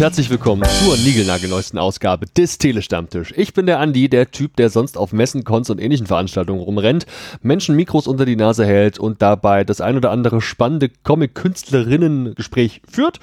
herzlich willkommen zur niegelnagelneuesten Ausgabe des Telestammtisch. Ich bin der Andi, der Typ, der sonst auf Messen, Cons und ähnlichen Veranstaltungen rumrennt, Menschen Mikros unter die Nase hält und dabei das ein oder andere spannende Comic-Künstlerinnen-Gespräch führt.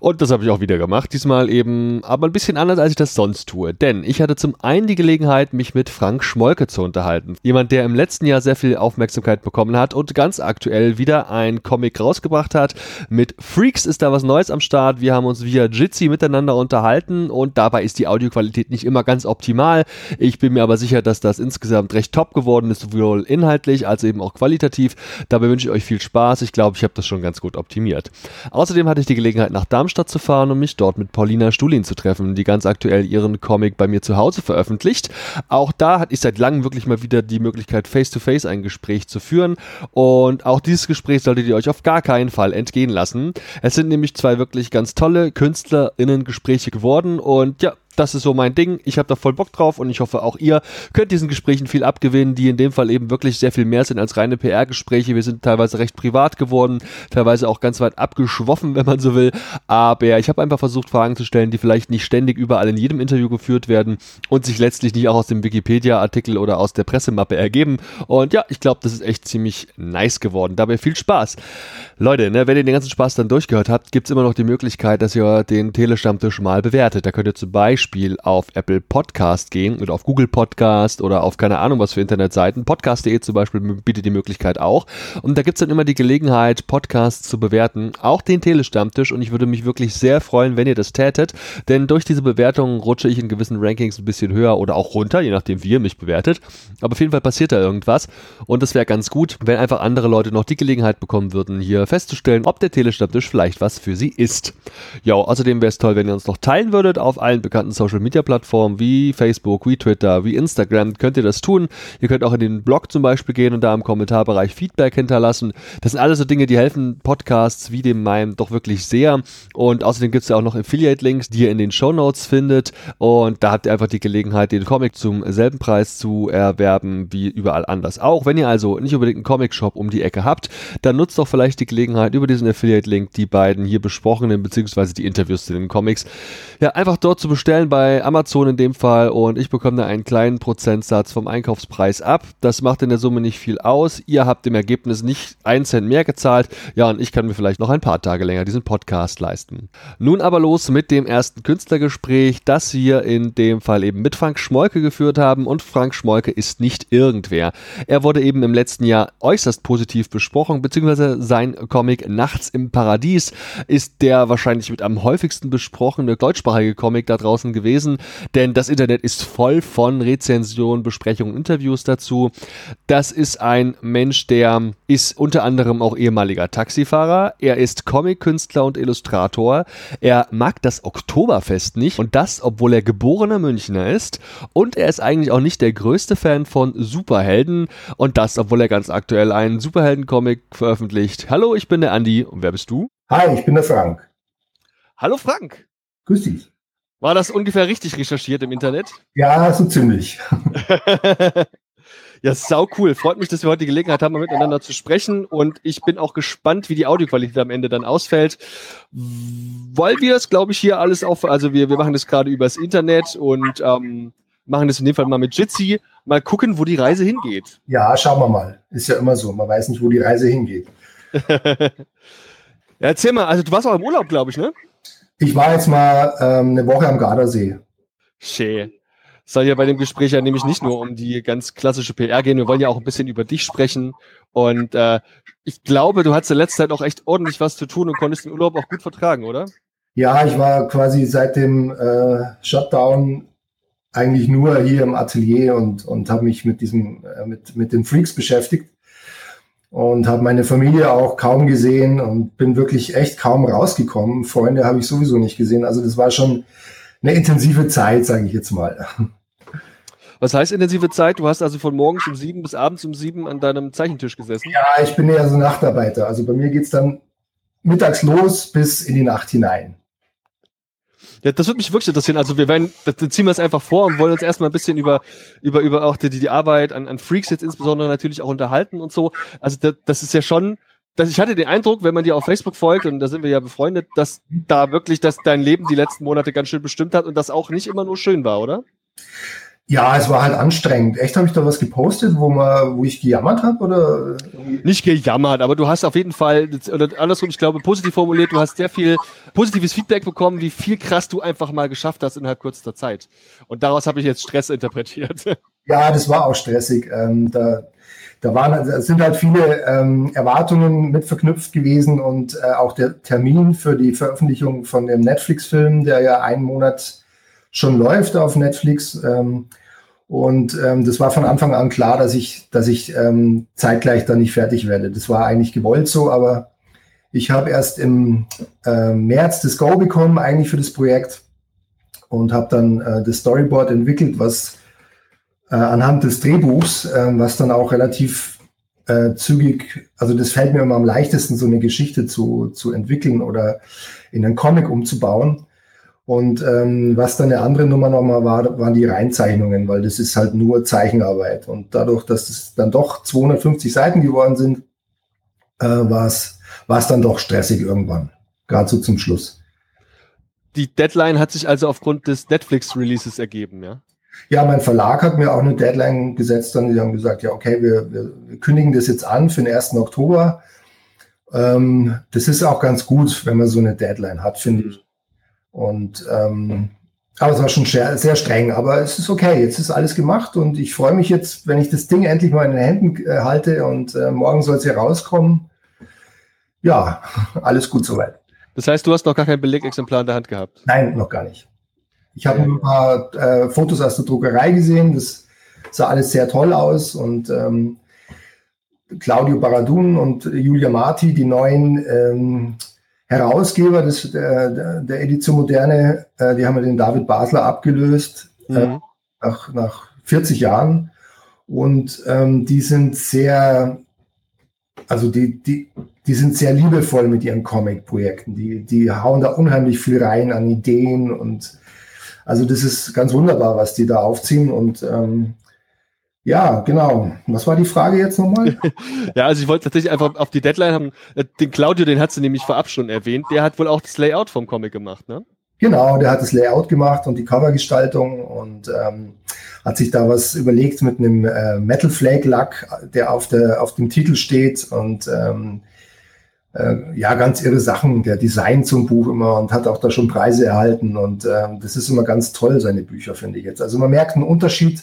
Und das habe ich auch wieder gemacht. Diesmal eben aber ein bisschen anders, als ich das sonst tue. Denn ich hatte zum einen die Gelegenheit, mich mit Frank Schmolke zu unterhalten. Jemand, der im letzten Jahr sehr viel Aufmerksamkeit bekommen hat und ganz aktuell wieder ein Comic rausgebracht hat. Mit Freaks ist da was Neues am Start. Wir haben uns via Jitsi miteinander unterhalten und dabei ist die Audioqualität nicht immer ganz optimal. Ich bin mir aber sicher, dass das insgesamt recht top geworden ist, sowohl inhaltlich als eben auch qualitativ. Dabei wünsche ich euch viel Spaß. Ich glaube, ich habe das schon ganz gut optimiert. Außerdem hatte ich die Gelegenheit, nach Darmstadt zu fahren, um mich dort mit Paulina Stulin zu treffen, die ganz aktuell ihren Comic bei mir zu Hause veröffentlicht. Auch da hatte ich seit langem wirklich mal wieder die Möglichkeit, face-to-face -face ein Gespräch zu führen. Und auch dieses Gespräch solltet ihr euch auf gar keinen Fall entgehen lassen. Es sind nämlich zwei wirklich ganz tolle KünstlerInnen-Gespräche geworden und ja, das ist so mein Ding. Ich habe da voll Bock drauf und ich hoffe, auch ihr könnt diesen Gesprächen viel abgewinnen, die in dem Fall eben wirklich sehr viel mehr sind als reine PR-Gespräche. Wir sind teilweise recht privat geworden, teilweise auch ganz weit abgeschwoffen, wenn man so will. Aber ich habe einfach versucht, Fragen zu stellen, die vielleicht nicht ständig überall in jedem Interview geführt werden und sich letztlich nicht auch aus dem Wikipedia-Artikel oder aus der Pressemappe ergeben. Und ja, ich glaube, das ist echt ziemlich nice geworden. Dabei viel Spaß. Leute, ne, wenn ihr den ganzen Spaß dann durchgehört habt, gibt's immer noch die Möglichkeit, dass ihr den Telestammtisch mal bewertet. Da könnt ihr zum Beispiel auf Apple Podcast gehen oder auf Google Podcast oder auf keine Ahnung was für Internetseiten. Podcast.de zum Beispiel bietet die Möglichkeit auch. Und da gibt es dann immer die Gelegenheit, Podcasts zu bewerten, auch den Telestammtisch. Und ich würde mich wirklich sehr freuen, wenn ihr das tätet, denn durch diese Bewertungen rutsche ich in gewissen Rankings ein bisschen höher oder auch runter, je nachdem, wie ihr mich bewertet. Aber auf jeden Fall passiert da irgendwas. Und es wäre ganz gut, wenn einfach andere Leute noch die Gelegenheit bekommen würden, hier festzustellen, ob der Telestammtisch vielleicht was für sie ist. Ja, außerdem wäre es toll, wenn ihr uns noch teilen würdet auf allen bekannten Social Media Plattformen wie Facebook, wie Twitter, wie Instagram könnt ihr das tun. Ihr könnt auch in den Blog zum Beispiel gehen und da im Kommentarbereich Feedback hinterlassen. Das sind alles so Dinge, die helfen Podcasts wie dem meinem doch wirklich sehr. Und außerdem gibt es ja auch noch Affiliate-Links, die ihr in den Show Notes findet. Und da habt ihr einfach die Gelegenheit, den Comic zum selben Preis zu erwerben wie überall anders auch. Wenn ihr also nicht unbedingt einen Comic-Shop um die Ecke habt, dann nutzt doch vielleicht die Gelegenheit über diesen Affiliate-Link die beiden hier besprochenen beziehungsweise die Interviews zu den Comics ja einfach dort zu bestellen bestellen bei Amazon in dem Fall und ich bekomme da einen kleinen Prozentsatz vom Einkaufspreis ab. Das macht in der Summe nicht viel aus. Ihr habt im Ergebnis nicht einen Cent mehr gezahlt. Ja, und ich kann mir vielleicht noch ein paar Tage länger diesen Podcast leisten. Nun aber los mit dem ersten Künstlergespräch, das wir in dem Fall eben mit Frank Schmolke geführt haben. Und Frank Schmolke ist nicht irgendwer. Er wurde eben im letzten Jahr äußerst positiv besprochen, beziehungsweise sein Comic Nachts im Paradies ist der wahrscheinlich mit am häufigsten besprochene deutschsprachige Comic da draußen gewesen, denn das Internet ist voll von Rezensionen, Besprechungen, Interviews dazu. Das ist ein Mensch, der ist unter anderem auch ehemaliger Taxifahrer. Er ist Comic-Künstler und Illustrator. Er mag das Oktoberfest nicht und das, obwohl er geborener Münchner ist. Und er ist eigentlich auch nicht der größte Fan von Superhelden und das, obwohl er ganz aktuell einen Superhelden-Comic veröffentlicht. Hallo, ich bin der Andi und wer bist du? Hi, ich bin der Frank. Hallo Frank. Grüß dich. War das ungefähr richtig recherchiert im Internet? Ja, so ziemlich. ja, sau cool. Freut mich, dass wir heute die Gelegenheit haben, miteinander zu sprechen. Und ich bin auch gespannt, wie die Audioqualität am Ende dann ausfällt. Weil wir das, glaube ich, hier alles auf, also wir, wir machen das gerade übers Internet und ähm, machen das in dem Fall mal mit Jitsi. Mal gucken, wo die Reise hingeht. Ja, schauen wir mal. Ist ja immer so. Man weiß nicht, wo die Reise hingeht. ja, erzähl mal, also du warst auch im Urlaub, glaube ich, ne? Ich war jetzt mal ähm, eine Woche am Gardasee. Schön. Es soll ja bei dem Gespräch ja nämlich nicht nur um die ganz klassische PR gehen, wir wollen ja auch ein bisschen über dich sprechen. Und äh, ich glaube, du hattest in letzter Zeit auch echt ordentlich was zu tun und konntest den Urlaub auch gut vertragen, oder? Ja, ich war quasi seit dem äh, Shutdown eigentlich nur hier im Atelier und, und habe mich mit diesem, äh, mit, mit den Freaks beschäftigt und habe meine Familie auch kaum gesehen und bin wirklich echt kaum rausgekommen. Freunde habe ich sowieso nicht gesehen. Also das war schon eine intensive Zeit, sage ich jetzt mal. Was heißt intensive Zeit? Du hast also von morgens um sieben bis abends um sieben an deinem Zeichentisch gesessen? Ja, ich bin eher so Nachtarbeiter. Also bei mir geht es dann mittags los bis in die Nacht hinein. Ja, das würde mich wirklich interessieren. Also wir werden, das, ziehen wir es einfach vor und wollen uns erstmal ein bisschen über, über, über auch die, die Arbeit an, an Freaks jetzt insbesondere natürlich auch unterhalten und so. Also das, das ist ja schon dass ich hatte den Eindruck, wenn man dir auf Facebook folgt, und da sind wir ja befreundet, dass da wirklich dass dein Leben die letzten Monate ganz schön bestimmt hat und das auch nicht immer nur schön war, oder? Ja, es war halt anstrengend. Echt, habe ich da was gepostet, wo, man, wo ich gejammert habe? oder? Nicht gejammert, aber du hast auf jeden Fall, oder andersrum, ich glaube, positiv formuliert, du hast sehr viel positives Feedback bekommen, wie viel krass du einfach mal geschafft hast innerhalb kürzester Zeit. Und daraus habe ich jetzt Stress interpretiert. Ja, das war auch stressig. Ähm, da, da waren, da sind halt viele ähm, Erwartungen mit verknüpft gewesen und äh, auch der Termin für die Veröffentlichung von dem Netflix-Film, der ja einen Monat schon läuft auf Netflix. Ähm, und ähm, das war von Anfang an klar, dass ich, dass ich ähm, zeitgleich da nicht fertig werde. Das war eigentlich gewollt so, aber ich habe erst im äh, März das Go bekommen, eigentlich für das Projekt und habe dann äh, das Storyboard entwickelt, was äh, anhand des Drehbuchs, äh, was dann auch relativ äh, zügig, also das fällt mir immer am leichtesten, so eine Geschichte zu, zu entwickeln oder in einen Comic umzubauen. Und ähm, was dann eine andere Nummer nochmal war, waren die Reinzeichnungen, weil das ist halt nur Zeichenarbeit. Und dadurch, dass es dann doch 250 Seiten geworden sind, äh, war es dann doch stressig irgendwann, gerade so zum Schluss. Die Deadline hat sich also aufgrund des Netflix-Releases ergeben, ja? Ja, mein Verlag hat mir auch eine Deadline gesetzt. Dann die haben gesagt, ja, okay, wir, wir, kündigen das jetzt an für den 1. Oktober. Ähm, das ist auch ganz gut, wenn man so eine Deadline hat, finde ich. Und ähm, aber es war schon sehr, sehr, streng, aber es ist okay. Jetzt ist alles gemacht und ich freue mich jetzt, wenn ich das Ding endlich mal in den Händen äh, halte und äh, morgen soll es hier rauskommen. Ja, alles gut soweit. Das heißt, du hast noch gar kein Belegexemplar in der Hand gehabt? Nein, noch gar nicht. Ich habe ein paar äh, Fotos aus der Druckerei gesehen. Das sah alles sehr toll aus und ähm, Claudio Baradun und Julia Marti, die neuen ähm, Herausgeber des, der, der Edition Moderne, äh, die haben den David Basler abgelöst äh, mhm. nach, nach 40 Jahren. Und ähm, die sind sehr, also die, die, die sind sehr liebevoll mit ihren Comic-Projekten. Die, die hauen da unheimlich viel rein an Ideen und also das ist ganz wunderbar, was die da aufziehen. Und ähm, ja, genau. Was war die Frage jetzt nochmal? ja, also ich wollte tatsächlich einfach auf die Deadline haben. Äh, den Claudio, den hat sie nämlich vorab schon erwähnt. Der hat wohl auch das Layout vom Comic gemacht, ne? Genau, der hat das Layout gemacht und die Covergestaltung und ähm, hat sich da was überlegt mit einem äh, Metal Flake Lack, der auf, der auf dem Titel steht und ähm, äh, ja, ganz irre Sachen. Der Design zum Buch immer und hat auch da schon Preise erhalten und ähm, das ist immer ganz toll, seine Bücher, finde ich jetzt. Also man merkt einen Unterschied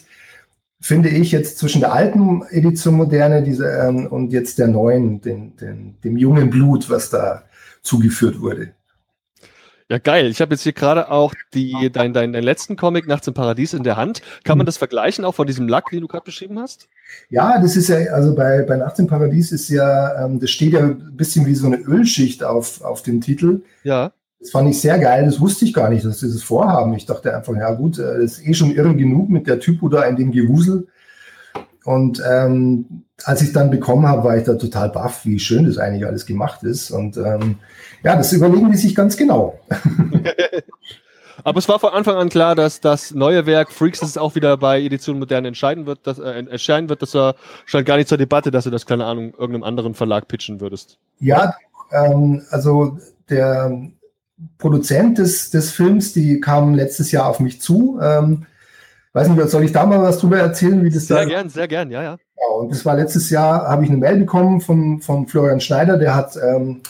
finde ich jetzt zwischen der alten Edition Moderne diese, ähm, und jetzt der neuen, den, den, dem jungen Blut, was da zugeführt wurde. Ja, geil. Ich habe jetzt hier gerade auch die, dein, dein, dein letzten Comic Nachts im Paradies in der Hand. Kann man hm. das vergleichen, auch von diesem Lack, den du gerade beschrieben hast? Ja, das ist ja, also bei, bei Nachts im Paradies ist ja, ähm, das steht ja ein bisschen wie so eine Ölschicht auf, auf dem Titel. Ja. Das fand ich sehr geil, das wusste ich gar nicht, dass dieses Vorhaben. Ich dachte einfach, ja gut, äh, das ist eh schon irre genug mit der Typo da in dem Gewusel. Und ähm, als ich dann bekommen habe, war ich da total baff, wie schön das eigentlich alles gemacht ist. Und ähm, ja, das überlegen die sich ganz genau. Aber es war von Anfang an klar, dass das neue Werk Freaks das auch wieder bei Edition Moderne entscheiden wird, dass, äh, erscheinen wird. Das war stand gar nicht zur Debatte, dass du das, keine Ahnung, irgendeinem anderen Verlag pitchen würdest. Ja, ähm, also der Produzent des, des Films, die kamen letztes Jahr auf mich zu. Ähm, weiß nicht, soll ich da mal was drüber erzählen, wie das Sehr da gern, sehr gern, ja, ja. Genau, und das war letztes Jahr, habe ich eine Mail bekommen von, von Florian Schneider, der hat ähm,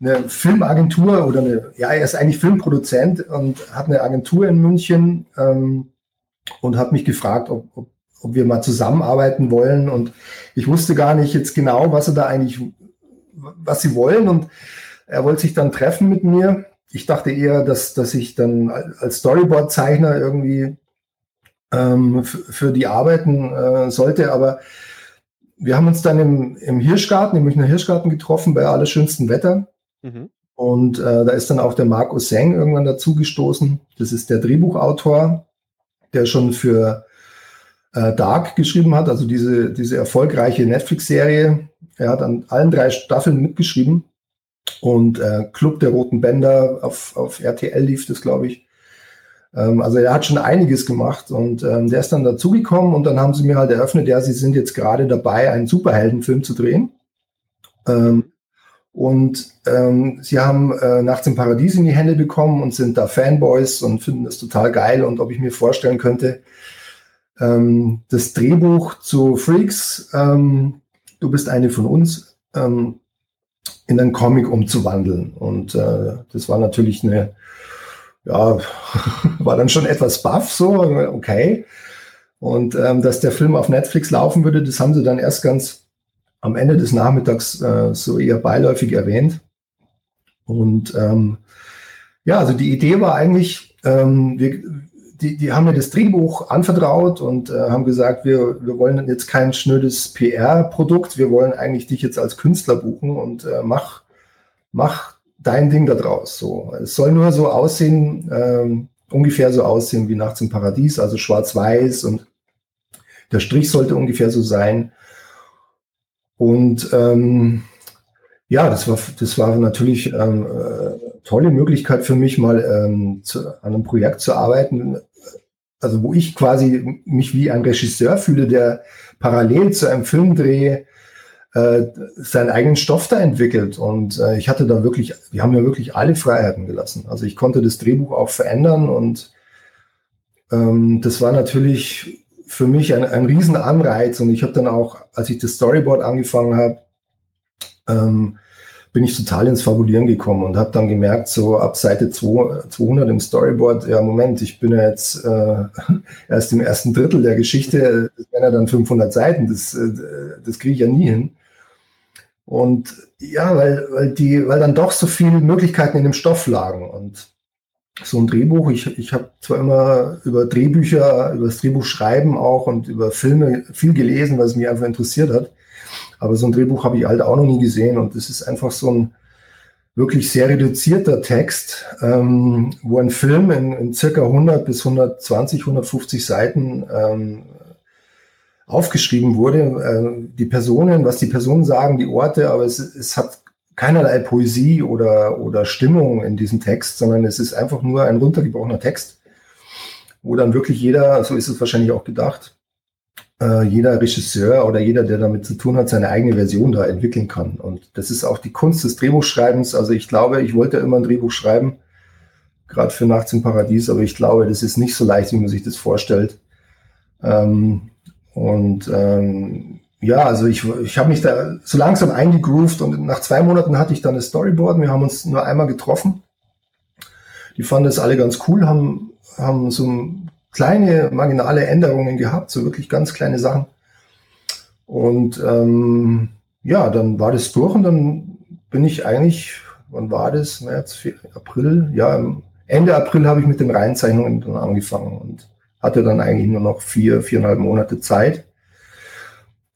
eine Filmagentur oder eine, ja, er ist eigentlich Filmproduzent und hat eine Agentur in München ähm, und hat mich gefragt, ob, ob, ob wir mal zusammenarbeiten wollen. Und ich wusste gar nicht jetzt genau, was er da eigentlich, was sie wollen. Und er wollte sich dann treffen mit mir. Ich dachte eher, dass, dass ich dann als Storyboard-Zeichner irgendwie ähm, für die arbeiten äh, sollte. Aber wir haben uns dann im, im Hirschgarten, im Münchner Hirschgarten getroffen, bei allerschönstem Wetter. Mhm. Und äh, da ist dann auch der Marco Seng irgendwann dazugestoßen. Das ist der Drehbuchautor, der schon für äh, Dark geschrieben hat, also diese, diese erfolgreiche Netflix-Serie. Er hat an allen drei Staffeln mitgeschrieben. Und äh, Club der Roten Bänder auf, auf RTL lief das, glaube ich. Ähm, also er hat schon einiges gemacht und ähm, der ist dann dazugekommen und dann haben sie mir halt eröffnet, ja, sie sind jetzt gerade dabei, einen Superheldenfilm zu drehen. Ähm, Und ähm, sie haben äh, Nachts im Paradies in die Hände bekommen und sind da Fanboys und finden das total geil. Und ob ich mir vorstellen könnte, ähm, das Drehbuch zu Freaks, ähm, du bist eine von uns, ähm, in einen Comic umzuwandeln. Und äh, das war natürlich eine, ja, war dann schon etwas baff, so, okay. Und ähm, dass der Film auf Netflix laufen würde, das haben sie dann erst ganz am Ende des Nachmittags äh, so eher beiläufig erwähnt. Und ähm, ja, also die Idee war eigentlich, ähm, wir, die, die haben mir das Drehbuch anvertraut und äh, haben gesagt, wir, wir wollen jetzt kein schnödes PR-Produkt, wir wollen eigentlich dich jetzt als Künstler buchen und äh, mach, mach dein Ding da draus. So. Es soll nur so aussehen, ähm, ungefähr so aussehen wie Nachts im Paradies, also schwarz-weiß und der Strich sollte ungefähr so sein. Und ähm, ja, das war, das war natürlich ähm, äh, tolle Möglichkeit für mich, mal ähm, zu, an einem Projekt zu arbeiten, also wo ich quasi mich wie ein Regisseur fühle, der parallel zu einem Filmdreh äh, seinen eigenen Stoff da entwickelt. Und äh, ich hatte da wirklich, wir haben mir wirklich alle Freiheiten gelassen. Also ich konnte das Drehbuch auch verändern und ähm, das war natürlich für mich ein, ein Riesenanreiz. Und ich habe dann auch, als ich das Storyboard angefangen habe, ähm, bin ich total ins Fabulieren gekommen und habe dann gemerkt, so ab Seite 200 im Storyboard, ja Moment, ich bin ja jetzt äh, erst im ersten Drittel der Geschichte, das wären ja dann 500 Seiten, das, äh, das kriege ich ja nie hin. Und ja, weil, weil, die, weil dann doch so viele Möglichkeiten in dem Stoff lagen und so ein Drehbuch, ich, ich habe zwar immer über Drehbücher, über das Drehbuch schreiben auch und über Filme viel gelesen, was mich einfach interessiert hat, aber so ein Drehbuch habe ich halt auch noch nie gesehen und das ist einfach so ein wirklich sehr reduzierter Text, ähm, wo ein Film in, in circa 100 bis 120, 150 Seiten ähm, aufgeschrieben wurde. Äh, die Personen, was die Personen sagen, die Orte, aber es, es hat keinerlei Poesie oder, oder Stimmung in diesem Text, sondern es ist einfach nur ein runtergebrochener Text, wo dann wirklich jeder, so ist es wahrscheinlich auch gedacht, äh, jeder Regisseur oder jeder, der damit zu tun hat, seine eigene Version da entwickeln kann. Und das ist auch die Kunst des Drehbuchschreibens. Also ich glaube, ich wollte immer ein Drehbuch schreiben, gerade für Nachts im Paradies, aber ich glaube, das ist nicht so leicht, wie man sich das vorstellt. Ähm, und ähm, ja, also ich, ich habe mich da so langsam eingegroovt und nach zwei Monaten hatte ich dann das Storyboard. Wir haben uns nur einmal getroffen. Die fanden das alle ganz cool, haben, haben so ein kleine marginale Änderungen gehabt, so wirklich ganz kleine Sachen. Und ähm, ja, dann war das durch und dann bin ich eigentlich, wann war das? März, April? Ja, Ende April habe ich mit den Reinzeichnungen dann angefangen und hatte dann eigentlich nur noch vier, viereinhalb Monate Zeit.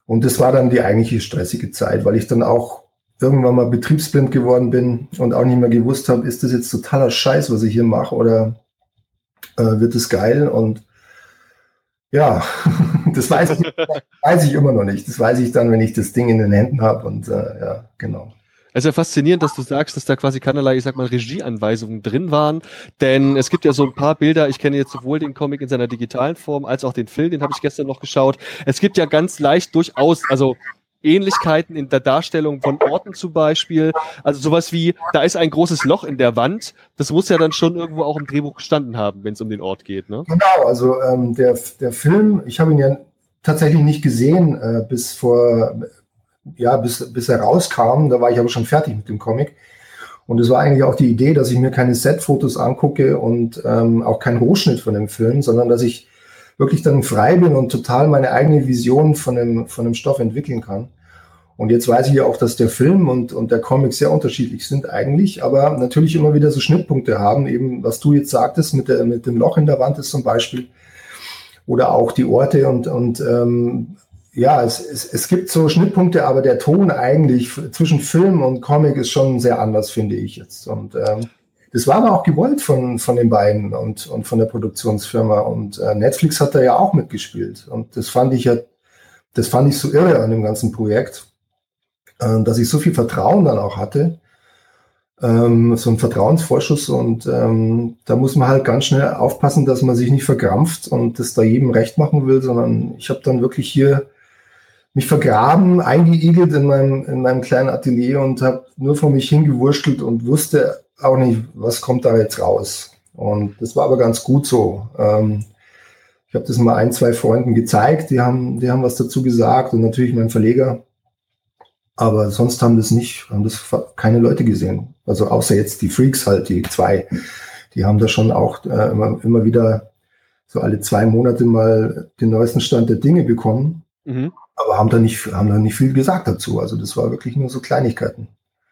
Und das war dann die eigentliche stressige Zeit, weil ich dann auch irgendwann mal betriebsblind geworden bin und auch nicht mehr gewusst habe, ist das jetzt totaler Scheiß, was ich hier mache oder äh, wird es geil und ja, das weiß ich, weiß ich immer noch nicht. Das weiß ich dann, wenn ich das Ding in den Händen habe und äh, ja, genau. Es ist ja faszinierend, dass du sagst, dass da quasi keinerlei, ich sag mal, Regieanweisungen drin waren. Denn es gibt ja so ein paar Bilder, ich kenne jetzt sowohl den Comic in seiner digitalen Form als auch den Film, den habe ich gestern noch geschaut. Es gibt ja ganz leicht durchaus, also Ähnlichkeiten in der Darstellung von Orten zum Beispiel. Also sowas wie, da ist ein großes Loch in der Wand. Das muss ja dann schon irgendwo auch im Drehbuch gestanden haben, wenn es um den Ort geht. Ne? Genau, also ähm, der, der Film, ich habe ihn ja tatsächlich nicht gesehen äh, bis vor, ja, bis, bis er rauskam. Da war ich aber schon fertig mit dem Comic. Und es war eigentlich auch die Idee, dass ich mir keine Set-Fotos angucke und ähm, auch keinen Rohschnitt von dem Film, sondern dass ich wirklich dann frei bin und total meine eigene Vision von dem, von dem Stoff entwickeln kann. Und jetzt weiß ich ja auch, dass der Film und, und der Comic sehr unterschiedlich sind eigentlich, aber natürlich immer wieder so Schnittpunkte haben, eben was du jetzt sagtest mit, der, mit dem Loch in der Wand ist zum Beispiel, oder auch die Orte und, und ähm, ja, es, es, es gibt so Schnittpunkte, aber der Ton eigentlich zwischen Film und Comic ist schon sehr anders, finde ich jetzt. Und ähm, das war aber auch gewollt von, von den beiden und, und von der Produktionsfirma. Und äh, Netflix hat da ja auch mitgespielt. Und das fand ich ja, das fand ich so irre an dem ganzen Projekt, äh, dass ich so viel Vertrauen dann auch hatte. Ähm, so ein Vertrauensvorschuss und ähm, da muss man halt ganz schnell aufpassen, dass man sich nicht verkrampft und das da jedem recht machen will, sondern ich habe dann wirklich hier mich vergraben, eingeigelt in meinem, in meinem kleinen Atelier und habe nur vor mich hingewurschtelt und wusste auch nicht, was kommt da jetzt raus. Und das war aber ganz gut so. Ähm, ich habe das mal ein, zwei Freunden gezeigt, die haben, die haben was dazu gesagt und natürlich mein Verleger. Aber sonst haben das nicht, haben das keine Leute gesehen. Also außer jetzt die Freaks halt, die zwei. Die haben da schon auch äh, immer, immer wieder so alle zwei Monate mal den neuesten Stand der Dinge bekommen. Mhm aber haben da nicht, haben da nicht viel gesagt dazu. Also das war wirklich nur so Kleinigkeiten.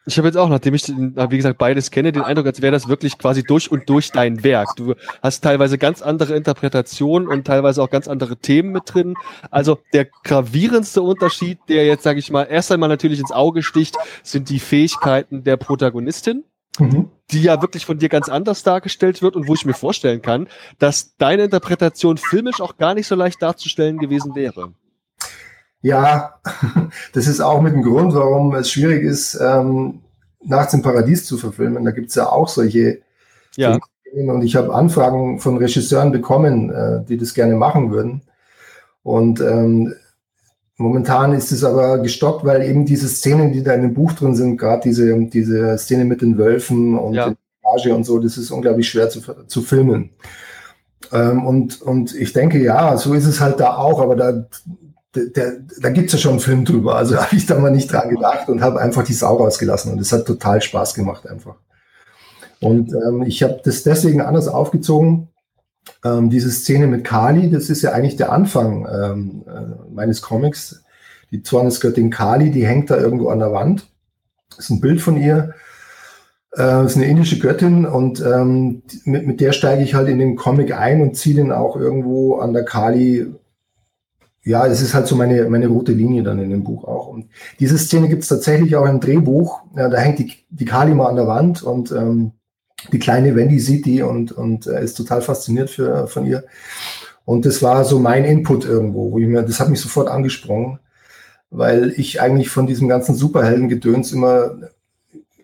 Ich habe jetzt auch, nachdem ich, wie gesagt, beides kenne, den Eindruck, als wäre das wirklich quasi durch und durch dein Werk. Du hast teilweise ganz andere Interpretationen und teilweise auch ganz andere Themen mit drin. Also der gravierendste Unterschied, der jetzt, sage ich mal, erst einmal natürlich ins Auge sticht, sind die Fähigkeiten der Protagonistin. Mhm. die ja wirklich von dir ganz anders dargestellt wird und wo ich mir vorstellen kann, dass deine Interpretation filmisch auch gar nicht so leicht darzustellen gewesen wäre. Ja, das ist auch mit dem Grund, warum es schwierig ist, ähm, Nachts im Paradies zu verfilmen. Da gibt es ja auch solche. Ja. Dinge. Und ich habe Anfragen von Regisseuren bekommen, äh, die das gerne machen würden. Und ähm, momentan ist es aber gestoppt, weil eben diese Szenen, die da in dem Buch drin sind, gerade diese, diese Szene mit den Wölfen und ja. der und so, das ist unglaublich schwer zu, zu filmen. Ähm, und, und ich denke, ja, so ist es halt da auch, aber da, der, da gibt es ja schon einen Film drüber. Also habe ich da mal nicht dran gedacht und habe einfach die Sau rausgelassen. Und es hat total Spaß gemacht einfach. Und ähm, ich habe das deswegen anders aufgezogen. Ähm, diese Szene mit Kali, das ist ja eigentlich der Anfang ähm, äh, meines Comics. Die Zornesgöttin Kali, die hängt da irgendwo an der Wand. Das ist ein Bild von ihr. Äh, das ist eine indische Göttin und ähm, mit, mit der steige ich halt in den Comic ein und ziehe den auch irgendwo an der Kali ja, das ist halt so meine, meine rote Linie dann in dem Buch auch. Und diese Szene gibt es tatsächlich auch im Drehbuch. Ja, da hängt die, die Kalima an der Wand und ähm, die kleine Wendy sieht die und, und äh, ist total fasziniert für, von ihr. Und das war so mein Input irgendwo, wo ich mir, das hat mich sofort angesprungen, weil ich eigentlich von diesem ganzen Superheldengedöns immer,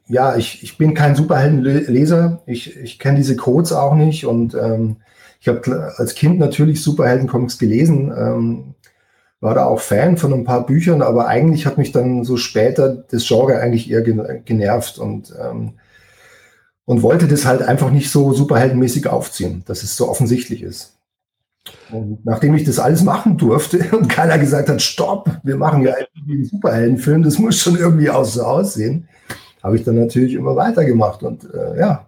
ja, ich, ich bin kein Superheldenleser, ich, ich kenne diese Codes auch nicht und ähm, ich habe als Kind natürlich Superheldencomics gelesen, ähm, war da auch Fan von ein paar Büchern, aber eigentlich hat mich dann so später das Genre eigentlich eher genervt und, ähm, und wollte das halt einfach nicht so superheldenmäßig aufziehen, dass es so offensichtlich ist. Und nachdem ich das alles machen durfte und keiner gesagt hat, stopp, wir machen ja einen Superheldenfilm, das muss schon irgendwie aus so aussehen, habe ich dann natürlich immer weitergemacht und äh, ja,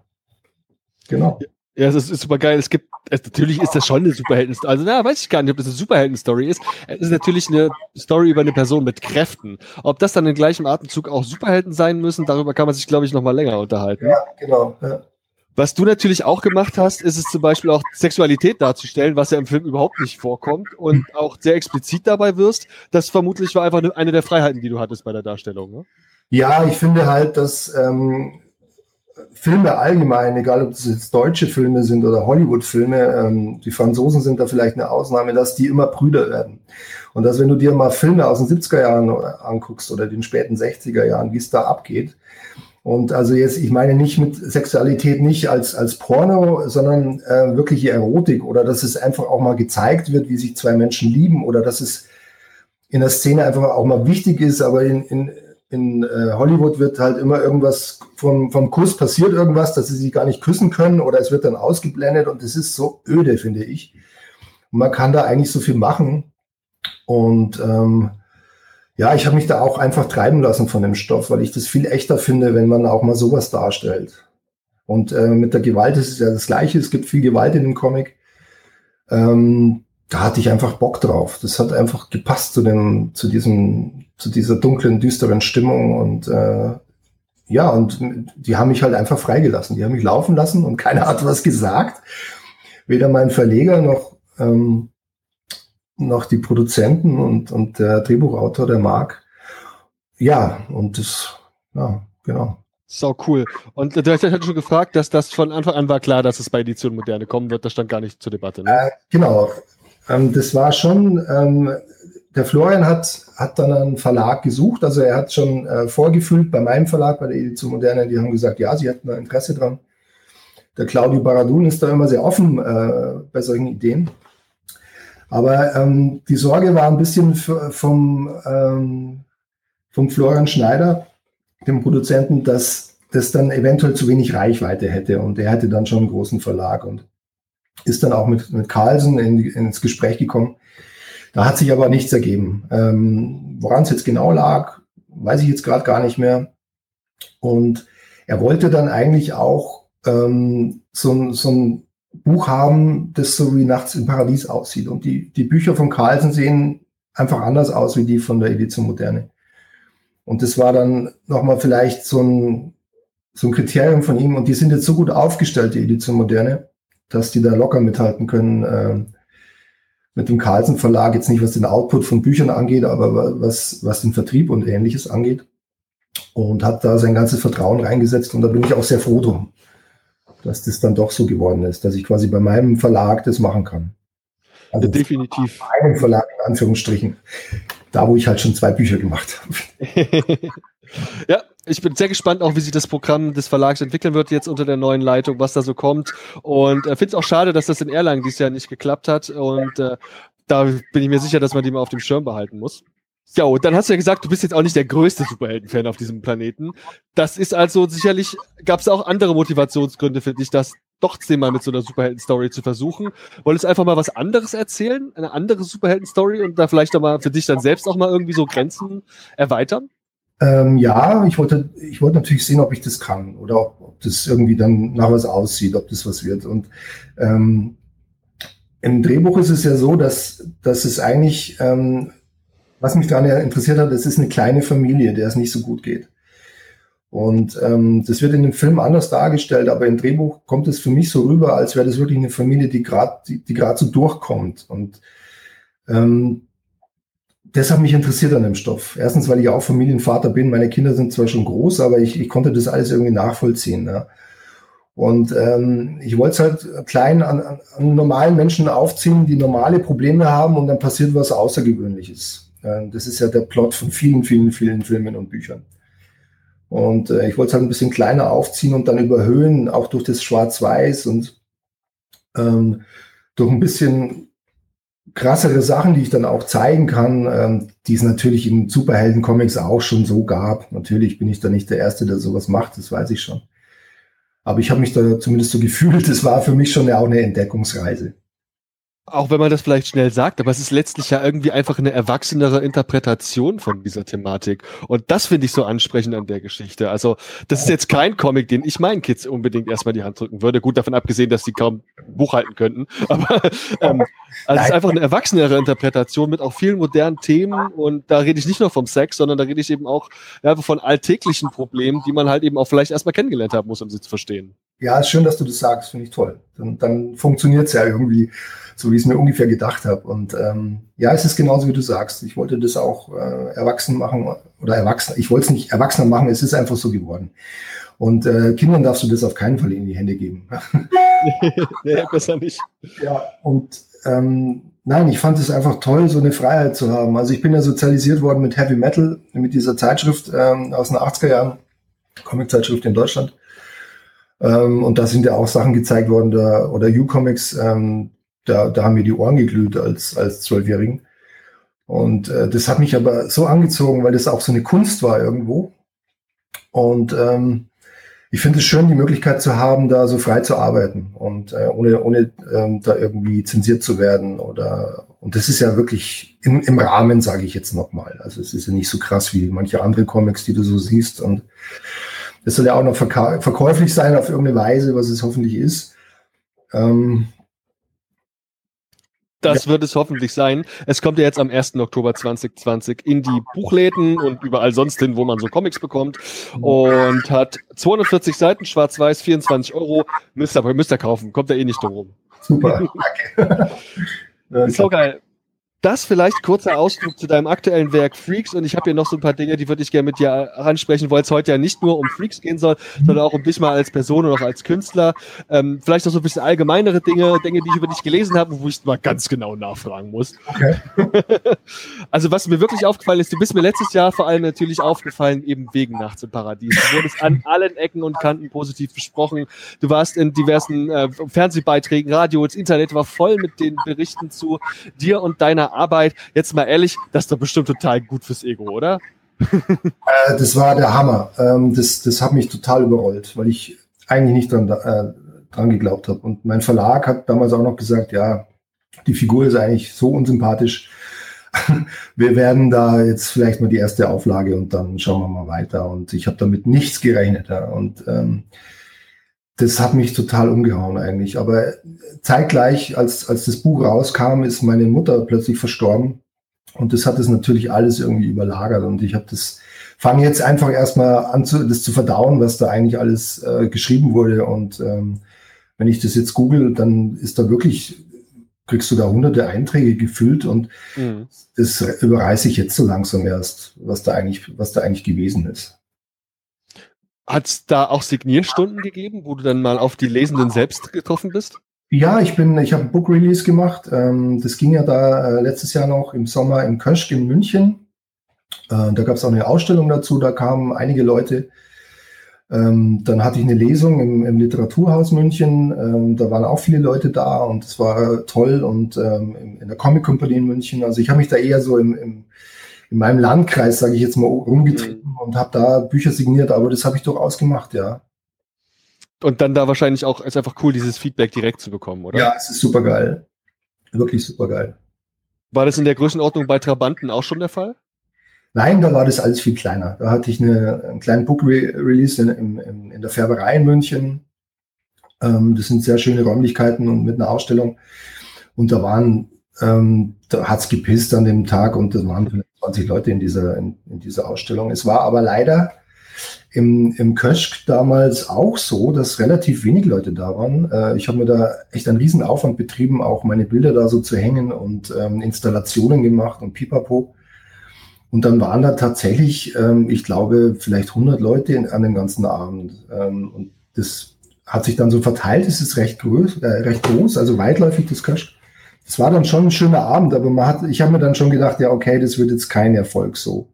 genau. Ja, es ist, super geil. Es gibt, es, natürlich ist das schon eine Superhelden-Story. Also, na, weiß ich gar nicht, ob das eine Superhelden-Story ist. Es ist natürlich eine Story über eine Person mit Kräften. Ob das dann im gleichen Atemzug auch Superhelden sein müssen, darüber kann man sich, glaube ich, noch mal länger unterhalten. Ja, genau. Ja. Was du natürlich auch gemacht hast, ist es zum Beispiel auch Sexualität darzustellen, was ja im Film überhaupt nicht vorkommt und auch sehr explizit dabei wirst. Das vermutlich war einfach eine der Freiheiten, die du hattest bei der Darstellung. Ne? Ja, ich finde halt, dass ähm, Filme allgemein, egal ob das jetzt deutsche Filme sind oder Hollywood-Filme, ähm, die Franzosen sind da vielleicht eine Ausnahme, dass die immer Brüder werden. Und dass, wenn du dir mal Filme aus den 70er Jahren anguckst oder den späten 60er Jahren, wie es da abgeht, und also jetzt, ich meine nicht mit Sexualität nicht als, als Porno, sondern äh, wirkliche Erotik oder dass es einfach auch mal gezeigt wird, wie sich zwei Menschen lieben oder dass es in der Szene einfach auch mal wichtig ist, aber in, in, in äh, Hollywood wird halt immer irgendwas vom, vom Kuss passiert irgendwas, dass sie sich gar nicht küssen können oder es wird dann ausgeblendet und das ist so öde, finde ich. Und man kann da eigentlich so viel machen. Und ähm, ja, ich habe mich da auch einfach treiben lassen von dem Stoff, weil ich das viel echter finde, wenn man auch mal sowas darstellt. Und äh, mit der Gewalt ist es ja das Gleiche. Es gibt viel Gewalt in dem Comic. Ähm, da hatte ich einfach Bock drauf. Das hat einfach gepasst zu dem, zu diesem, zu dieser dunklen, düsteren Stimmung und äh, ja, und die haben mich halt einfach freigelassen. Die haben mich laufen lassen und keiner hat was gesagt. Weder mein Verleger noch, ähm, noch die Produzenten und, und der Drehbuchautor, der Marc. Ja, und das, ja, genau. Sau cool. Und du hast ja schon gefragt, dass das von Anfang an war klar, dass es bei Edition Moderne kommen wird. Das stand gar nicht zur Debatte. Ne? Äh, genau. Ähm, das war schon, ähm, der Florian hat, hat dann einen Verlag gesucht, also er hat schon äh, vorgefühlt bei meinem Verlag, bei der Edition Moderne, die haben gesagt, ja, sie hätten da Interesse dran. Der Claudio Baradun ist da immer sehr offen äh, bei solchen Ideen. Aber ähm, die Sorge war ein bisschen vom, ähm, vom Florian Schneider, dem Produzenten, dass das dann eventuell zu wenig Reichweite hätte. Und er hätte dann schon einen großen Verlag und ist dann auch mit, mit Carlsen in, ins Gespräch gekommen. Da hat sich aber nichts ergeben. Ähm, Woran es jetzt genau lag, weiß ich jetzt gerade gar nicht mehr. Und er wollte dann eigentlich auch ähm, so, so ein Buch haben, das so wie Nachts im Paradies aussieht. Und die, die Bücher von Carlsen sehen einfach anders aus wie die von der Edition Moderne. Und das war dann nochmal vielleicht so ein, so ein Kriterium von ihm. Und die sind jetzt so gut aufgestellt, die Edition Moderne, dass die da locker mithalten können äh, mit dem Carlsen Verlag. Jetzt nicht, was den Output von Büchern angeht, aber was, was den Vertrieb und ähnliches angeht. Und hat da sein ganzes Vertrauen reingesetzt. Und da bin ich auch sehr froh drum dass das dann doch so geworden ist, dass ich quasi bei meinem Verlag das machen kann. Also ja, definitiv. Bei meinem Verlag in Anführungsstrichen. Da, wo ich halt schon zwei Bücher gemacht habe. ja, ich bin sehr gespannt, auch wie sich das Programm des Verlags entwickeln wird jetzt unter der neuen Leitung, was da so kommt. Und äh, finde es auch schade, dass das in Erlangen dieses Jahr nicht geklappt hat. Und äh, da bin ich mir sicher, dass man die mal auf dem Schirm behalten muss. Ja, und dann hast du ja gesagt, du bist jetzt auch nicht der größte Superhelden-Fan auf diesem Planeten. Das ist also sicherlich, gab es auch andere Motivationsgründe für dich, das trotzdem mal mit so einer Superhelden-Story zu versuchen. Wolltest du einfach mal was anderes erzählen? Eine andere Superhelden-Story und da vielleicht auch mal für dich dann selbst auch mal irgendwie so Grenzen erweitern? Ähm, ja, ich wollte, ich wollte natürlich sehen, ob ich das kann oder ob, ob, das irgendwie dann nach was aussieht, ob das was wird. Und ähm, im Drehbuch ist es ja so, dass, dass es eigentlich ähm, was mich daran interessiert hat, es ist eine kleine Familie, der es nicht so gut geht. Und ähm, das wird in dem Film anders dargestellt, aber im Drehbuch kommt es für mich so rüber, als wäre das wirklich eine Familie, die gerade die, die gerade so durchkommt. Und ähm, das hat mich interessiert an dem Stoff. Erstens, weil ich auch Familienvater bin. Meine Kinder sind zwar schon groß, aber ich, ich konnte das alles irgendwie nachvollziehen. Ja. Und ähm, ich wollte es halt klein an, an, normalen Menschen aufziehen, die normale Probleme haben und dann passiert was Außergewöhnliches. Äh, das ist ja der Plot von vielen, vielen, vielen Filmen und Büchern. Und äh, ich wollte es halt ein bisschen kleiner aufziehen und dann überhöhen, auch durch das Schwarz-Weiß und ähm, durch ein bisschen krassere Sachen, die ich dann auch zeigen kann, ähm, die es natürlich in Superhelden-Comics auch schon so gab. Natürlich bin ich da nicht der Erste, der sowas macht, das weiß ich schon. Aber ich habe mich da zumindest so gefühlt, es war für mich schon auch eine Entdeckungsreise auch wenn man das vielleicht schnell sagt, aber es ist letztlich ja irgendwie einfach eine erwachsenere Interpretation von dieser Thematik. Und das finde ich so ansprechend an der Geschichte. Also, das ist jetzt kein Comic, den ich meinen Kids unbedingt erstmal die Hand drücken würde. Gut, davon abgesehen, dass sie kaum Buch halten könnten. Aber ähm, also es ist einfach eine erwachsenere Interpretation mit auch vielen modernen Themen. Und da rede ich nicht nur vom Sex, sondern da rede ich eben auch ja, von alltäglichen Problemen, die man halt eben auch vielleicht erstmal kennengelernt haben muss, um sie zu verstehen. Ja, ist schön, dass du das sagst, finde ich toll. Dann, dann funktioniert es ja irgendwie so wie ich es mir ungefähr gedacht habe. Und ähm, ja, es ist genauso, wie du sagst. Ich wollte das auch äh, erwachsen machen oder erwachsen. Ich wollte es nicht erwachsener machen, es ist einfach so geworden. Und äh, Kindern darfst du das auf keinen Fall in die Hände geben. ja, besser nicht. Ja, und ähm, nein, ich fand es einfach toll, so eine Freiheit zu haben. Also ich bin ja sozialisiert worden mit Heavy Metal, mit dieser Zeitschrift ähm, aus den 80er Jahren, Comic-Zeitschrift in Deutschland. Ähm, und da sind ja auch Sachen gezeigt worden, da, oder U-Comics, ähm, da, da haben mir die Ohren geglüht als, als Zwölfjährigen. Und äh, das hat mich aber so angezogen, weil das auch so eine Kunst war irgendwo. Und ähm, ich finde es schön, die Möglichkeit zu haben, da so frei zu arbeiten und äh, ohne, ohne ähm, da irgendwie zensiert zu werden. Oder und das ist ja wirklich im, im Rahmen, sage ich jetzt nochmal. Also es ist ja nicht so krass wie manche andere Comics, die du so siehst. Und es soll ja auch noch verkäuflich sein auf irgendeine Weise, was es hoffentlich ist. Ähm, das ja. wird es hoffentlich sein. Es kommt ja jetzt am 1. Oktober 2020 in die Buchläden und überall sonst hin, wo man so Comics bekommt. Und hat 240 Seiten, schwarz-weiß, 24 Euro. Müsst ihr, müsst ihr kaufen. Kommt da eh nicht drum rum. Super, danke. ist so geil. Das vielleicht kurzer Ausdruck zu deinem aktuellen Werk Freaks und ich habe hier noch so ein paar Dinge, die würde ich gerne mit dir ansprechen, weil es heute ja nicht nur um Freaks gehen soll, sondern auch um dich mal als Person und auch als Künstler. Ähm, vielleicht noch so ein bisschen allgemeinere Dinge, Dinge, die ich über dich gelesen habe, wo ich mal ganz genau nachfragen muss. Okay. also was mir wirklich aufgefallen ist, du bist mir letztes Jahr vor allem natürlich aufgefallen, eben wegen Nachts im Paradies. Du wurdest an allen Ecken und Kanten positiv besprochen. Du warst in diversen äh, Fernsehbeiträgen, Radio, das Internet war voll mit den Berichten zu dir und deiner Arbeit. Jetzt mal ehrlich, das ist doch bestimmt total gut fürs Ego, oder? äh, das war der Hammer. Ähm, das, das hat mich total überrollt, weil ich eigentlich nicht dran, äh, dran geglaubt habe. Und mein Verlag hat damals auch noch gesagt, ja, die Figur ist eigentlich so unsympathisch. wir werden da jetzt vielleicht mal die erste Auflage und dann schauen wir mal weiter. Und ich habe damit nichts gerechnet. Ja. Und ähm, das hat mich total umgehauen eigentlich. Aber zeitgleich, als, als das Buch rauskam, ist meine Mutter plötzlich verstorben. Und das hat es natürlich alles irgendwie überlagert. Und ich habe das, fange jetzt einfach erstmal an, zu, das zu verdauen, was da eigentlich alles äh, geschrieben wurde. Und ähm, wenn ich das jetzt google, dann ist da wirklich, kriegst du da hunderte Einträge gefüllt und mhm. das überreiße ich jetzt so langsam erst, was da eigentlich, was da eigentlich gewesen ist. Hat es da auch Signierstunden gegeben, wo du dann mal auf die Lesenden selbst getroffen bist? Ja, ich bin, ich habe ein Book Release gemacht. Ähm, das ging ja da äh, letztes Jahr noch im Sommer im Köschk in München. Äh, da gab es auch eine Ausstellung dazu, da kamen einige Leute. Ähm, dann hatte ich eine Lesung im, im Literaturhaus München. Ähm, da waren auch viele Leute da und es war toll. Und ähm, in, der Comic Company in München. Also ich habe mich da eher so im, im in meinem Landkreis, sage ich jetzt mal, rumgetrieben mhm. und habe da Bücher signiert, aber das habe ich durchaus gemacht, ja. Und dann da wahrscheinlich auch, ist einfach cool, dieses Feedback direkt zu bekommen, oder? Ja, es ist super geil. Wirklich super geil. War das in der Größenordnung bei Trabanten auch schon der Fall? Nein, da war das alles viel kleiner. Da hatte ich eine, einen kleinen Book-Release in, in, in, der Färberei in München. Ähm, das sind sehr schöne Räumlichkeiten und mit einer Ausstellung. Und da waren, ähm, da hat's gepisst an dem Tag und das waren 20 Leute in dieser, in, in dieser Ausstellung. Es war aber leider im, im Köschk damals auch so, dass relativ wenig Leute da waren. Äh, ich habe mir da echt einen riesen Aufwand betrieben, auch meine Bilder da so zu hängen und ähm, Installationen gemacht und pipapo. Und dann waren da tatsächlich, ähm, ich glaube, vielleicht 100 Leute in, an dem ganzen Abend. Ähm, und das hat sich dann so verteilt, es ist recht, groß, äh, recht groß, also weitläufig das Köschk es war dann schon ein schöner Abend, aber man hat, ich habe mir dann schon gedacht, ja, okay, das wird jetzt kein Erfolg so.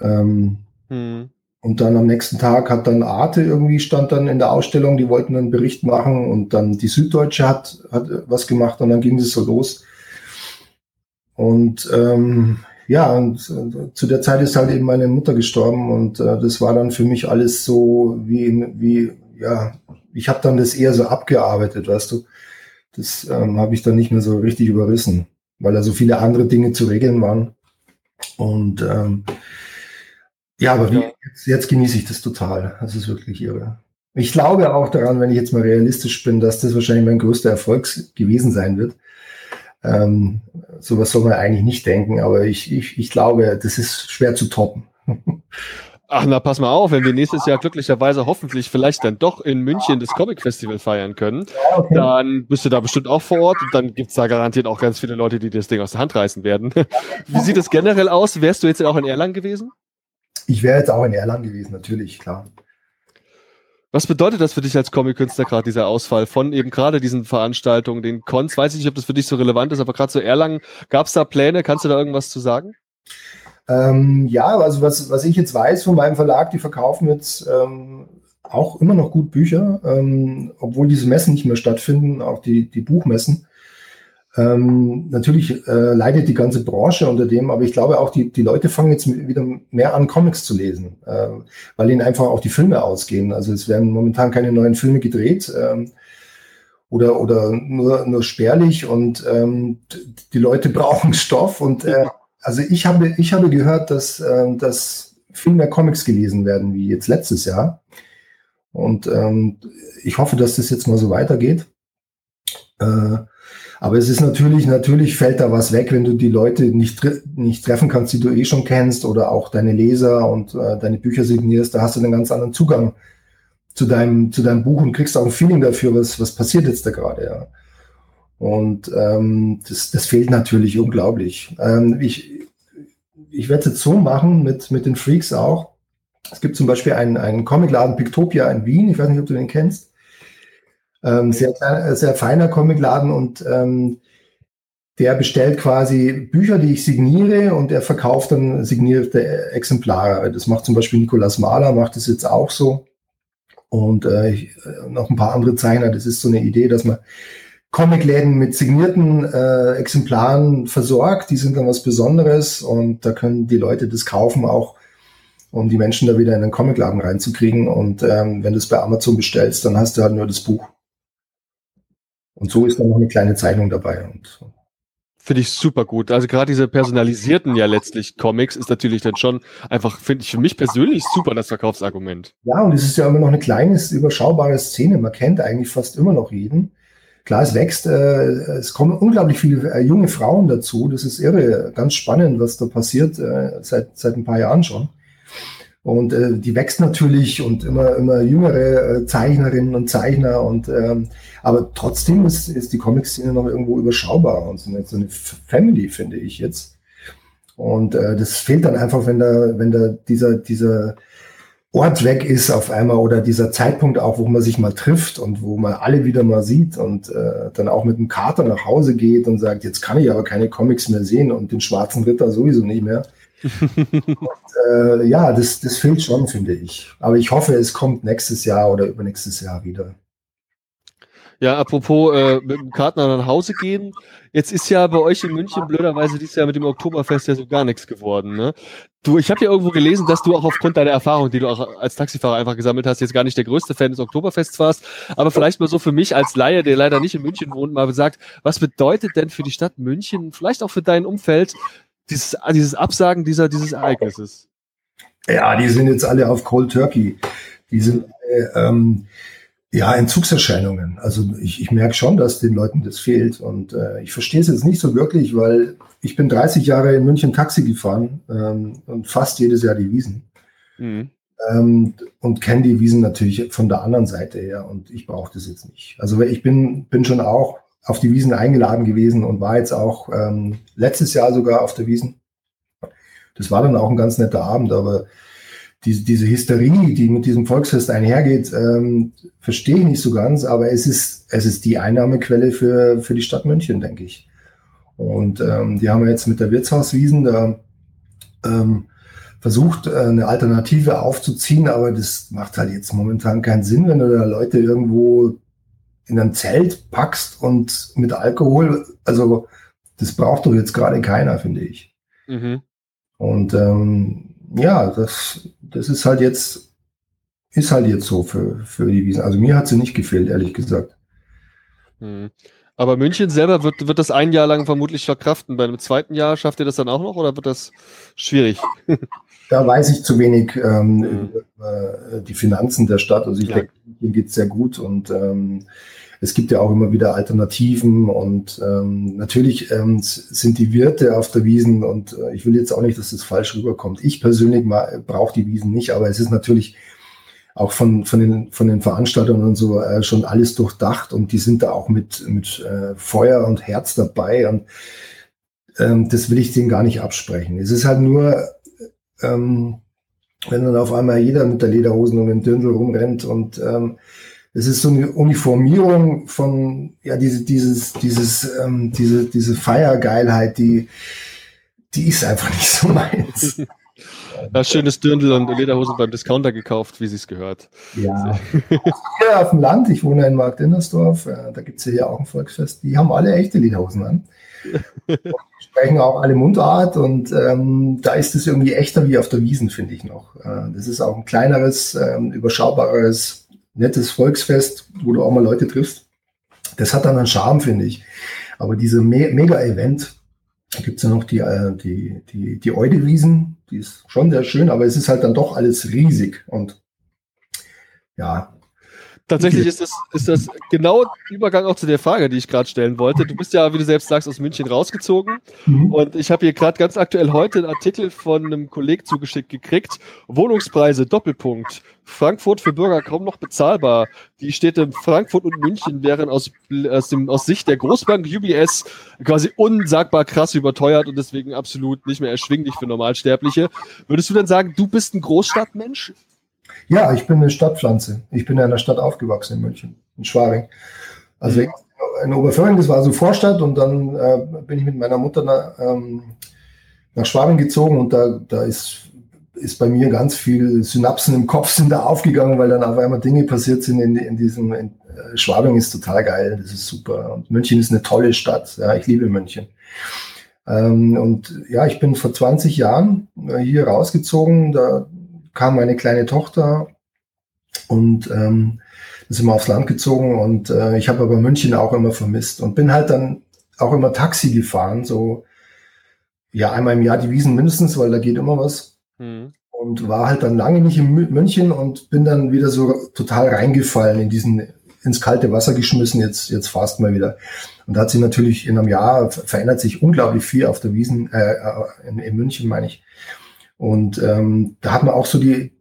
Ähm, hm. Und dann am nächsten Tag hat dann Arte irgendwie stand dann in der Ausstellung, die wollten einen Bericht machen und dann die Süddeutsche hat, hat was gemacht und dann ging es so los. Und ähm, ja, und zu der Zeit ist halt eben meine Mutter gestorben und äh, das war dann für mich alles so wie, wie ja, ich habe dann das eher so abgearbeitet, weißt du. Das ähm, habe ich dann nicht mehr so richtig überrissen, weil da so viele andere Dinge zu regeln waren. Und ähm, ja, aber wie, jetzt, jetzt genieße ich das total. Das ist wirklich irre. Ich glaube auch daran, wenn ich jetzt mal realistisch bin, dass das wahrscheinlich mein größter Erfolg gewesen sein wird. Ähm, sowas soll man eigentlich nicht denken, aber ich, ich, ich glaube, das ist schwer zu toppen. Ach, na, pass mal auf, wenn wir nächstes Jahr glücklicherweise hoffentlich vielleicht dann doch in München das Comic Festival feiern können, okay. dann bist du da bestimmt auch vor Ort und dann gibt's da garantiert auch ganz viele Leute, die das Ding aus der Hand reißen werden. Wie sieht es generell aus? Wärst du jetzt auch in Erlangen gewesen? Ich wäre jetzt auch in Erlangen gewesen, natürlich, klar. Was bedeutet das für dich als Comic-Künstler gerade, dieser Ausfall von eben gerade diesen Veranstaltungen, den Cons? Weiß ich nicht, ob das für dich so relevant ist, aber gerade so Erlangen, gab's da Pläne? Kannst du da irgendwas zu sagen? Ähm, ja, also was, was ich jetzt weiß von meinem Verlag, die verkaufen jetzt ähm, auch immer noch gut Bücher, ähm, obwohl diese Messen nicht mehr stattfinden, auch die, die Buchmessen. Ähm, natürlich äh, leidet die ganze Branche unter dem, aber ich glaube auch, die, die Leute fangen jetzt wieder mehr an, Comics zu lesen, äh, weil ihnen einfach auch die Filme ausgehen. Also es werden momentan keine neuen Filme gedreht ähm, oder, oder nur, nur spärlich und ähm, die Leute brauchen Stoff und äh, also ich habe, ich habe gehört, dass, äh, dass viel mehr Comics gelesen werden wie jetzt letztes Jahr. Und ähm, ich hoffe, dass das jetzt mal so weitergeht. Äh, aber es ist natürlich, natürlich fällt da was weg, wenn du die Leute nicht, nicht treffen kannst, die du eh schon kennst oder auch deine Leser und äh, deine Bücher signierst. Da hast du einen ganz anderen Zugang zu deinem, zu deinem Buch und kriegst auch ein Feeling dafür, was, was passiert jetzt da gerade, ja. Und ähm, das, das fehlt natürlich unglaublich. Ähm, ich ich werde es jetzt so machen mit, mit den Freaks auch. Es gibt zum Beispiel einen, einen Comicladen Pictopia in Wien. Ich weiß nicht, ob du den kennst. Ähm, sehr, sehr feiner Comicladen und ähm, der bestellt quasi Bücher, die ich signiere und er verkauft dann signierte Exemplare. Das macht zum Beispiel Nikolaus Mahler, macht das jetzt auch so. Und äh, äh, noch ein paar andere Zeichner. Das ist so eine Idee, dass man Comicläden mit signierten äh, Exemplaren versorgt. Die sind dann was Besonderes und da können die Leute das kaufen, auch um die Menschen da wieder in den Comicladen reinzukriegen. Und ähm, wenn du es bei Amazon bestellst, dann hast du halt nur das Buch. Und so ist dann noch eine kleine Zeichnung dabei. Und, Finde ich super gut. Also gerade diese personalisierten ja letztlich Comics ist natürlich dann schon einfach, finde ich für mich persönlich super das Verkaufsargument. Ja, und es ist ja immer noch eine kleine, überschaubare Szene. Man kennt eigentlich fast immer noch jeden. Klar, es wächst, äh, es kommen unglaublich viele äh, junge Frauen dazu. Das ist irre, ganz spannend, was da passiert, äh, seit, seit ein paar Jahren schon. Und äh, die wächst natürlich und immer, immer jüngere äh, Zeichnerinnen und Zeichner. Und ähm, aber trotzdem ist, ist die Comic-Szene noch irgendwo überschaubar und so eine, so eine Family, finde ich jetzt. Und äh, das fehlt dann einfach, wenn da, wenn da dieser, dieser Ort weg ist auf einmal oder dieser Zeitpunkt auch, wo man sich mal trifft und wo man alle wieder mal sieht und äh, dann auch mit dem Kater nach Hause geht und sagt, jetzt kann ich aber keine Comics mehr sehen und den schwarzen Ritter sowieso nicht mehr und, äh, ja, das, das fehlt schon, finde ich. Aber ich hoffe, es kommt nächstes Jahr oder übernächstes Jahr wieder. Ja, apropos äh, mit dem Kartner nach Hause gehen. Jetzt ist ja bei euch in München blöderweise dieses Jahr mit dem Oktoberfest ja so gar nichts geworden. Ne? Du, ich habe ja irgendwo gelesen, dass du auch aufgrund deiner Erfahrung, die du auch als Taxifahrer einfach gesammelt hast, jetzt gar nicht der größte Fan des Oktoberfests warst. Aber vielleicht mal so für mich als Laie, der leider nicht in München wohnt, mal gesagt, was bedeutet denn für die Stadt München, vielleicht auch für dein Umfeld, dieses, dieses Absagen dieser, dieses Ereignisses? Ja, die sind jetzt alle auf Cold Turkey. Die sind ähm, ja Entzugserscheinungen. Also ich, ich merke schon, dass den Leuten das fehlt. Und äh, ich verstehe es jetzt nicht so wirklich, weil ich bin 30 Jahre in München Taxi gefahren ähm, und fast jedes Jahr die Wiesen. Mhm. Ähm, und kenne die Wiesen natürlich von der anderen Seite her und ich brauche das jetzt nicht. Also ich bin, bin schon auch auf die Wiesen eingeladen gewesen und war jetzt auch ähm, letztes Jahr sogar auf der Wiesen. Das war dann auch ein ganz netter Abend, aber diese, diese Hysterie, die mit diesem Volksfest einhergeht, ähm, verstehe ich nicht so ganz, aber es ist, es ist die Einnahmequelle für, für die Stadt München, denke ich. Und ähm, die haben wir jetzt mit der Wirtshauswiesen da ähm, versucht, äh, eine Alternative aufzuziehen, aber das macht halt jetzt momentan keinen Sinn, wenn du da Leute irgendwo in ein Zelt packst und mit Alkohol, also das braucht doch jetzt gerade keiner, finde ich. Mhm. Und ähm, ja, das, das ist halt jetzt, ist halt jetzt so für, für die Wiesen. Also mir hat sie nicht gefehlt, ehrlich gesagt. Mhm. Aber München selber wird, wird das ein Jahr lang vermutlich verkraften. Bei einem zweiten Jahr schafft ihr das dann auch noch oder wird das schwierig? da weiß ich zu wenig ähm, mhm. über die Finanzen der Stadt. Also ich ja. denke, München geht es sehr gut und ähm, es gibt ja auch immer wieder Alternativen und ähm, natürlich ähm, sind die Wirte auf der Wiesen und äh, ich will jetzt auch nicht, dass das falsch rüberkommt. Ich persönlich brauche die Wiesen nicht, aber es ist natürlich auch von, von, den, von den Veranstaltungen und so äh, schon alles durchdacht und die sind da auch mit, mit äh, Feuer und Herz dabei und ähm, das will ich denen gar nicht absprechen. Es ist halt nur, ähm, wenn dann auf einmal jeder mit der Lederhosen und dem Dirndl rumrennt und ähm, es ist so eine Uniformierung von, ja, diese, dieses, dieses, ähm, diese, diese Feiergeilheit, die, die ist einfach nicht so meins. Ja, schönes Dirndl und Lederhosen beim Discounter gekauft, wie sie es gehört. Ja. Hier auf dem Land, ich wohne in Markt Innersdorf, äh, da gibt es ja auch ein Volksfest, die haben alle echte Lederhosen an. die sprechen auch alle Mundart und ähm, da ist es irgendwie echter wie auf der Wiesen, finde ich noch. Äh, das ist auch ein kleineres, ähm, überschaubares nettes Volksfest, wo du auch mal Leute triffst. Das hat dann einen Charme, finde ich. Aber diese Me Mega-Event, gibt es ja noch die, äh, die, die, die Eudewiesen, die ist schon sehr schön, aber es ist halt dann doch alles riesig und ja. Tatsächlich ist das, ist das genau Übergang auch zu der Frage, die ich gerade stellen wollte. Du bist ja, wie du selbst sagst, aus München rausgezogen. Mhm. Und ich habe hier gerade ganz aktuell heute einen Artikel von einem Kollegen zugeschickt gekriegt. Wohnungspreise, Doppelpunkt. Frankfurt für Bürger kaum noch bezahlbar. Die Städte Frankfurt und München wären aus, aus, dem, aus Sicht der Großbank UBS quasi unsagbar krass überteuert und deswegen absolut nicht mehr erschwinglich für Normalsterbliche. Würdest du denn sagen, du bist ein Großstadtmensch? Ja, ich bin eine Stadtpflanze. Ich bin in einer Stadt aufgewachsen in München, in Schwaring. Also mhm. in Oberföhring, das war so Vorstadt und dann äh, bin ich mit meiner Mutter nach, ähm, nach Schwaring gezogen und da, da ist, ist bei mir ganz viel Synapsen im Kopf sind da aufgegangen, weil dann auf einmal Dinge passiert sind in, in diesem, in, äh, Schwabing ist total geil, das ist super und München ist eine tolle Stadt, ja, ich liebe München. Ähm, und ja, ich bin vor 20 Jahren äh, hier rausgezogen, da kam meine kleine Tochter und ähm, sind wir aufs Land gezogen und äh, ich habe aber München auch immer vermisst und bin halt dann auch immer Taxi gefahren, so ja einmal im Jahr die Wiesen mindestens, weil da geht immer was. Mhm. Und war halt dann lange nicht in München und bin dann wieder so total reingefallen in diesen ins kalte Wasser geschmissen, jetzt, jetzt fast mal wieder. Und da hat sich natürlich in einem Jahr verändert sich unglaublich viel auf der Wiesen, äh, äh in, in München, meine ich. Und ähm, da hat man auch so die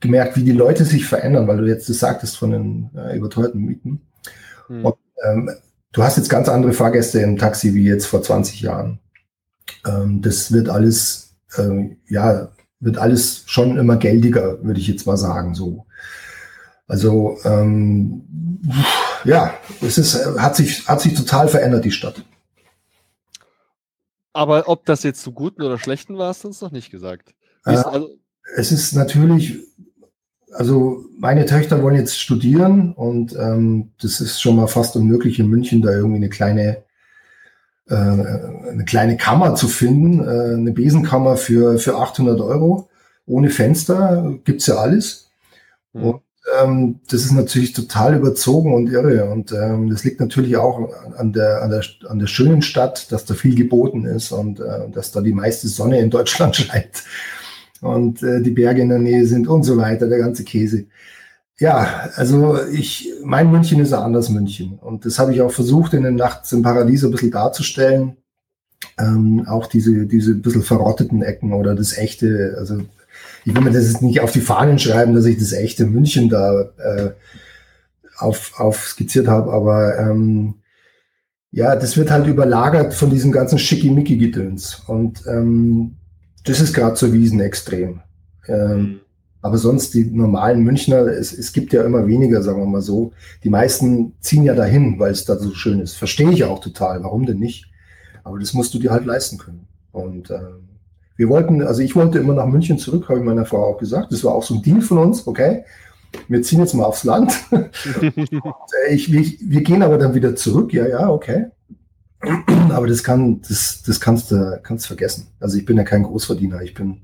gemerkt, wie die Leute sich verändern, weil du jetzt das sagtest von den äh, überteuerten Mieten. Mhm. Und, ähm, du hast jetzt ganz andere Fahrgäste im Taxi wie jetzt vor 20 Jahren. Ähm, das wird alles, ähm, ja, wird alles schon immer geldiger, würde ich jetzt mal sagen, so. Also, ähm, ja, es ist, hat sich, hat sich total verändert, die Stadt. Aber ob das jetzt zu guten oder schlechten war, hast du uns noch nicht gesagt. Äh, also es ist natürlich, also meine Töchter wollen jetzt studieren und ähm, das ist schon mal fast unmöglich in München da irgendwie eine kleine äh, eine kleine Kammer zu finden, äh, eine Besenkammer für für 800 Euro ohne Fenster gibt's ja alles. Mhm. Und ähm, das ist natürlich total überzogen und irre. Und ähm, das liegt natürlich auch an der, an, der, an der schönen Stadt, dass da viel geboten ist und äh, dass da die meiste Sonne in Deutschland scheint und äh, die Berge in der Nähe sind und so weiter, der ganze Käse. Ja, also ich, mein München ist ein anderes München. Und das habe ich auch versucht, in den Nachts im Paradies ein bisschen darzustellen. Ähm, auch diese, diese bisschen verrotteten Ecken oder das echte, also ich will mir das jetzt nicht auf die Fahnen schreiben, dass ich das echte München da äh, auf, auf skizziert habe, aber ähm, ja, das wird halt überlagert von diesem ganzen Schickimicki-Gedöns. Und ähm, das ist gerade zur Wiesen extrem. Ähm, aber sonst die normalen Münchner, es, es gibt ja immer weniger, sagen wir mal so. Die meisten ziehen ja dahin, weil es da so schön ist. Verstehe ich auch total. Warum denn nicht? Aber das musst du dir halt leisten können. Und ähm, wir wollten, also ich wollte immer nach München zurück, habe ich meiner Frau auch gesagt. Das war auch so ein Deal von uns, okay? Wir ziehen jetzt mal aufs Land. Äh, ich, wir, wir gehen aber dann wieder zurück. Ja, ja, okay. Aber das kann, das, das kannst du, kannst vergessen. Also ich bin ja kein Großverdiener. Ich bin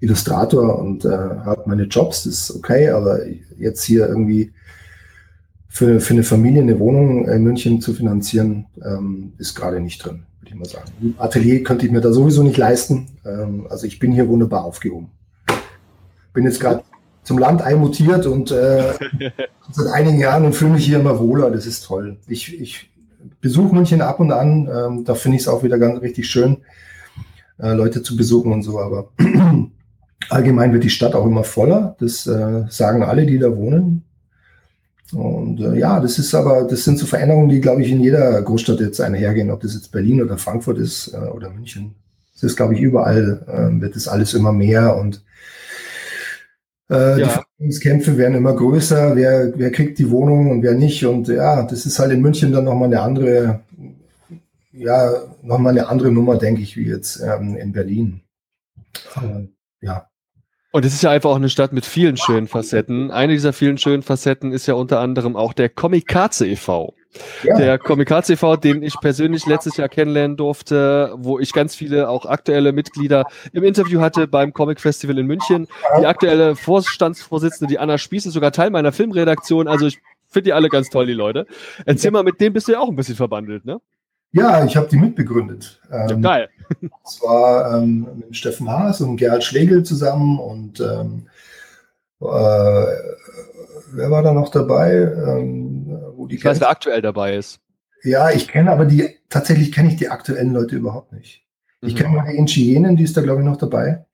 Illustrator und äh, habe meine Jobs, das ist okay, aber jetzt hier irgendwie für, für eine Familie eine Wohnung in München zu finanzieren, ähm, ist gerade nicht drin, würde ich mal sagen. Ein Atelier könnte ich mir da sowieso nicht leisten. Ähm, also ich bin hier wunderbar aufgehoben. Bin jetzt gerade zum Land einmutiert und äh, seit einigen Jahren und fühle mich hier immer wohler. Das ist toll. Ich, ich besuche München ab und an. Ähm, da finde ich es auch wieder ganz richtig schön, äh, Leute zu besuchen und so. Aber allgemein wird die Stadt auch immer voller. Das äh, sagen alle, die da wohnen. Und äh, ja, das ist aber, das sind so Veränderungen, die, glaube ich, in jeder Großstadt jetzt einhergehen, ob das jetzt Berlin oder Frankfurt ist äh, oder München. Das ist, glaube ich, überall äh, wird das alles immer mehr und äh, ja. Die Verhandlungskämpfe werden immer größer, wer, wer kriegt die Wohnung und wer nicht. Und ja, das ist halt in München dann nochmal eine andere, ja, nochmal eine andere Nummer, denke ich, wie jetzt ähm, in Berlin. Aber, ja. Und es ist ja einfach auch eine Stadt mit vielen schönen Facetten. Eine dieser vielen schönen Facetten ist ja unter anderem auch der Komikaze e.V. Ja. Der Komikaze e.V., den ich persönlich letztes Jahr kennenlernen durfte, wo ich ganz viele auch aktuelle Mitglieder im Interview hatte beim Comic Festival in München. Die aktuelle Vorstandsvorsitzende, die Anna Spieß, ist sogar Teil meiner Filmredaktion. Also ich finde die alle ganz toll, die Leute. Erzähl mal, mit dem bist du ja auch ein bisschen verbandelt, ne? Ja, ich habe die mitbegründet. Ähm, ja, geil. Das war ähm, mit Steffen Haas und Gerhard Schlegel zusammen und ähm, Äh, wer war da noch dabei? Ähm, wo die ich weiß, wer aktuell dabei ist. Ja, ich kenne aber die, tatsächlich kenne ich die aktuellen Leute überhaupt nicht. Ich mhm. kenne mal die Inchienen, die ist da, glaube ich, noch dabei.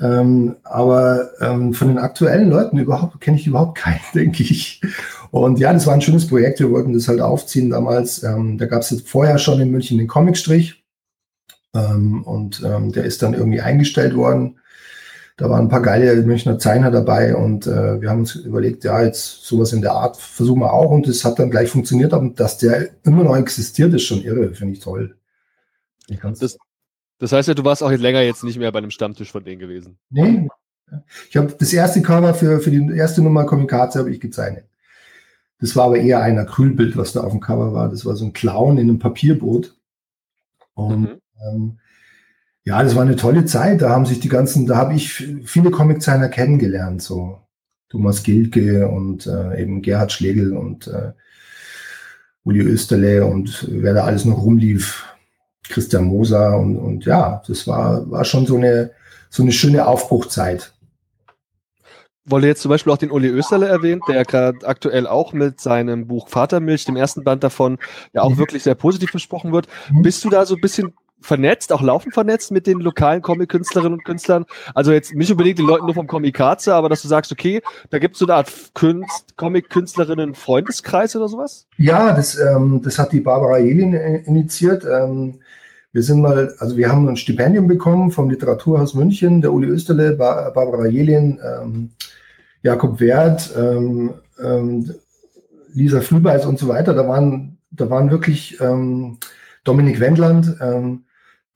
Ähm, aber ähm, von den aktuellen Leuten überhaupt kenne ich überhaupt keinen, denke ich. Und ja, das war ein schönes Projekt. Wir wollten das halt aufziehen damals. Ähm, da gab es vorher schon in München den Comicstrich. Ähm, und ähm, der ist dann irgendwie eingestellt worden. Da waren ein paar geile Münchner Zeichner dabei und äh, wir haben uns überlegt, ja, jetzt sowas in der Art versuchen wir auch und es hat dann gleich funktioniert. Aber dass der immer noch existiert, ist schon irre, finde ich toll. Ich das, das heißt ja, du warst auch jetzt länger jetzt nicht mehr bei einem Stammtisch von denen gewesen. Nee. Ich habe das erste Cover für, für die erste Nummer Komikaze habe ich gezeichnet. Das war aber eher ein Acrylbild, was da auf dem Cover war. Das war so ein Clown in einem Papierboot. Und mhm. ähm, ja, das war eine tolle Zeit. Da haben sich die ganzen, da habe ich viele Comiczeichner kennengelernt, so Thomas Gilke und äh, eben Gerhard Schlegel und äh, Uli Österle und wer da alles noch rumlief. Christian Moser und, und ja, das war, war schon so eine, so eine schöne Aufbruchzeit. Wolle jetzt zum Beispiel auch den Uli Österle erwähnt, der gerade aktuell auch mit seinem Buch Vatermilch, dem ersten Band davon, ja auch mhm. wirklich sehr positiv besprochen wird. Mhm. Bist du da so ein bisschen vernetzt, auch laufend vernetzt mit den lokalen Comic-Künstlerinnen und Künstlern? Also jetzt nicht unbedingt die Leute nur vom Comic-Katze, aber dass du sagst, okay, da gibt es so eine Art Comic-Künstlerinnen-Freundeskreis oder sowas? Ja, das, ähm, das hat die Barbara Jelin initiiert. Ähm, wir sind mal, also wir haben ein Stipendium bekommen vom Literaturhaus München, der Uli Österle, Barbara Jelin, ähm, Jakob Wert, ähm, ähm, Lisa Flübeis und so weiter. Da waren, da waren wirklich ähm, Dominik Wendland, ähm,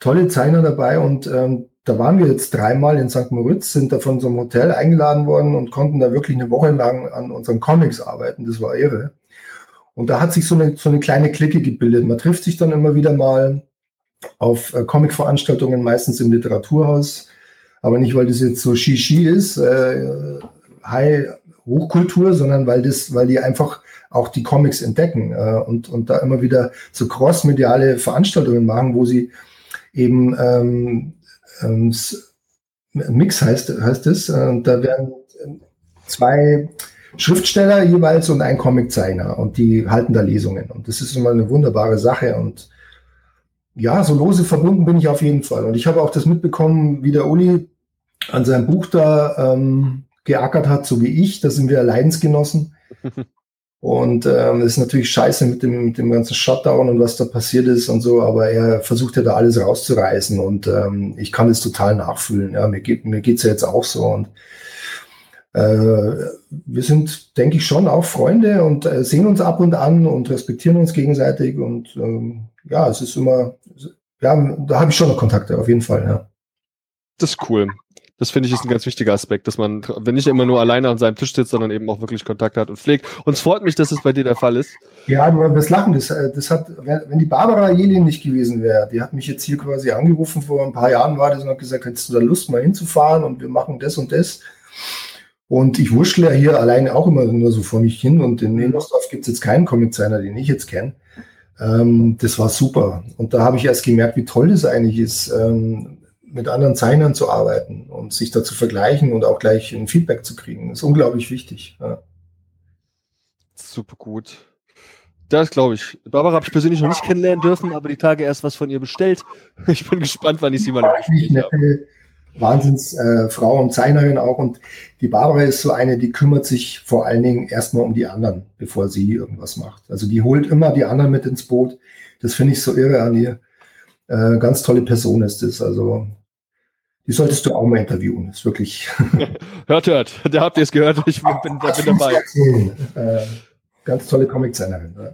tolle Zeichner dabei und ähm, da waren wir jetzt dreimal in St. Moritz, sind da von so einem Hotel eingeladen worden und konnten da wirklich eine Woche lang an unseren Comics arbeiten. Das war irre. Und da hat sich so eine, so eine kleine Clique gebildet. Man trifft sich dann immer wieder mal auf äh, Comic-Veranstaltungen, meistens im Literaturhaus. Aber nicht, weil das jetzt so Shishi ist, äh, High Hochkultur, sondern weil das, weil die einfach auch die Comics entdecken äh, und, und da immer wieder so cross-mediale Veranstaltungen machen, wo sie eben ähm, ähm, Mix heißt, heißt es. Äh, da werden zwei Schriftsteller jeweils und ein Comiczeichner und die halten da Lesungen. Und das ist immer eine wunderbare Sache und ja, so lose verbunden bin ich auf jeden Fall. Und ich habe auch das mitbekommen, wie der Uli an seinem Buch da ähm, geackert hat, so wie ich. Da sind wir Leidensgenossen. Und ähm, ist natürlich scheiße mit dem, dem ganzen Shutdown und was da passiert ist und so, aber er versucht ja da alles rauszureißen und ähm, ich kann es total nachfühlen. Ja, mir geht mir geht's ja jetzt auch so und äh, wir sind, denke ich, schon auch Freunde und äh, sehen uns ab und an und respektieren uns gegenseitig und ähm, ja, es ist immer, ja, da habe ich schon noch Kontakte, auf jeden Fall, ja. Das ist cool. Das finde ich ist ein ganz wichtiger Aspekt, dass man, wenn nicht immer nur alleine an seinem Tisch sitzt, sondern eben auch wirklich Kontakt hat und pflegt. Und es freut mich, dass es bei dir der Fall ist. Ja, nur das Lachen, das, äh, das hat, wenn die Barbara Jelin nicht gewesen wäre, die hat mich jetzt hier quasi angerufen, vor ein paar Jahren war das und hat gesagt, hättest du da Lust mal hinzufahren und wir machen das und das. Und ich wurschtle ja hier alleine auch immer nur so vor mich hin und in Nebersdorf gibt es jetzt keinen Comic-Designer, den ich jetzt kenne. Ähm, das war super. Und da habe ich erst gemerkt, wie toll das eigentlich ist, ähm, mit anderen Zeichnern zu arbeiten und sich da zu vergleichen und auch gleich ein Feedback zu kriegen. Ist unglaublich wichtig. Ja. Super gut. Das glaube ich. Barbara habe ich persönlich noch nicht kennenlernen dürfen, aber die Tage erst was von ihr bestellt. Ich bin gespannt, wann ich sie mal habe. Wahnsinnsfrau äh, und Zeichnerin auch. Und die Barbara ist so eine, die kümmert sich vor allen Dingen erstmal um die anderen, bevor sie irgendwas macht. Also die holt immer die anderen mit ins Boot. Das finde ich so irre an ihr. Äh, ganz tolle Person ist es. Also die solltest du auch mal interviewen. Ist wirklich. hört, hört. Da habt ihr es gehört. Ich bin, bin, bin dabei. Äh, ganz tolle Comiczeichnerin. Ja.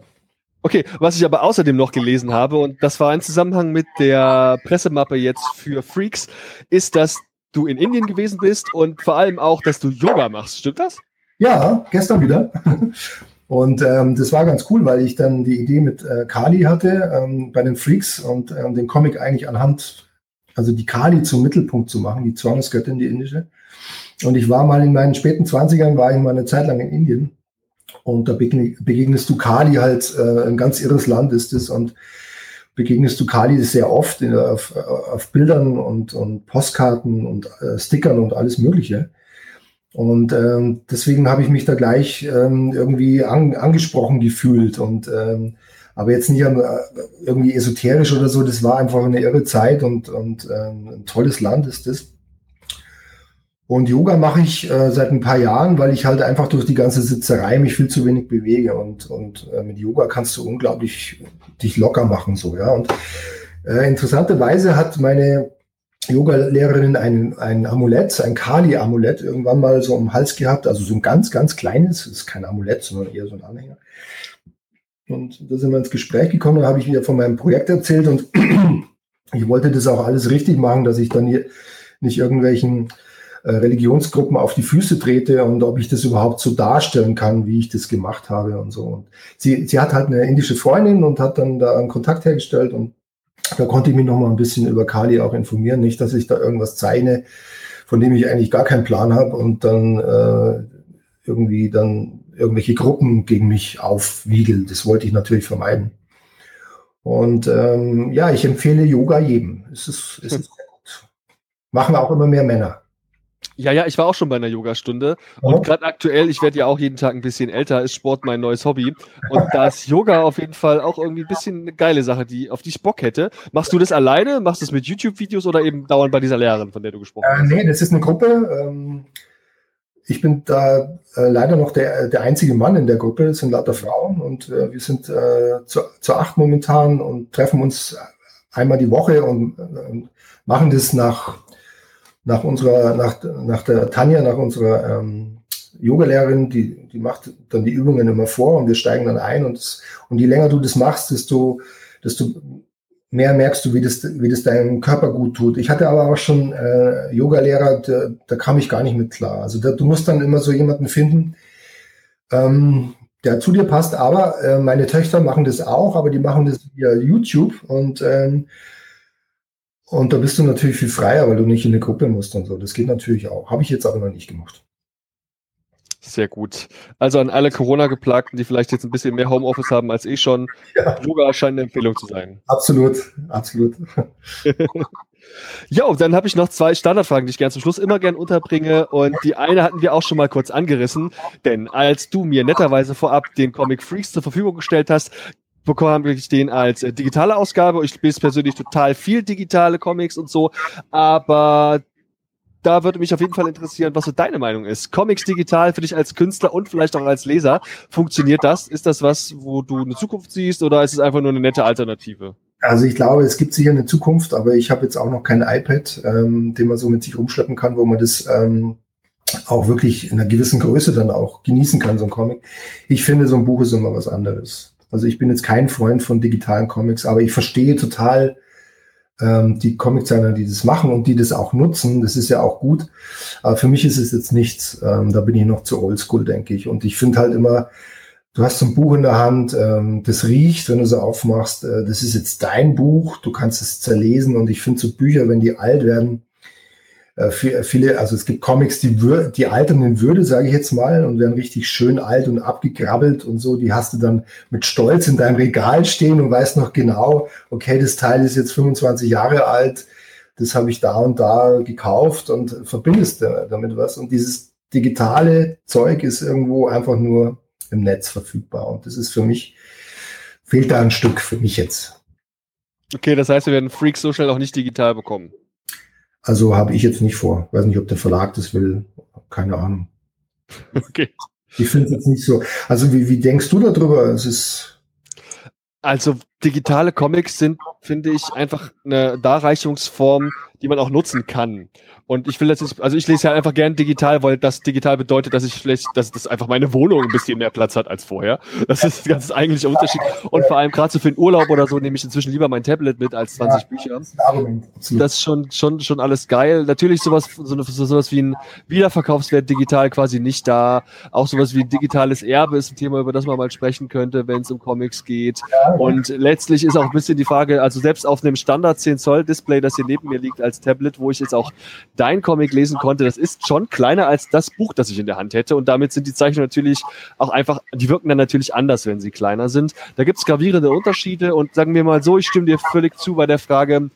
Okay, was ich aber außerdem noch gelesen habe, und das war ein Zusammenhang mit der Pressemappe jetzt für Freaks, ist, dass du in Indien gewesen bist und vor allem auch, dass du Yoga machst. Stimmt das? Ja, gestern wieder. Und ähm, das war ganz cool, weil ich dann die Idee mit äh, Kali hatte ähm, bei den Freaks und ähm, den Comic eigentlich anhand, also die Kali zum Mittelpunkt zu machen, die Zornesgöttin, die indische. Und ich war mal in meinen späten Zwanzigern, war ich mal eine Zeit lang in Indien und da begegnest du Kali halt, äh, ein ganz irres Land ist es und begegnest du Kali sehr oft in, auf, auf, Bildern und, und Postkarten und äh, Stickern und alles Mögliche. Und ähm, deswegen habe ich mich da gleich ähm, irgendwie an, angesprochen gefühlt. Und ähm, aber jetzt nicht äh, irgendwie esoterisch oder so, das war einfach eine irre Zeit und, und ähm, ein tolles Land ist das. Und Yoga mache ich äh, seit ein paar Jahren, weil ich halt einfach durch die ganze Sitzerei mich viel zu wenig bewege. Und, und äh, mit Yoga kannst du unglaublich dich locker machen. so ja. Und äh, interessanterweise hat meine Yoga-Lehrerin ein, ein Amulett, ein Kali-Amulett irgendwann mal so am Hals gehabt, also so ein ganz, ganz kleines, ist kein Amulett, sondern eher so ein Anhänger. Und da sind wir ins Gespräch gekommen, da habe ich wieder von meinem Projekt erzählt und ich wollte das auch alles richtig machen, dass ich dann hier nicht irgendwelchen äh, Religionsgruppen auf die Füße trete und ob ich das überhaupt so darstellen kann, wie ich das gemacht habe und so. Und sie, sie hat halt eine indische Freundin und hat dann da einen Kontakt hergestellt und da konnte ich mich noch mal ein bisschen über Kali auch informieren. Nicht, dass ich da irgendwas zeichne, von dem ich eigentlich gar keinen Plan habe und dann äh, irgendwie dann irgendwelche Gruppen gegen mich aufwiegel. Das wollte ich natürlich vermeiden. Und ähm, ja, ich empfehle Yoga jedem. Es ist, es ist sehr gut. Machen auch immer mehr Männer. Ja, ja, ich war auch schon bei einer Yogastunde und oh. gerade aktuell, ich werde ja auch jeden Tag ein bisschen älter, ist Sport mein neues Hobby und da ist Yoga auf jeden Fall auch irgendwie ein bisschen eine geile Sache, die auf die ich Bock hätte. Machst du das alleine? Machst du das mit YouTube-Videos oder eben dauernd bei dieser Lehrerin, von der du gesprochen äh, hast? Nee, das ist eine Gruppe. Ähm, ich bin da äh, leider noch der, der einzige Mann in der Gruppe, es sind lauter Frauen und äh, wir sind äh, zu, zu acht momentan und treffen uns einmal die Woche und, und machen das nach nach unserer, nach, nach der Tanja, nach unserer ähm, Yogalehrerin, die, die macht dann die Übungen immer vor und wir steigen dann ein und, und je länger du das machst, desto, desto mehr merkst du, wie das, wie das deinem Körper gut tut. Ich hatte aber auch schon äh, Yogalehrer, da, da kam ich gar nicht mit klar. Also da, du musst dann immer so jemanden finden, ähm, der zu dir passt. Aber äh, meine Töchter machen das auch, aber die machen das via YouTube und ähm, und da bist du natürlich viel freier, weil du nicht in eine Gruppe musst und so. Das geht natürlich auch. Habe ich jetzt aber noch nicht gemacht. Sehr gut. Also an alle Corona-Geplagten, die vielleicht jetzt ein bisschen mehr Homeoffice haben als ich schon, ja. Yoga scheint eine Empfehlung zu sein. Absolut, absolut. Jo, dann habe ich noch zwei Standardfragen, die ich gerne zum Schluss immer gern unterbringe. Und die eine hatten wir auch schon mal kurz angerissen, denn als du mir netterweise vorab den Comic Freaks zur Verfügung gestellt hast, bekommen ich den als äh, digitale Ausgabe. Ich lese persönlich total viel digitale Comics und so, aber da würde mich auf jeden Fall interessieren, was so deine Meinung ist. Comics digital für dich als Künstler und vielleicht auch als Leser. Funktioniert das? Ist das was, wo du eine Zukunft siehst oder ist es einfach nur eine nette Alternative? Also ich glaube, es gibt sicher eine Zukunft, aber ich habe jetzt auch noch kein iPad, ähm, den man so mit sich rumschleppen kann, wo man das ähm, auch wirklich in einer gewissen Größe dann auch genießen kann, so ein Comic. Ich finde, so ein Buch ist immer was anderes. Also ich bin jetzt kein Freund von digitalen Comics, aber ich verstehe total ähm, die Comiczeichner, die das machen und die das auch nutzen. Das ist ja auch gut. Aber für mich ist es jetzt nichts. Ähm, da bin ich noch zu oldschool, denke ich. Und ich finde halt immer, du hast so ein Buch in der Hand, ähm, das riecht, wenn du so aufmachst, äh, das ist jetzt dein Buch, du kannst es zerlesen und ich finde so Bücher, wenn die alt werden, viele, also es gibt Comics, die, die altern in Würde, sage ich jetzt mal, und werden richtig schön alt und abgegrabbelt und so. Die hast du dann mit Stolz in deinem Regal stehen und weißt noch genau, okay, das Teil ist jetzt 25 Jahre alt, das habe ich da und da gekauft und verbindest damit was. Und dieses digitale Zeug ist irgendwo einfach nur im Netz verfügbar. Und das ist für mich, fehlt da ein Stück für mich jetzt. Okay, das heißt, wir werden Freaks so schnell auch nicht digital bekommen. Also habe ich jetzt nicht vor. Weiß nicht, ob der Verlag das will. Keine Ahnung. Okay. Ich finde es jetzt nicht so. Also wie, wie denkst du darüber? Es ist also digitale Comics sind, finde ich, einfach eine Darreichungsform, die man auch nutzen kann. Und ich will das nicht, also ich lese ja einfach gern digital, weil das digital bedeutet, dass ich vielleicht, dass das einfach meine Wohnung ein bisschen mehr Platz hat als vorher. Das ist ganz eigentlicher Unterschied. Und vor allem gerade so für den Urlaub oder so nehme ich inzwischen lieber mein Tablet mit als 20 ja, Bücher. Das ist schon, schon, schon alles geil. Natürlich sowas, so, sowas wie ein Wiederverkaufswert digital quasi nicht da. Auch sowas wie ein digitales Erbe ist ein Thema, über das man mal sprechen könnte, wenn es um Comics geht. Und letztlich ist auch ein bisschen die Frage, also selbst auf einem Standard 10 Zoll Display, das hier neben mir liegt als Tablet, wo ich jetzt auch dein Comic lesen konnte, das ist schon kleiner als das Buch, das ich in der Hand hätte. Und damit sind die Zeichnungen natürlich auch einfach, die wirken dann natürlich anders, wenn sie kleiner sind. Da gibt es gravierende Unterschiede und sagen wir mal so, ich stimme dir völlig zu bei der Frage,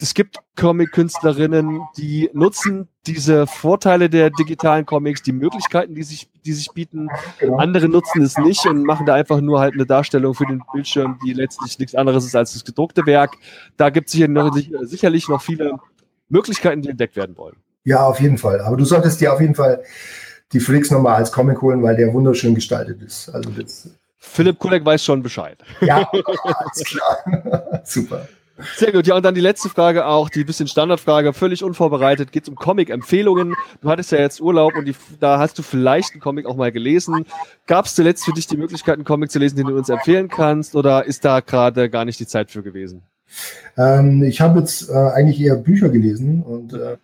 es gibt Comic-Künstlerinnen, die nutzen diese Vorteile der digitalen Comics, die Möglichkeiten, die sich, die sich bieten. Genau. Andere nutzen es nicht und machen da einfach nur halt eine Darstellung für den Bildschirm, die letztlich nichts anderes ist als das gedruckte Werk. Da gibt es sicher noch, sicherlich noch viele Möglichkeiten, die entdeckt werden wollen. Ja, auf jeden Fall. Aber du solltest dir auf jeden Fall die Freaks nochmal als Comic holen, weil der wunderschön gestaltet ist. Also das Philipp Kulek weiß schon Bescheid. Ja, alles klar. Super. Sehr gut. Ja, und dann die letzte Frage auch, die bisschen Standardfrage, völlig unvorbereitet, geht es um Comic-Empfehlungen. Du hattest ja jetzt Urlaub und die, da hast du vielleicht einen Comic auch mal gelesen. Gab es zuletzt für dich die Möglichkeit, einen Comic zu lesen, den du uns empfehlen kannst, oder ist da gerade gar nicht die Zeit für gewesen? Ähm, ich habe jetzt äh, eigentlich eher Bücher gelesen und äh,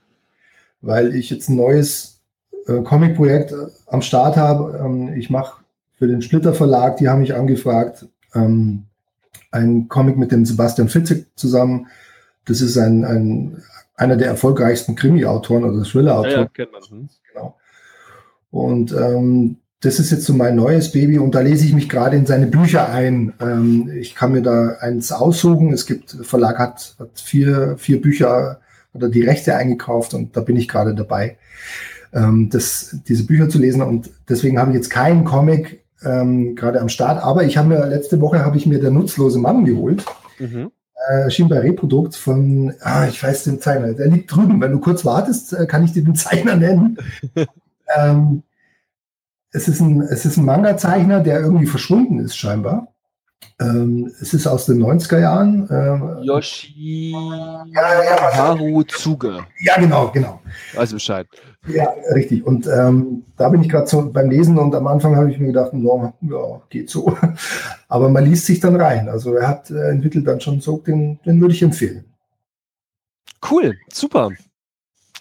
weil ich jetzt ein neues äh, Comic-Projekt äh, am Start habe. Ähm, ich mache für den Splitter Verlag, die haben mich angefragt, ähm, ein Comic mit dem Sebastian Fitzek zusammen. Das ist ein, ein einer der erfolgreichsten Krimi-Autoren oder Thriller-Autoren. Ja, ja, kennt man. Hm. Genau. Und ähm, das ist jetzt so mein neues Baby und da lese ich mich gerade in seine Bücher ein. Ähm, ich kann mir da eins aussuchen. Es gibt, Verlag hat, hat vier, vier Bücher oder die Rechte eingekauft und da bin ich gerade dabei, ähm, das, diese Bücher zu lesen. Und deswegen habe ich jetzt keinen Comic ähm, gerade am Start. Aber ich habe mir letzte Woche habe ich mir der nutzlose Mann geholt. Mhm. Äh, erschien bei Reprodukt von, ah, ich weiß den Zeichner, der liegt drüben. Wenn du kurz wartest, äh, kann ich dir den Zeichner nennen. ähm, es ist ein, es ist ein Manga-Zeichner, der irgendwie verschwunden ist, scheinbar. Ähm, es ist aus den 90er Jahren. Ähm, Yoshi ja, ja, Haru Zuge. Ja, genau, genau. Weiß Bescheid. Ja, richtig. Und ähm, da bin ich gerade so beim Lesen und am Anfang habe ich mir gedacht, no, ja, geht so. Aber man liest sich dann rein. Also er hat äh, entwickelt dann schon so, den, den würde ich empfehlen. Cool, super.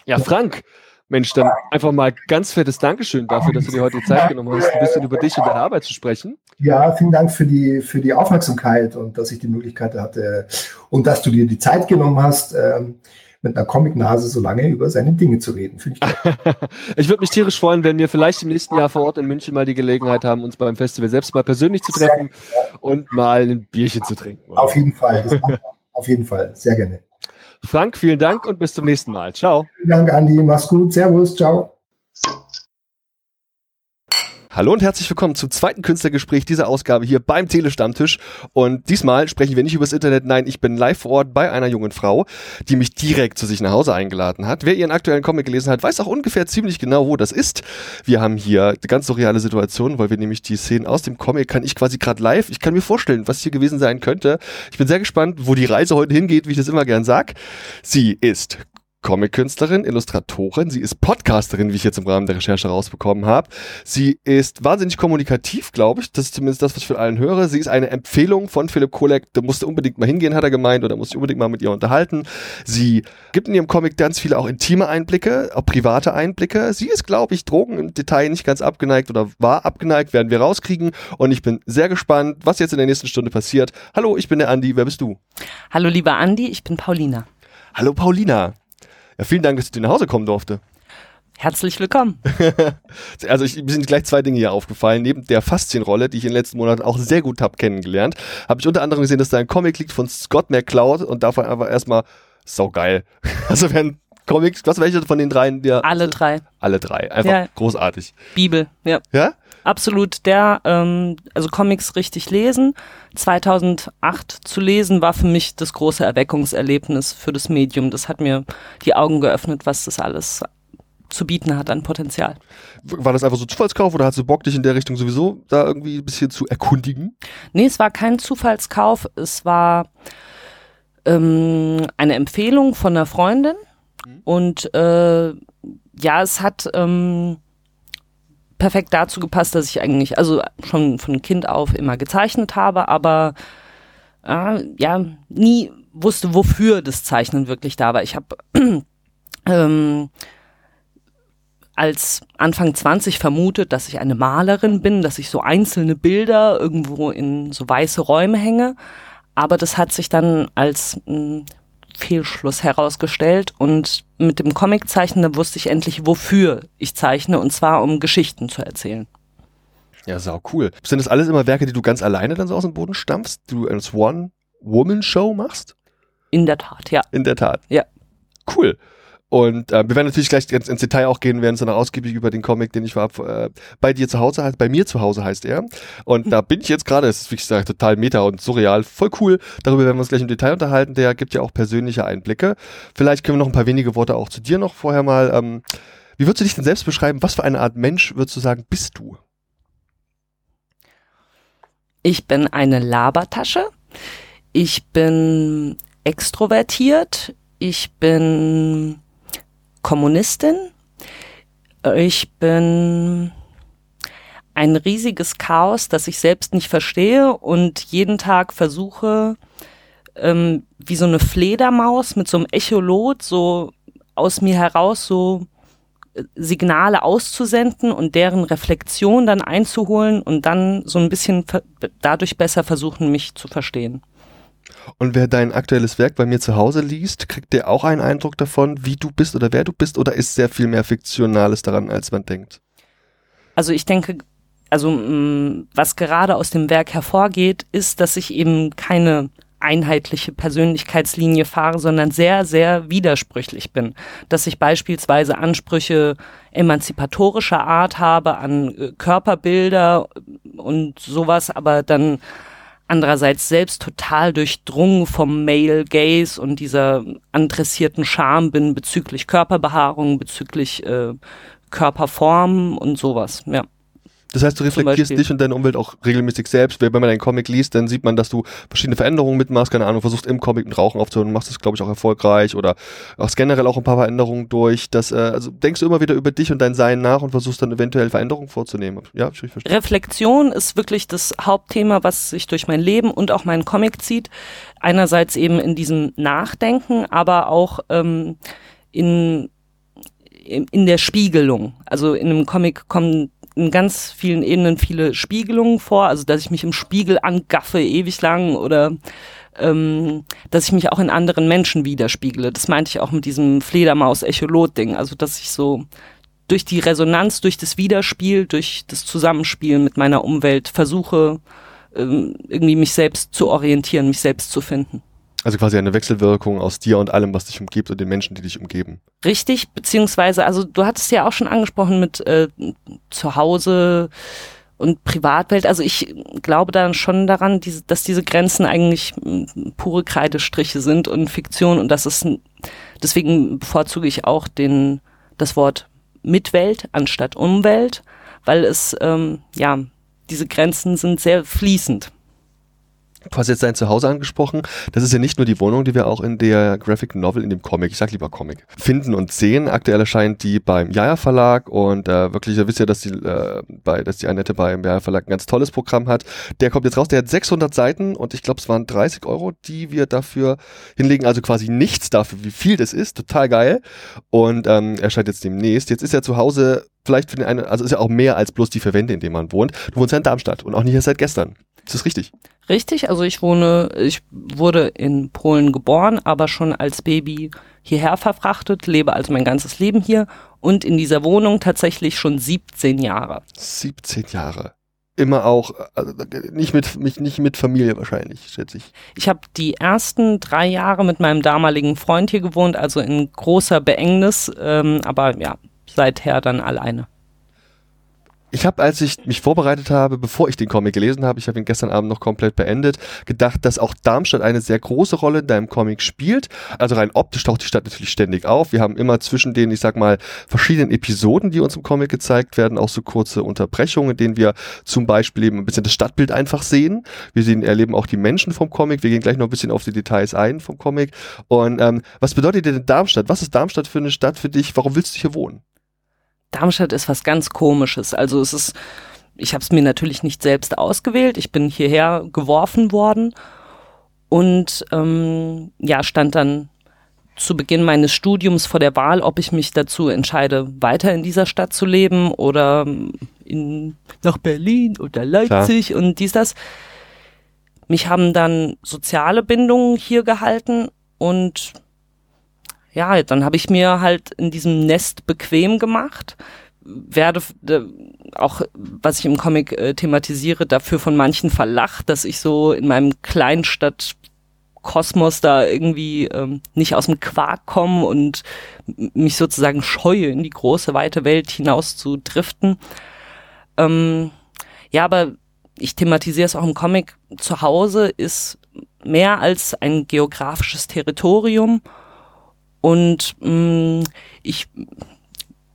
Ja, Frank, Mensch, dann einfach mal ganz fettes Dankeschön dafür, dass du dir heute die Zeit genommen hast, ein bisschen über dich und deine Arbeit zu sprechen. Ja, vielen Dank für die, für die Aufmerksamkeit und dass ich die Möglichkeit hatte und dass du dir die Zeit genommen hast, ähm, mit einer Comic-Nase so lange über seine Dinge zu reden. ich ich würde mich tierisch freuen, wenn wir vielleicht im nächsten Jahr vor Ort in München mal die Gelegenheit haben, uns beim Festival selbst mal persönlich zu treffen und mal ein Bierchen zu trinken. Auf jeden Fall. Auf jeden Fall. Sehr gerne. Frank, vielen Dank und bis zum nächsten Mal. Ciao. Vielen Dank, Andi. Mach's gut. Servus. Ciao. Hallo und herzlich willkommen zum zweiten Künstlergespräch dieser Ausgabe hier beim Telestammtisch. Und diesmal sprechen wir nicht übers Internet, nein, ich bin live vor Ort bei einer jungen Frau, die mich direkt zu sich nach Hause eingeladen hat. Wer ihren aktuellen Comic gelesen hat, weiß auch ungefähr ziemlich genau, wo das ist. Wir haben hier eine ganz surreale Situation, weil wir nämlich die Szenen aus dem Comic kann ich quasi gerade live, ich kann mir vorstellen, was hier gewesen sein könnte. Ich bin sehr gespannt, wo die Reise heute hingeht, wie ich das immer gern sag. Sie ist Comic-Künstlerin, Illustratorin, sie ist Podcasterin, wie ich jetzt im Rahmen der Recherche rausbekommen habe. Sie ist wahnsinnig kommunikativ, glaube ich. Das ist zumindest das, was ich von allen höre. Sie ist eine Empfehlung von Philipp Kolek. Da musste unbedingt mal hingehen, hat er gemeint, oder musste unbedingt mal mit ihr unterhalten. Sie gibt in ihrem Comic ganz viele auch intime Einblicke, auch private Einblicke. Sie ist, glaube ich, Drogen im Detail nicht ganz abgeneigt oder war abgeneigt, werden wir rauskriegen. Und ich bin sehr gespannt, was jetzt in der nächsten Stunde passiert. Hallo, ich bin der Andi. Wer bist du? Hallo, lieber Andi. Ich bin Paulina. Hallo, Paulina. Ja, vielen Dank, dass ich nach Hause kommen durfte. Herzlich willkommen. also ich, mir sind gleich zwei Dinge hier aufgefallen. Neben der Faszienrolle, die ich in den letzten Monaten auch sehr gut habe kennengelernt, habe ich unter anderem gesehen, dass da ein Comic liegt von Scott McCloud und davon einfach erstmal saugeil. Also wenn Comics, was welche von den dreien? Der, alle drei. Alle drei. Einfach ja. großartig. Bibel, ja. Ja? Absolut. Der, ähm, also Comics richtig lesen. 2008 zu lesen war für mich das große Erweckungserlebnis für das Medium. Das hat mir die Augen geöffnet, was das alles zu bieten hat an Potenzial. War das einfach so Zufallskauf oder hast du Bock, dich in der Richtung sowieso da irgendwie ein bisschen zu erkundigen? Nee, es war kein Zufallskauf. Es war ähm, eine Empfehlung von einer Freundin Mhm. Und äh, ja, es hat ähm, perfekt dazu gepasst, dass ich eigentlich, also schon von Kind auf immer gezeichnet habe, aber äh, ja, nie wusste, wofür das Zeichnen wirklich da war. Ich habe ähm, als Anfang 20 vermutet, dass ich eine Malerin bin, dass ich so einzelne Bilder irgendwo in so weiße Räume hänge. Aber das hat sich dann als hm, Fehlschluss herausgestellt und mit dem Comiczeichnen wusste ich endlich, wofür ich zeichne und zwar um Geschichten zu erzählen. Ja, sau cool. Sind das alles immer Werke, die du ganz alleine dann so aus dem Boden stampfst? Du als One-Woman-Show machst? In der Tat, ja. In der Tat. Ja. Cool. Und äh, wir werden natürlich gleich ganz ins Detail auch gehen, werden so noch ausgiebig über den Comic, den ich war, äh, bei dir zu Hause heißt, bei mir zu Hause heißt er. Und da bin ich jetzt gerade, das ist wie gesagt total meta und surreal, voll cool. Darüber werden wir uns gleich im Detail unterhalten. Der gibt ja auch persönliche Einblicke. Vielleicht können wir noch ein paar wenige Worte auch zu dir noch vorher mal. Ähm, wie würdest du dich denn selbst beschreiben? Was für eine Art Mensch würdest du sagen, bist du? Ich bin eine Labertasche. Ich bin extrovertiert. Ich bin Kommunistin. Ich bin ein riesiges Chaos, das ich selbst nicht verstehe und jeden Tag versuche, ähm, wie so eine Fledermaus mit so einem Echolot so aus mir heraus so äh, Signale auszusenden und deren Reflexion dann einzuholen und dann so ein bisschen dadurch besser versuchen, mich zu verstehen. Und wer dein aktuelles Werk bei mir zu Hause liest, kriegt der auch einen Eindruck davon, wie du bist oder wer du bist, oder ist sehr viel mehr Fiktionales daran, als man denkt? Also ich denke, also mm, was gerade aus dem Werk hervorgeht, ist, dass ich eben keine einheitliche Persönlichkeitslinie fahre, sondern sehr, sehr widersprüchlich bin. Dass ich beispielsweise Ansprüche emanzipatorischer Art habe an äh, Körperbilder und sowas, aber dann andererseits selbst total durchdrungen vom Male Gaze und dieser adressierten Scham bin bezüglich Körperbehaarung, bezüglich äh, Körperform und sowas, ja. Das heißt, du reflektierst dich und deine Umwelt auch regelmäßig selbst. Wenn man einen Comic liest, dann sieht man, dass du verschiedene Veränderungen mitmachst. Keine Ahnung, versuchst im Comic mit Rauchen aufzuhören, machst das, glaube ich, auch erfolgreich oder hast generell auch ein paar Veränderungen durch. Das, äh, also denkst du immer wieder über dich und dein Sein nach und versuchst dann eventuell Veränderungen vorzunehmen. Ja, ich verstehe. Reflexion ist wirklich das Hauptthema, was sich durch mein Leben und auch meinen Comic zieht. Einerseits eben in diesem Nachdenken, aber auch ähm, in in der Spiegelung. Also in einem Comic kommen in ganz vielen Ebenen viele Spiegelungen vor, also dass ich mich im Spiegel angaffe ewig lang oder ähm, dass ich mich auch in anderen Menschen widerspiegle. Das meinte ich auch mit diesem Fledermaus-Echolot-Ding, also dass ich so durch die Resonanz, durch das Widerspiel, durch das Zusammenspiel mit meiner Umwelt versuche, ähm, irgendwie mich selbst zu orientieren, mich selbst zu finden. Also quasi eine Wechselwirkung aus dir und allem, was dich umgibt und den Menschen, die dich umgeben. Richtig, beziehungsweise, also du hattest ja auch schon angesprochen mit äh, Zuhause und Privatwelt. Also ich glaube dann schon daran, diese, dass diese Grenzen eigentlich pure Kreidestriche sind und Fiktion und das ist deswegen bevorzuge ich auch den das Wort Mitwelt anstatt Umwelt, weil es ähm, ja diese Grenzen sind sehr fließend. Du hast jetzt dein Zuhause angesprochen. Das ist ja nicht nur die Wohnung, die wir auch in der Graphic Novel, in dem Comic, ich sag lieber Comic, finden und sehen. Aktuell erscheint die beim Jaja Verlag und äh, wirklich, ihr wisst ja, dass die, äh, bei, dass die Annette beim Jaja Verlag ein ganz tolles Programm hat. Der kommt jetzt raus, der hat 600 Seiten und ich glaube, es waren 30 Euro, die wir dafür hinlegen. Also quasi nichts dafür, wie viel das ist. Total geil. Und ähm, erscheint jetzt demnächst. Jetzt ist er zu Hause vielleicht für den einen, also ist ja auch mehr als bloß die Verwände, in denen man wohnt. Du wohnst ja in Darmstadt und auch nicht erst seit gestern. Ist das richtig? Richtig, also ich wohne, ich wurde in Polen geboren, aber schon als Baby hierher verfrachtet, lebe also mein ganzes Leben hier und in dieser Wohnung tatsächlich schon 17 Jahre. 17 Jahre. Immer auch, also nicht mit, nicht, nicht mit Familie wahrscheinlich, schätze ich. Ich habe die ersten drei Jahre mit meinem damaligen Freund hier gewohnt, also in großer Beengnis, ähm, aber ja, seither dann alleine. Ich habe, als ich mich vorbereitet habe, bevor ich den Comic gelesen habe, ich habe ihn gestern Abend noch komplett beendet, gedacht, dass auch Darmstadt eine sehr große Rolle in deinem Comic spielt. Also rein optisch taucht die Stadt natürlich ständig auf. Wir haben immer zwischen den, ich sag mal, verschiedenen Episoden, die uns im Comic gezeigt werden, auch so kurze Unterbrechungen, in denen wir zum Beispiel eben ein bisschen das Stadtbild einfach sehen. Wir sehen, erleben auch die Menschen vom Comic. Wir gehen gleich noch ein bisschen auf die Details ein vom Comic. Und ähm, was bedeutet dir denn Darmstadt? Was ist Darmstadt für eine Stadt für dich? Warum willst du hier wohnen? Darmstadt ist was ganz Komisches. Also es ist, ich habe es mir natürlich nicht selbst ausgewählt. Ich bin hierher geworfen worden und ähm, ja stand dann zu Beginn meines Studiums vor der Wahl, ob ich mich dazu entscheide, weiter in dieser Stadt zu leben oder in, nach Berlin oder Leipzig Klar. und dies das. Mich haben dann soziale Bindungen hier gehalten und ja, dann habe ich mir halt in diesem Nest bequem gemacht, werde auch, was ich im Comic äh, thematisiere, dafür von manchen verlacht, dass ich so in meinem Kleinstadt Mikrokosmos da irgendwie ähm, nicht aus dem Quark kommen und mich sozusagen scheue, in die große, weite Welt hinaus zu driften. Ähm, ja, aber ich thematisiere es auch im Comic. Zu Hause ist mehr als ein geografisches Territorium und mh, mm, ich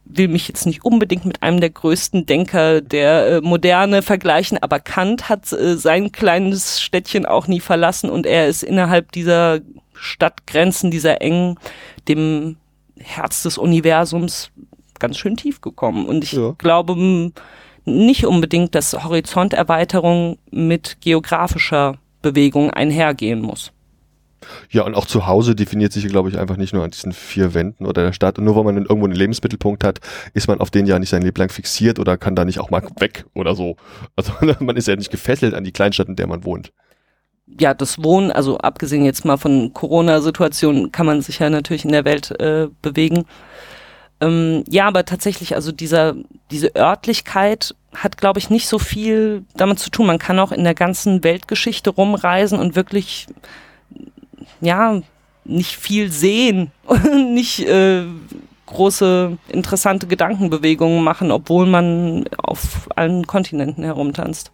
will mich jetzt nicht unbedingt mit einem der größten Denker der äh, Moderne vergleichen, aber Kant hat äh, sein kleines Städtchen auch nie verlassen und er ist innerhalb dieser Stadtgrenzen, dieser engen, dem Herz des Universums ganz schön tief gekommen. Und ich ja. glaube nicht unbedingt, dass Horizonterweiterung mit geografischer Bewegung einhergehen muss. Ja, und auch zu Hause definiert sich, glaube ich, einfach nicht nur an diesen vier Wänden oder der Stadt. Und nur weil man irgendwo einen Lebensmittelpunkt hat, ist man auf den ja nicht sein Leben lang fixiert oder kann da nicht auch mal weg oder so. Also man ist ja nicht gefesselt an die Kleinstadt, in der man wohnt. Ja, das Wohnen, also abgesehen jetzt mal von Corona-Situationen, kann man sich ja natürlich in der Welt äh, bewegen. Ähm, ja, aber tatsächlich, also dieser, diese Örtlichkeit hat, glaube ich, nicht so viel damit zu tun. Man kann auch in der ganzen Weltgeschichte rumreisen und wirklich ja, nicht viel sehen und nicht äh, große interessante Gedankenbewegungen machen, obwohl man auf allen Kontinenten herumtanzt.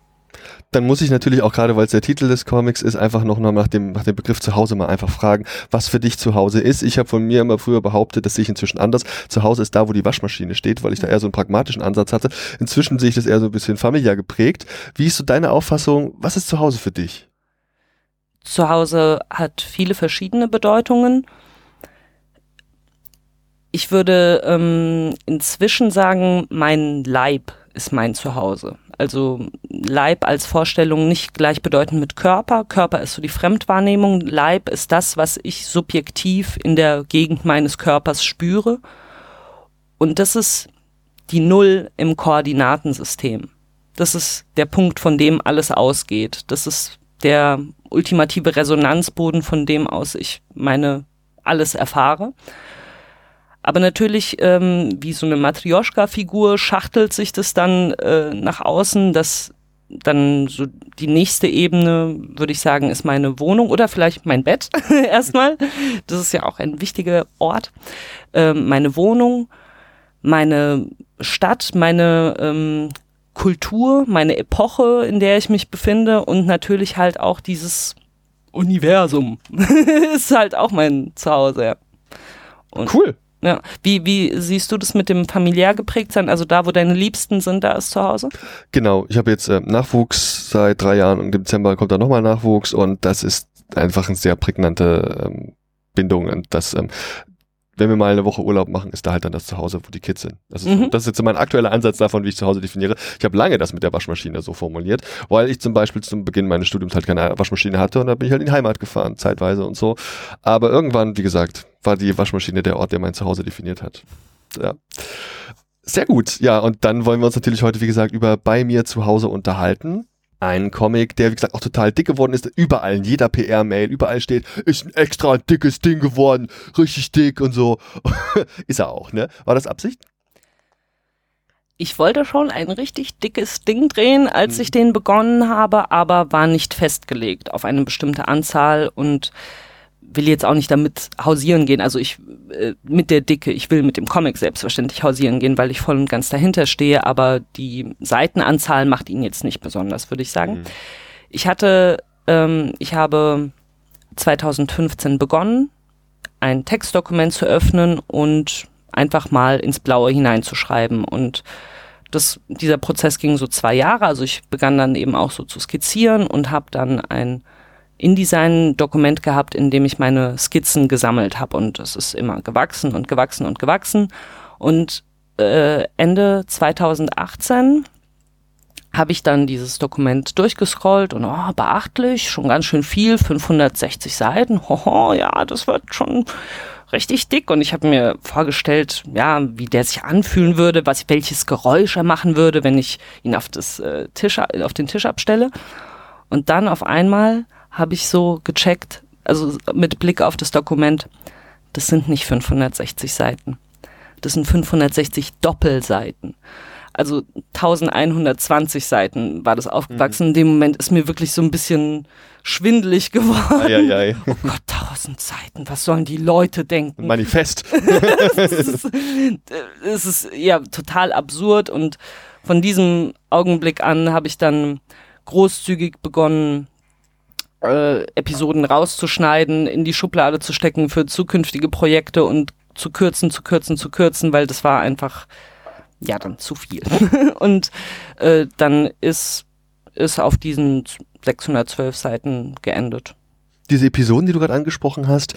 Dann muss ich natürlich auch gerade, weil es der Titel des Comics ist, einfach noch nach dem, nach dem Begriff Zuhause mal einfach fragen, was für dich zu Hause ist. Ich habe von mir immer früher behauptet, das sehe ich inzwischen anders. Zu Hause ist da, wo die Waschmaschine steht, weil ich da eher so einen pragmatischen Ansatz hatte. Inzwischen sehe ich das eher so ein bisschen familiär geprägt. Wie ist so deine Auffassung? Was ist zu Hause für dich? Zuhause hat viele verschiedene Bedeutungen. Ich würde ähm, inzwischen sagen, mein Leib ist mein Zuhause. Also Leib als Vorstellung nicht gleichbedeutend mit Körper. Körper ist so die Fremdwahrnehmung. Leib ist das, was ich subjektiv in der Gegend meines Körpers spüre. Und das ist die Null im Koordinatensystem. Das ist der Punkt, von dem alles ausgeht. Das ist der ultimative Resonanzboden, von dem aus ich meine alles erfahre. Aber natürlich, ähm, wie so eine Matrioschka-Figur, schachtelt sich das dann äh, nach außen, dass dann so die nächste Ebene, würde ich sagen, ist meine Wohnung oder vielleicht mein Bett erstmal. Das ist ja auch ein wichtiger Ort. Ähm, meine Wohnung, meine Stadt, meine ähm, Kultur, meine Epoche, in der ich mich befinde und natürlich halt auch dieses Universum ist halt auch mein Zuhause. Ja. Und, cool. Ja. Wie, wie siehst du das mit dem familiär geprägt sein? Also da, wo deine Liebsten sind, da ist zu Hause? Genau. Ich habe jetzt äh, Nachwuchs seit drei Jahren und im Dezember kommt da nochmal Nachwuchs und das ist einfach eine sehr prägnante ähm, Bindung und das ähm, wenn wir mal eine Woche Urlaub machen, ist da halt dann das Zuhause, wo die Kids sind. Das ist, mhm. das ist jetzt mein aktueller Ansatz davon, wie ich zu Hause definiere. Ich habe lange das mit der Waschmaschine so formuliert, weil ich zum Beispiel zum Beginn meines Studiums halt keine Waschmaschine hatte und da bin ich halt in die Heimat gefahren, zeitweise und so. Aber irgendwann, wie gesagt, war die Waschmaschine der Ort, der mein Zuhause definiert hat. Ja. Sehr gut. Ja, und dann wollen wir uns natürlich heute, wie gesagt, über bei mir zu Hause unterhalten ein Comic, der wie gesagt auch total dick geworden ist. Überall in jeder PR-Mail, überall steht, ist ein extra dickes Ding geworden, richtig dick und so. ist er auch, ne? War das Absicht? Ich wollte schon ein richtig dickes Ding drehen, als hm. ich den begonnen habe, aber war nicht festgelegt auf eine bestimmte Anzahl und will jetzt auch nicht damit hausieren gehen, also ich äh, mit der Dicke, ich will mit dem Comic selbstverständlich hausieren gehen, weil ich voll und ganz dahinter stehe, aber die Seitenanzahl macht ihn jetzt nicht besonders, würde ich sagen. Mhm. Ich hatte, ähm, ich habe 2015 begonnen, ein Textdokument zu öffnen und einfach mal ins Blaue hineinzuschreiben und das, dieser Prozess ging so zwei Jahre, also ich begann dann eben auch so zu skizzieren und habe dann ein InDesign-Dokument gehabt, in dem ich meine Skizzen gesammelt habe und es ist immer gewachsen und gewachsen und gewachsen. Und äh, Ende 2018 habe ich dann dieses Dokument durchgescrollt und oh, beachtlich, schon ganz schön viel, 560 Seiten. Hoho, ja, das wird schon richtig dick und ich habe mir vorgestellt, ja, wie der sich anfühlen würde, was welches Geräusch er machen würde, wenn ich ihn auf das äh, Tisch auf den Tisch abstelle. Und dann auf einmal habe ich so gecheckt, also mit Blick auf das Dokument, das sind nicht 560 Seiten. Das sind 560 Doppelseiten. also 1120 Seiten war das aufgewachsen. Mhm. In dem Moment ist mir wirklich so ein bisschen schwindelig geworden. Ei, ei, ei. Oh Gott, 1000 Seiten, was sollen die Leute denken? Manifest. es, ist, es ist ja total absurd und von diesem Augenblick an habe ich dann großzügig begonnen, äh, Episoden rauszuschneiden, in die Schublade zu stecken für zukünftige Projekte und zu kürzen, zu kürzen, zu kürzen, weil das war einfach ja dann zu viel. und äh, dann ist es auf diesen 612 Seiten geendet. Diese Episoden, die du gerade angesprochen hast,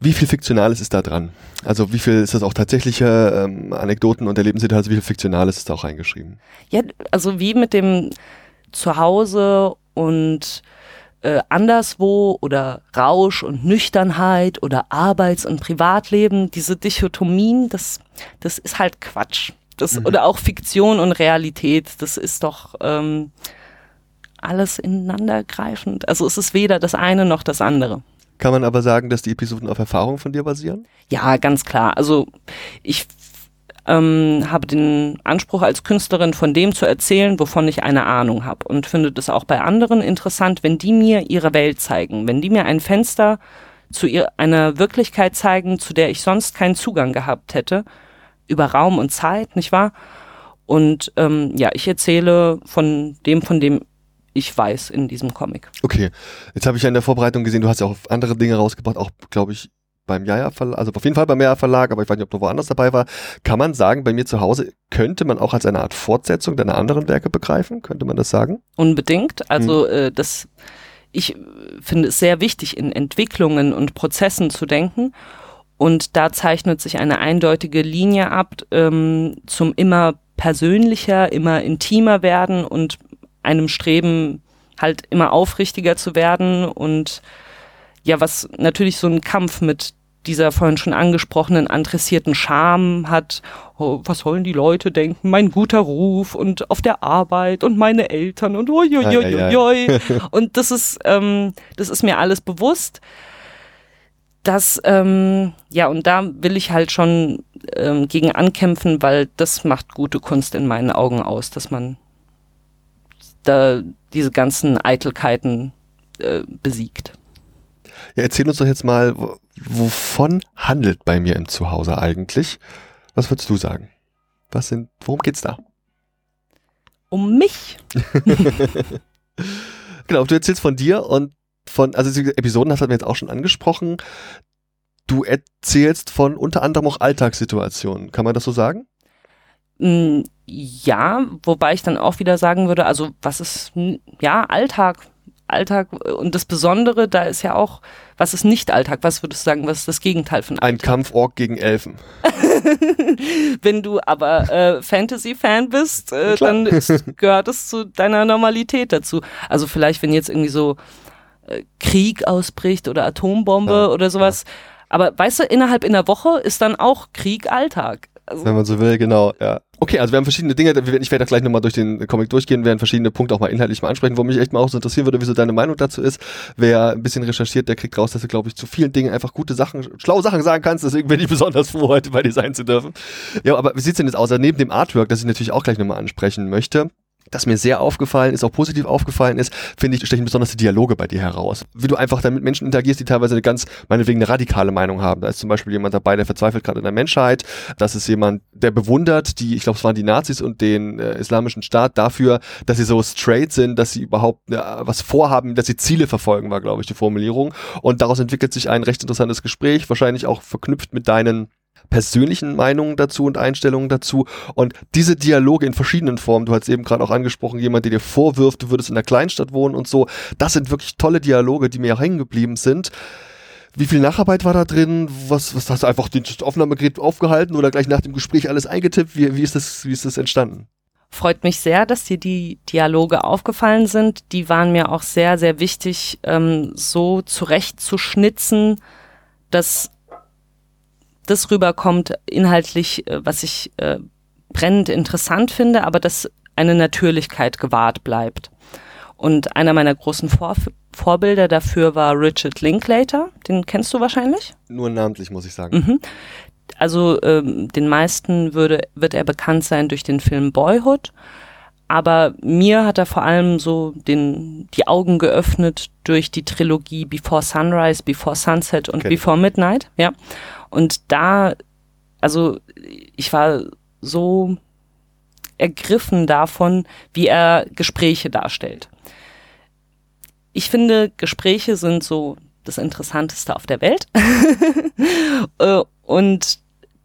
wie viel Fiktionales ist da dran? Also wie viel ist das auch tatsächliche ähm, Anekdoten und Erlebnisse, wie viel Fiktionales ist da auch reingeschrieben? Ja, also wie mit dem Zuhause und äh, anderswo oder Rausch und Nüchternheit oder Arbeits- und Privatleben, diese Dichotomien, das, das ist halt Quatsch. Das, mhm. Oder auch Fiktion und Realität, das ist doch ähm, alles ineinandergreifend. Also es ist weder das eine noch das andere. Kann man aber sagen, dass die Episoden auf Erfahrung von dir basieren? Ja, ganz klar. Also ich ähm, habe den Anspruch als Künstlerin von dem zu erzählen, wovon ich eine Ahnung habe und finde es auch bei anderen interessant, wenn die mir ihre Welt zeigen, wenn die mir ein Fenster zu ihr, einer Wirklichkeit zeigen, zu der ich sonst keinen Zugang gehabt hätte, über Raum und Zeit, nicht wahr? Und ähm, ja, ich erzähle von dem, von dem ich weiß in diesem Comic. Okay, jetzt habe ich ja in der Vorbereitung gesehen, du hast ja auch andere Dinge rausgebracht, auch glaube ich beim Jaja Verlag, also auf jeden Fall beim Jaja Verlag, aber ich weiß nicht, ob du woanders dabei war. Kann man sagen, bei mir zu Hause könnte man auch als eine Art Fortsetzung deiner anderen Werke begreifen? Könnte man das sagen? Unbedingt. Also hm. äh, das, ich finde es sehr wichtig, in Entwicklungen und Prozessen zu denken. Und da zeichnet sich eine eindeutige Linie ab ähm, zum immer persönlicher, immer intimer werden und einem Streben halt immer aufrichtiger zu werden und ja, was natürlich so ein Kampf mit dieser vorhin schon angesprochenen adressierten Scham hat, oh, was sollen die Leute denken, mein guter Ruf und auf der Arbeit und meine Eltern und oi. und das ist, ähm, das ist mir alles bewusst. Das, ähm, ja, und da will ich halt schon ähm, gegen ankämpfen, weil das macht gute Kunst in meinen Augen aus, dass man da diese ganzen Eitelkeiten äh, besiegt. Ja, erzähl uns doch jetzt mal, wovon handelt bei mir im Zuhause eigentlich? Was würdest du sagen? Was sind, worum geht's da? Um mich. genau, du erzählst von dir und von, also diese Episoden hast du mir jetzt auch schon angesprochen. Du erzählst von unter anderem auch Alltagssituationen. Kann man das so sagen? Mm, ja, wobei ich dann auch wieder sagen würde, also was ist, ja, Alltag, Alltag und das Besondere, da ist ja auch, was ist nicht Alltag? Was würdest du sagen, was ist das Gegenteil von Alltag? Ein Kampforg gegen Elfen. Wenn du aber äh, Fantasy-Fan bist, äh, dann ist, gehört es zu deiner Normalität dazu. Also vielleicht, wenn jetzt irgendwie so äh, Krieg ausbricht oder Atombombe ja, oder sowas. Ja. Aber weißt du, innerhalb in der Woche ist dann auch Krieg Alltag. Also Wenn man so will, genau, ja. Okay, also wir haben verschiedene Dinge, ich werde gleich nochmal durch den Comic durchgehen, werden verschiedene Punkte auch mal inhaltlich mal ansprechen, wo mich echt mal auch so interessieren würde, wieso deine Meinung dazu ist. Wer ein bisschen recherchiert, der kriegt raus, dass du, glaube ich, zu vielen Dingen einfach gute Sachen, schlaue Sachen sagen kannst, deswegen bin ich besonders froh, heute bei dir sein zu dürfen. Ja, aber wie sieht's denn jetzt aus? Also neben dem Artwork, das ich natürlich auch gleich nochmal ansprechen möchte, das mir sehr aufgefallen ist, auch positiv aufgefallen ist, finde ich, stechen besonders die Dialoge bei dir heraus. Wie du einfach dann mit Menschen interagierst, die teilweise eine ganz, meinetwegen eine radikale Meinung haben. Da ist zum Beispiel jemand dabei, der verzweifelt gerade in der Menschheit. Das ist jemand, der bewundert die, ich glaube, es waren die Nazis und den äh, islamischen Staat dafür, dass sie so straight sind, dass sie überhaupt äh, was vorhaben, dass sie Ziele verfolgen, war, glaube ich, die Formulierung. Und daraus entwickelt sich ein recht interessantes Gespräch, wahrscheinlich auch verknüpft mit deinen persönlichen Meinungen dazu und Einstellungen dazu. Und diese Dialoge in verschiedenen Formen, du hast eben gerade auch angesprochen, jemand, der dir vorwirft, du würdest in der Kleinstadt wohnen und so, das sind wirklich tolle Dialoge, die mir auch hängen geblieben sind. Wie viel Nacharbeit war da drin? Was, was hast du einfach das Aufnahmegerät aufgehalten oder gleich nach dem Gespräch alles eingetippt? Wie, wie, ist, das, wie ist das entstanden? Freut mich sehr, dass dir die Dialoge aufgefallen sind. Die waren mir auch sehr, sehr wichtig, ähm, so zurechtzuschnitzen, dass das rüberkommt, inhaltlich, äh, was ich äh, brennend interessant finde, aber dass eine Natürlichkeit gewahrt bleibt. Und einer meiner großen Vor Vorbilder dafür war Richard Linklater, den kennst du wahrscheinlich? Nur namentlich, muss ich sagen. Mhm. also ähm, den meisten würde, wird er bekannt sein durch den Film Boyhood. Aber mir hat er vor allem so den, die Augen geöffnet durch die Trilogie Before Sunrise, Before Sunset und okay. Before Midnight, ja. Und da, also ich war so ergriffen davon, wie er Gespräche darstellt. Ich finde, Gespräche sind so das Interessanteste auf der Welt. Äh, und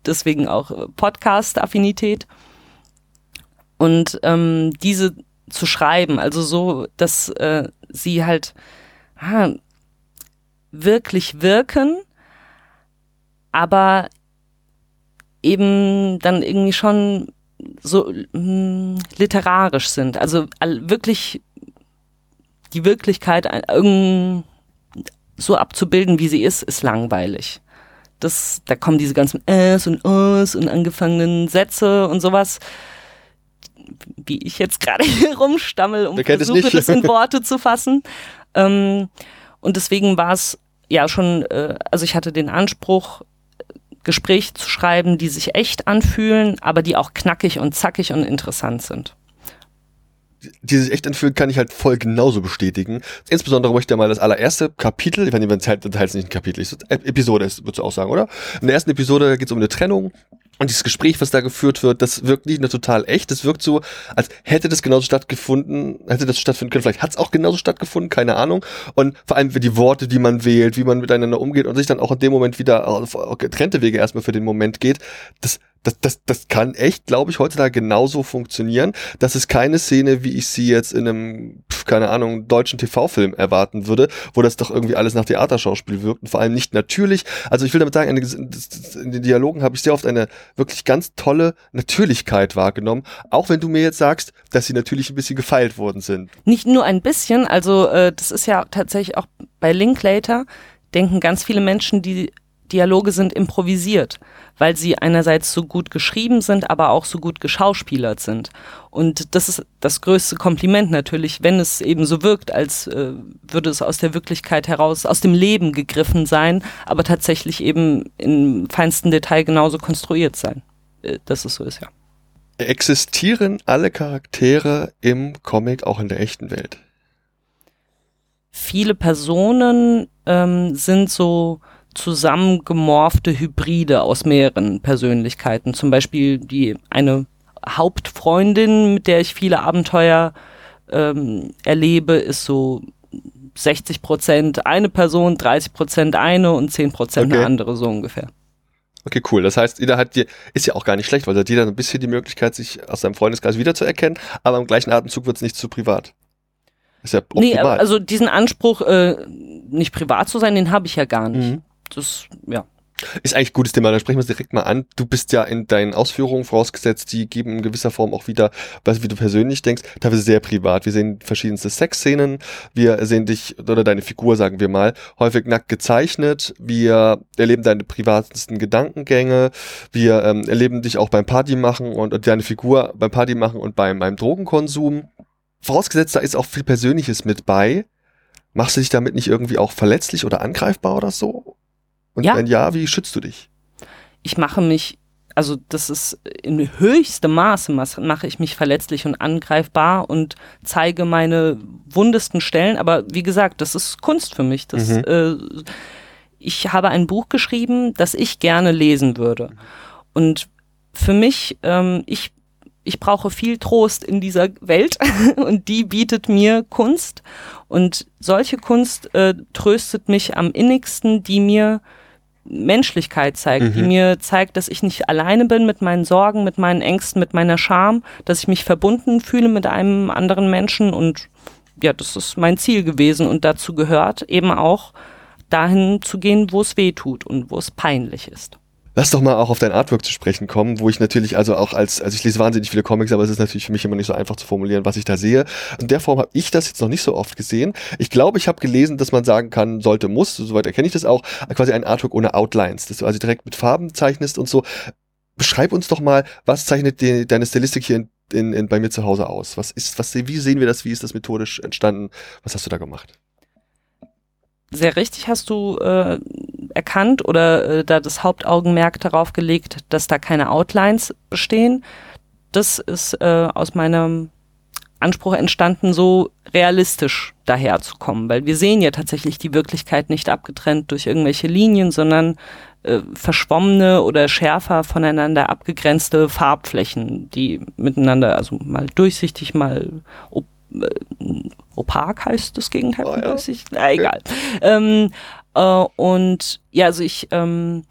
deswegen auch Podcast-Affinität. Und ähm, diese zu schreiben, also so, dass äh, sie halt ah, wirklich wirken, aber eben dann irgendwie schon so mh, hm, literarisch sind. Also wirklich die Wirklichkeit so abzubilden, wie sie ist, ist langweilig. Das, da kommen diese ganzen Äs und Os und angefangenen Sätze und sowas, wie ich jetzt gerade hier rumstammel und versuche, das in Worte zu fassen. Ähm, und deswegen war es ja schon, äh, also ich hatte den Anspruch, Gespräche zu schreiben, die sich echt anfühlen, aber die auch knackig und zackig und interessant sind die sich echt anfühlen, kann ich halt voll genauso bestätigen. Insbesondere möchte ich mal das allererste Kapitel, ich meine, Teil, Teil ist nicht ein Kapitel, ist Episode, würdest du auch sagen, oder? In der ersten Episode geht es um eine Trennung und dieses Gespräch, was da geführt wird, das wirkt nicht nur total echt, das wirkt so, als hätte das genauso stattgefunden, hätte das stattfinden können. Vielleicht hat es auch genauso stattgefunden, keine Ahnung. Und vor allem die Worte, die man wählt, wie man miteinander umgeht und sich dann auch in dem Moment wieder auf getrennte Wege erstmal für den Moment geht, das das, das, das kann echt, glaube ich, heutzutage genauso funktionieren. Das ist keine Szene, wie ich sie jetzt in einem, keine Ahnung, deutschen TV-Film erwarten würde, wo das doch irgendwie alles nach Theaterschauspiel wirkt und vor allem nicht natürlich. Also ich will damit sagen, in den Dialogen habe ich sehr oft eine wirklich ganz tolle Natürlichkeit wahrgenommen, auch wenn du mir jetzt sagst, dass sie natürlich ein bisschen gefeilt worden sind. Nicht nur ein bisschen, also äh, das ist ja tatsächlich auch bei Linklater, denken ganz viele Menschen, die Dialoge sind improvisiert, weil sie einerseits so gut geschrieben sind, aber auch so gut geschauspielert sind. Und das ist das größte Kompliment natürlich, wenn es eben so wirkt, als äh, würde es aus der Wirklichkeit heraus, aus dem Leben gegriffen sein, aber tatsächlich eben im feinsten Detail genauso konstruiert sein. Äh, dass es so ist, ja. Existieren alle Charaktere im Comic auch in der echten Welt? Viele Personen ähm, sind so zusammengemorfte Hybride aus mehreren Persönlichkeiten. Zum Beispiel die eine Hauptfreundin, mit der ich viele Abenteuer ähm, erlebe, ist so 60 Prozent eine Person, 30 Prozent eine und 10 Prozent okay. eine andere, so ungefähr. Okay, cool. Das heißt, jeder hat die, ist ja auch gar nicht schlecht, weil da hat jeder ein bisschen die Möglichkeit, sich aus seinem Freundeskreis wiederzuerkennen, aber im gleichen Atemzug wird es nicht zu privat. Ist ja optimal. Nee, also diesen Anspruch, äh, nicht privat zu sein, den habe ich ja gar nicht. Mhm das, ja. Ist eigentlich ein gutes Thema, da sprechen wir es direkt mal an. Du bist ja in deinen Ausführungen vorausgesetzt, die geben in gewisser Form auch wieder, was wie du persönlich denkst, teilweise sehr privat. Wir sehen verschiedenste Sexszenen, wir sehen dich oder deine Figur, sagen wir mal, häufig nackt gezeichnet, wir erleben deine privatesten Gedankengänge, wir ähm, erleben dich auch beim Party machen und, und deine Figur beim Party machen und beim, beim Drogenkonsum. Vorausgesetzt, da ist auch viel Persönliches mit bei. Machst du dich damit nicht irgendwie auch verletzlich oder angreifbar oder so? Und ja. wenn ja, wie schützt du dich? Ich mache mich, also das ist in höchstem Maße mache ich mich verletzlich und angreifbar und zeige meine wundesten Stellen. Aber wie gesagt, das ist Kunst für mich. Das, mhm. äh, ich habe ein Buch geschrieben, das ich gerne lesen würde. Und für mich, ähm, ich ich brauche viel Trost in dieser Welt und die bietet mir Kunst und solche Kunst äh, tröstet mich am innigsten, die mir Menschlichkeit zeigt, mhm. die mir zeigt, dass ich nicht alleine bin mit meinen Sorgen, mit meinen Ängsten, mit meiner Scham, dass ich mich verbunden fühle mit einem anderen Menschen und ja, das ist mein Ziel gewesen und dazu gehört eben auch dahin zu gehen, wo es weh tut und wo es peinlich ist. Lass doch mal auch auf dein Artwork zu sprechen kommen, wo ich natürlich also auch als, also ich lese wahnsinnig viele Comics, aber es ist natürlich für mich immer nicht so einfach zu formulieren, was ich da sehe. In der Form habe ich das jetzt noch nicht so oft gesehen. Ich glaube, ich habe gelesen, dass man sagen kann, sollte, muss, soweit erkenne ich das auch, quasi ein Artwork ohne Outlines, dass du also direkt mit Farben zeichnest und so. Beschreib uns doch mal, was zeichnet die, deine Stilistik hier in, in, in, bei mir zu Hause aus? Was ist, was, wie sehen wir das? Wie ist das methodisch entstanden? Was hast du da gemacht? Sehr richtig hast du äh, erkannt oder äh, da das Hauptaugenmerk darauf gelegt, dass da keine Outlines bestehen. Das ist äh, aus meinem Anspruch entstanden, so realistisch daherzukommen, weil wir sehen ja tatsächlich die Wirklichkeit nicht abgetrennt durch irgendwelche Linien, sondern äh, verschwommene oder schärfer voneinander abgegrenzte Farbflächen, die miteinander, also mal durchsichtig, mal op äh, opak heißt das Gegenteil Oh ja. durchsichtig. Na, egal. Ähm, äh, und ja, also ich ähm,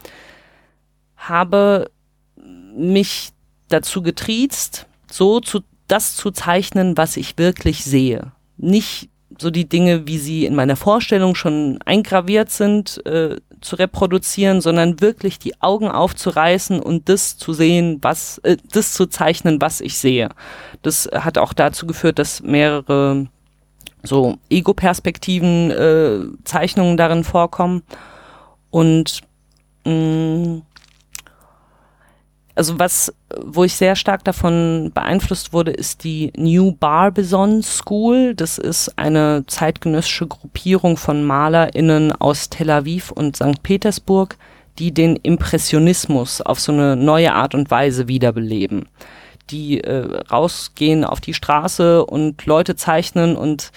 habe mich dazu getriezt, so zu das zu zeichnen, was ich wirklich sehe. Nicht so die Dinge, wie sie in meiner Vorstellung schon eingraviert sind, äh, zu reproduzieren, sondern wirklich die Augen aufzureißen und das zu sehen, was, äh, das zu zeichnen, was ich sehe. Das hat auch dazu geführt, dass mehrere so Ego-Perspektiven, äh, Zeichnungen darin vorkommen. Und mh, also was, wo ich sehr stark davon beeinflusst wurde, ist die New Barbizon School. Das ist eine zeitgenössische Gruppierung von MalerInnen aus Tel Aviv und St. Petersburg, die den Impressionismus auf so eine neue Art und Weise wiederbeleben. Die äh, rausgehen auf die Straße und Leute zeichnen und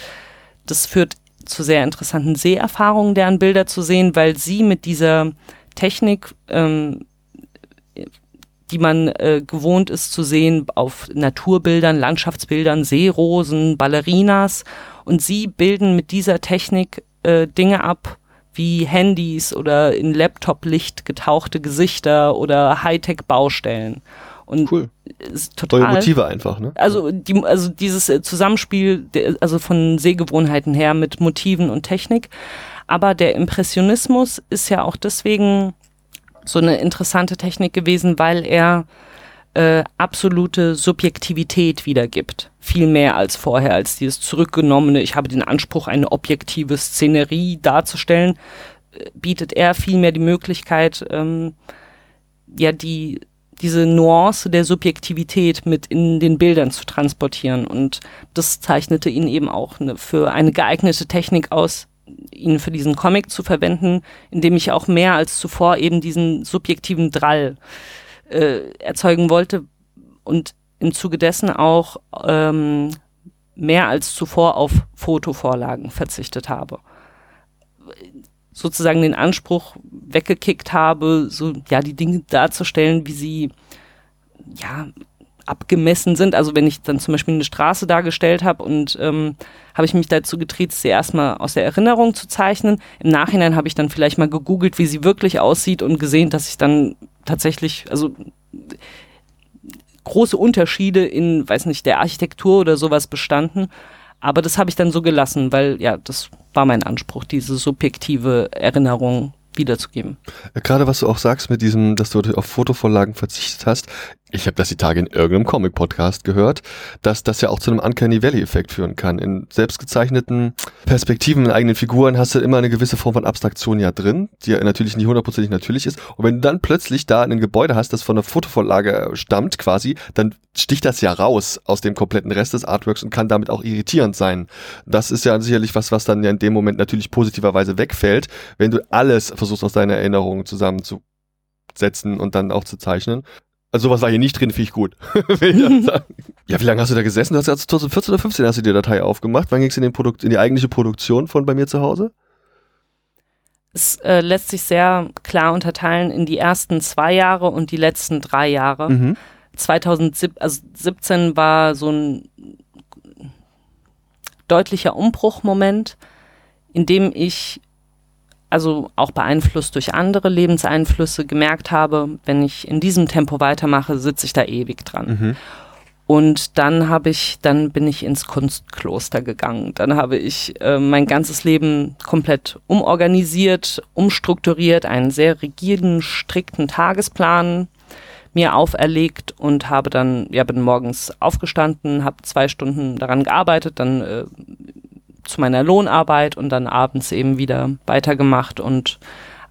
das führt zu sehr interessanten Seherfahrungen, deren Bilder zu sehen, weil sie mit dieser Technik ähm, die man äh, gewohnt ist zu sehen auf Naturbildern, Landschaftsbildern, Seerosen, Ballerinas. Und sie bilden mit dieser Technik äh, Dinge ab, wie Handys oder in Laptop-Licht getauchte Gesichter oder Hightech-Baustellen. Und Cool. ist Neue total. Motive einfach, ne? Also, die, also dieses äh, Zusammenspiel, also von Sehgewohnheiten her mit Motiven und Technik. Aber der Impressionismus ist ja auch deswegen so eine interessante Technik gewesen, weil er äh, absolute Subjektivität wiedergibt. Viel mehr als vorher, als dieses zurückgenommene, ich habe den Anspruch, eine objektive Szenerie darzustellen, äh, bietet er vielmehr die Möglichkeit, ähm, ja, die, diese Nuance der Subjektivität mit in den Bildern zu transportieren. Und das zeichnete ihn eben auch ne, für eine geeignete Technik aus, ihn für diesen Comic zu verwenden, indem ich auch mehr als zuvor eben diesen subjektiven Drall äh, erzeugen wollte und im Zuge dessen auch ähm, mehr als zuvor auf Fotovorlagen verzichtet habe. Sozusagen den Anspruch weggekickt habe, so ja die Dinge darzustellen, wie sie ja abgemessen sind. Also wenn ich dann zum Beispiel eine Straße dargestellt habe und ähm, habe ich mich dazu getriezt, sie erstmal aus der Erinnerung zu zeichnen. Im Nachhinein habe ich dann vielleicht mal gegoogelt, wie sie wirklich aussieht und gesehen, dass ich dann tatsächlich, also große Unterschiede in, weiß nicht, der Architektur oder sowas bestanden. Aber das habe ich dann so gelassen, weil ja, das war mein Anspruch, diese subjektive Erinnerung wiederzugeben. Ja, Gerade was du auch sagst mit diesem, dass du auf Fotovorlagen verzichtet hast. Ich habe das die Tage in irgendeinem Comic-Podcast gehört, dass das ja auch zu einem Uncanny Valley-Effekt führen kann. In selbstgezeichneten Perspektiven in eigenen Figuren hast du immer eine gewisse Form von Abstraktion ja drin, die ja natürlich nicht hundertprozentig natürlich ist. Und wenn du dann plötzlich da ein Gebäude hast, das von einer Fotovorlage stammt quasi, dann sticht das ja raus aus dem kompletten Rest des Artworks und kann damit auch irritierend sein. Das ist ja sicherlich was, was dann ja in dem Moment natürlich positiverweise wegfällt, wenn du alles versuchst aus deiner Erinnerung zusammenzusetzen und dann auch zu zeichnen. Also sowas war hier nicht drin, finde ich gut. Will ich auch sagen. ja, wie lange hast du da gesessen? Du hast ja 2014 oder 15 hast du die Datei aufgemacht. Wann ging es in, den Produkt- in die eigentliche Produktion von bei mir zu Hause? Es äh, lässt sich sehr klar unterteilen in die ersten zwei Jahre und die letzten drei Jahre. Mhm. 2017 also 17 war so ein deutlicher Umbruchmoment, in dem ich also auch beeinflusst durch andere Lebenseinflüsse gemerkt habe, wenn ich in diesem Tempo weitermache, sitze ich da ewig dran. Mhm. Und dann habe ich, dann bin ich ins Kunstkloster gegangen. Dann habe ich äh, mein ganzes Leben komplett umorganisiert, umstrukturiert, einen sehr rigiden, strikten Tagesplan mir auferlegt und habe dann, ja, bin morgens aufgestanden, habe zwei Stunden daran gearbeitet, dann äh, zu meiner Lohnarbeit und dann abends eben wieder weitergemacht und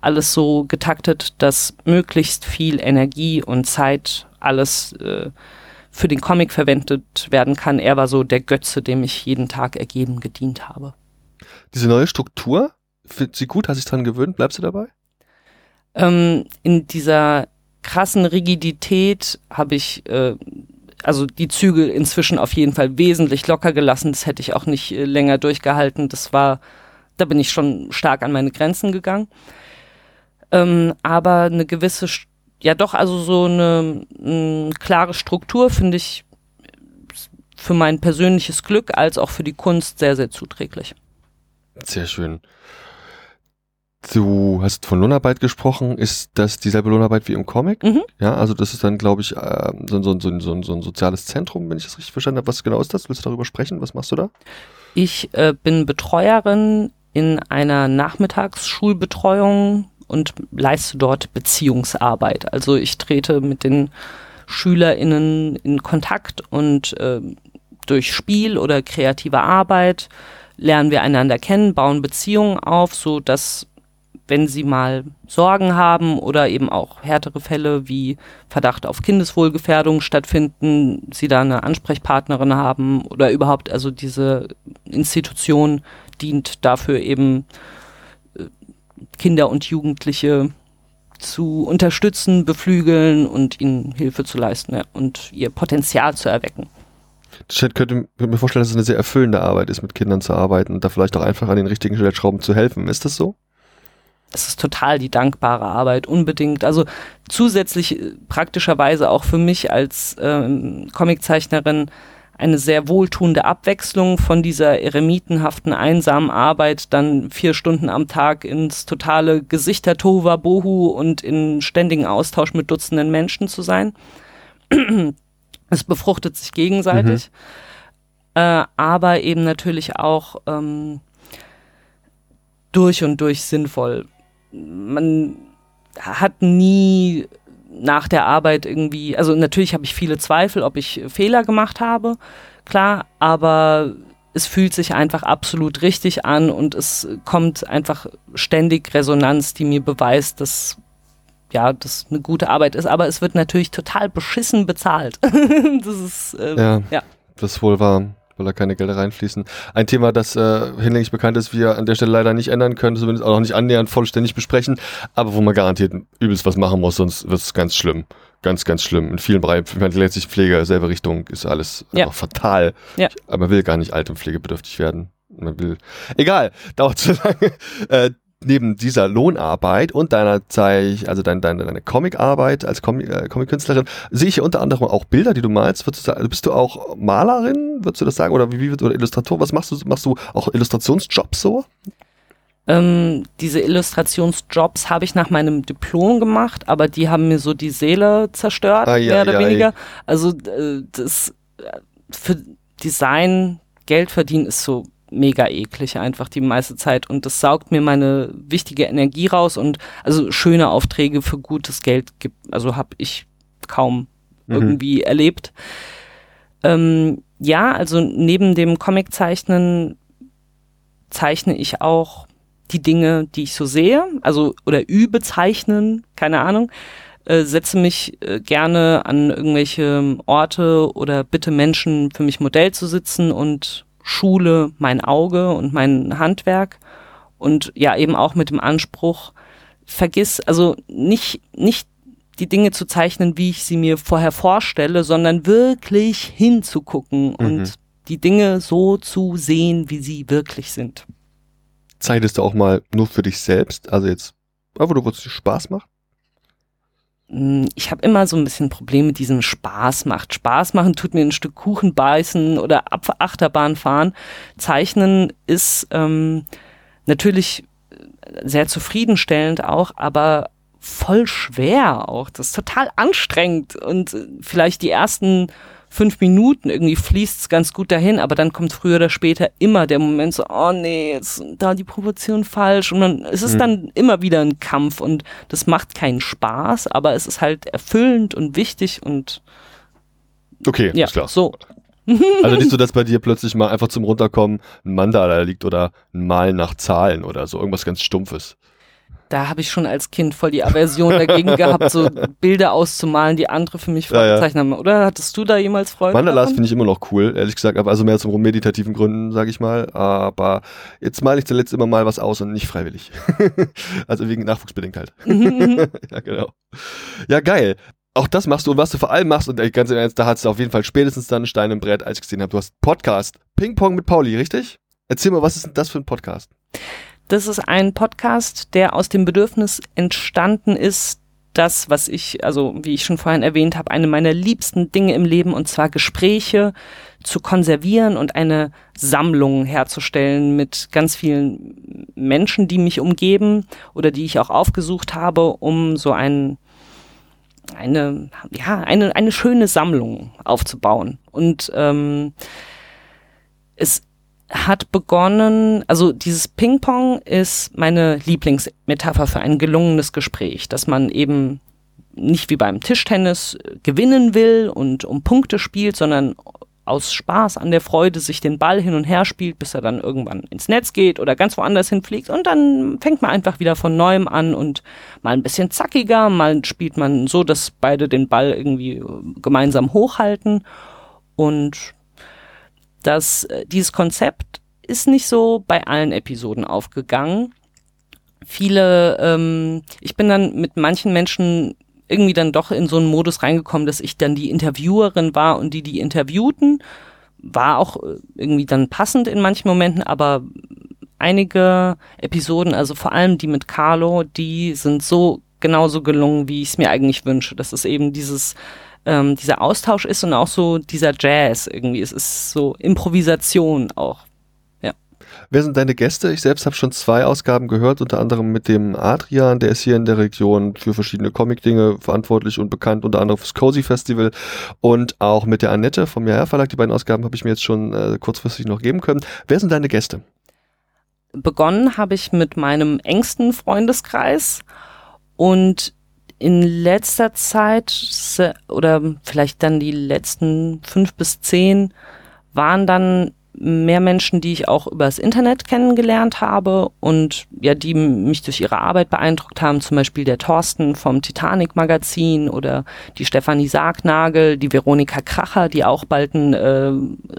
alles so getaktet, dass möglichst viel Energie und Zeit alles äh, für den Comic verwendet werden kann. Er war so der Götze, dem ich jeden Tag ergeben gedient habe. Diese neue Struktur, findest du sie gut? Hast du dich dran gewöhnt? Bleibst du dabei? Ähm, in dieser krassen Rigidität habe ich äh, also die Zügel inzwischen auf jeden Fall wesentlich locker gelassen. Das hätte ich auch nicht äh, länger durchgehalten. Das war, da bin ich schon stark an meine Grenzen gegangen. Ähm, aber eine gewisse, ja doch, also so eine, eine klare Struktur finde ich für mein persönliches Glück als auch für die Kunst sehr, sehr zuträglich. Sehr schön. Du hast von Lohnarbeit gesprochen. Ist das dieselbe Lohnarbeit wie im Comic? Mhm. Ja, also das ist dann, glaube ich, äh, so, so, so, so, so ein soziales Zentrum, wenn ich das richtig verstanden habe. Was genau ist das? Willst du darüber sprechen? Was machst du da? Ich äh, bin Betreuerin in einer Nachmittagsschulbetreuung und leiste dort Beziehungsarbeit. Also ich trete mit den SchülerInnen in Kontakt und äh, durch Spiel oder kreative Arbeit lernen wir einander kennen, bauen Beziehungen auf, so dass wenn sie mal Sorgen haben oder eben auch härtere Fälle wie Verdacht auf Kindeswohlgefährdung stattfinden, sie da eine Ansprechpartnerin haben oder überhaupt, also diese Institution dient dafür eben äh, Kinder und Jugendliche zu unterstützen, beflügeln und ihnen Hilfe zu leisten ja, und ihr Potenzial zu erwecken. Ich könnte mir vorstellen, dass es eine sehr erfüllende Arbeit ist, mit Kindern zu arbeiten und da vielleicht auch einfach an den richtigen Stellschrauben zu helfen. Ist das so? Es ist total die dankbare Arbeit, unbedingt. Also zusätzlich äh, praktischerweise auch für mich als ähm, Comiczeichnerin eine sehr wohltuende Abwechslung von dieser eremitenhaften, einsamen Arbeit, dann vier Stunden am Tag ins totale Gesichter Tova Bohu und in ständigen Austausch mit Dutzenden Menschen zu sein. es befruchtet sich gegenseitig, mhm. äh, aber eben natürlich auch ähm, durch und durch sinnvoll man hat nie nach der Arbeit irgendwie, also natürlich habe ich viele Zweifel, ob ich Fehler gemacht habe, klar, aber es fühlt sich einfach absolut richtig an und es kommt einfach ständig Resonanz, die mir beweist, dass ja, das eine gute Arbeit ist, aber es wird natürlich total beschissen bezahlt. das ist äh, ja, ja, das wohl wahr weil da keine Gelder reinfließen. Ein Thema, das äh, hinlänglich bekannt ist, wir an der Stelle leider nicht ändern können, zumindest auch noch nicht annähernd vollständig besprechen, aber wo man garantiert übelst was machen muss, sonst wird es ganz schlimm. Ganz, ganz schlimm. In vielen Bereichen, ich letztlich Pflege, selbe Richtung, ist alles ja. fatal. Ja. Aber man will gar nicht alt und pflegebedürftig werden. Man will, egal, dauert zu lange. Äh, neben dieser Lohnarbeit und deiner Zeich, also dein, deine, deine Comicarbeit als Com äh, Comic-Künstlerin, sehe ich hier unter anderem auch Bilder, die du malst. Würdest du sagen, bist du auch Malerin, würdest du das sagen? Oder wie, wie oder Illustrator? Was machst du? Machst du auch Illustrationsjobs so? Ähm, diese Illustrationsjobs habe ich nach meinem Diplom gemacht, aber die haben mir so die Seele zerstört, ah, ja, mehr oder ja, weniger. Ja. Also äh, das äh, für Design Geld verdienen ist so mega eklig einfach die meiste Zeit und das saugt mir meine wichtige Energie raus und also schöne Aufträge für gutes Geld gibt, also habe ich kaum mhm. irgendwie erlebt. Ähm, ja, also neben dem Comiczeichnen zeichne ich auch die Dinge, die ich so sehe, also oder übe zeichnen, keine Ahnung, äh, setze mich äh, gerne an irgendwelche Orte oder bitte Menschen für mich Modell zu sitzen und Schule mein Auge und mein Handwerk und ja eben auch mit dem Anspruch, vergiss, also nicht, nicht die Dinge zu zeichnen, wie ich sie mir vorher vorstelle, sondern wirklich hinzugucken mhm. und die Dinge so zu sehen, wie sie wirklich sind. Zeichnest du auch mal nur für dich selbst, also jetzt, einfach nur, wo es dir Spaß macht? Hm, ich habe immer so ein bisschen Probleme mit diesem Spaß macht. Spaß machen tut mir ein Stück Kuchen beißen oder Achterbahn fahren. Zeichnen ist ähm, natürlich sehr zufriedenstellend auch, aber voll schwer auch. Das ist total anstrengend und äh, vielleicht die ersten fünf Minuten irgendwie fließt es ganz gut dahin, aber dann kommt früher oder später immer der Moment so, oh nee, jetzt da die Proportion falsch und dann es ist mhm. dann immer wieder ein Kampf und das macht keinen Spaß, aber es ist halt erfüllend und wichtig und Okay, ja, ist klar. So. Also nicht so, dass bei dir plötzlich mal einfach zum Runterkommen ein Mandala liegt oder ein Malen nach Zahlen oder so, irgendwas ganz Stumpfes. Da habe ich schon als Kind voll die Aversion dagegen gehabt, so Bilder auszumalen, die andere für mich ja. haben. Oder hattest du da jemals Freude? Mandalas finde ich immer noch cool, ehrlich gesagt, aber also mehr zum meditativen Gründen, sage ich mal. Aber jetzt male ich zuletzt immer mal was aus und nicht freiwillig. also wegen nachwuchsbedingt halt. Mhm. ja, genau. Ja, geil. Auch das machst du und was du vor allem machst, und ganz im Ernst, da hast du auf jeden Fall spätestens dann einen Stein im Brett, als ich gesehen habe. Du hast Podcast. Ping-Pong mit Pauli, richtig? Erzähl mal, was ist denn das für ein Podcast? Das ist ein Podcast, der aus dem Bedürfnis entstanden ist, das, was ich, also wie ich schon vorhin erwähnt habe, eine meiner liebsten Dinge im Leben, und zwar Gespräche zu konservieren und eine Sammlung herzustellen mit ganz vielen Menschen, die mich umgeben oder die ich auch aufgesucht habe, um so ein, eine, ja, eine, eine schöne Sammlung aufzubauen. Und ähm, es hat begonnen, also dieses Ping-Pong ist meine Lieblingsmetapher für ein gelungenes Gespräch, dass man eben nicht wie beim Tischtennis gewinnen will und um Punkte spielt, sondern aus Spaß an der Freude sich den Ball hin und her spielt, bis er dann irgendwann ins Netz geht oder ganz woanders hinfliegt. Und dann fängt man einfach wieder von neuem an und mal ein bisschen zackiger, mal spielt man so, dass beide den Ball irgendwie gemeinsam hochhalten. Und dass äh, dieses Konzept ist nicht so bei allen Episoden aufgegangen. Viele, ähm, ich bin dann mit manchen Menschen irgendwie dann doch in so einen Modus reingekommen, dass ich dann die Interviewerin war und die die interviewten. War auch äh, irgendwie dann passend in manchen Momenten, aber einige Episoden, also vor allem die mit Carlo, die sind so genauso gelungen, wie ich es mir eigentlich wünsche. Das ist eben dieses ähm, dieser Austausch ist und auch so dieser Jazz irgendwie. Es ist so Improvisation auch. Ja. Wer sind deine Gäste? Ich selbst habe schon zwei Ausgaben gehört, unter anderem mit dem Adrian, der ist hier in der Region für verschiedene Comic-Dinge verantwortlich und bekannt, unter anderem fürs Cozy Festival und auch mit der Annette vom Jahr Verlag. Die beiden Ausgaben habe ich mir jetzt schon äh, kurzfristig noch geben können. Wer sind deine Gäste? Begonnen habe ich mit meinem engsten Freundeskreis und in letzter Zeit oder vielleicht dann die letzten fünf bis zehn waren dann mehr Menschen, die ich auch übers Internet kennengelernt habe und ja, die mich durch ihre Arbeit beeindruckt haben, zum Beispiel der Thorsten vom Titanic Magazin oder die Stefanie Sargnagel, die Veronika Kracher, die auch bald ein äh,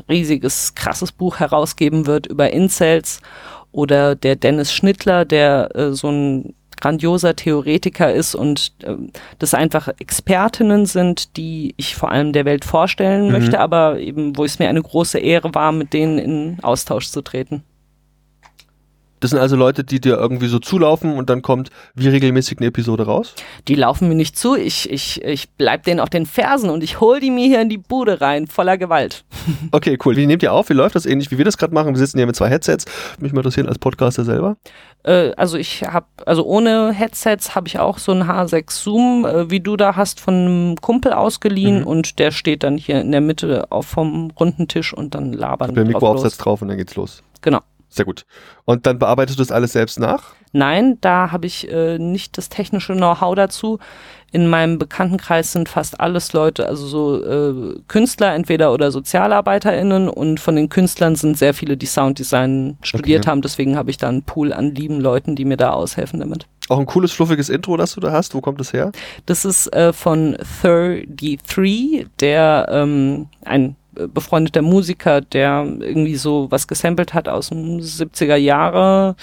riesiges, krasses Buch herausgeben wird über Incels. Oder der Dennis Schnittler, der äh, so ein grandioser Theoretiker ist und äh, das einfach Expertinnen sind, die ich vor allem der Welt vorstellen mhm. möchte, aber eben, wo es mir eine große Ehre war, mit denen in Austausch zu treten. Das sind also Leute, die dir irgendwie so zulaufen und dann kommt wie regelmäßig eine Episode raus? Die laufen mir nicht zu. Ich, ich, ich bleib denen auf den Fersen und ich hol die mir hier in die Bude rein, voller Gewalt. Okay, cool. Wie nehmt ihr auf? Wie läuft das ähnlich, wie wir das gerade machen? Wir sitzen hier mit zwei Headsets. Mich mal interessieren als Podcaster selber. Äh, also ich habe, also ohne Headsets habe ich auch so ein H6 Zoom, äh, wie du da hast, von einem Kumpel ausgeliehen mhm. und der steht dann hier in der Mitte auf vom runden Tisch und dann labern. Der Mikroaufsatz drauf und dann geht's los. Genau. Sehr gut. Und dann bearbeitest du das alles selbst nach? Nein, da habe ich äh, nicht das technische Know-how dazu. In meinem Bekanntenkreis sind fast alles Leute, also so äh, Künstler entweder oder SozialarbeiterInnen und von den Künstlern sind sehr viele, die Sounddesign studiert okay. haben. Deswegen habe ich da einen Pool an lieben Leuten, die mir da aushelfen damit. Auch ein cooles, fluffiges Intro, das du da hast. Wo kommt das her? Das ist äh, von 33, der ähm, ein befreundeter Musiker, der irgendwie so was gesampelt hat aus dem 70er Jahre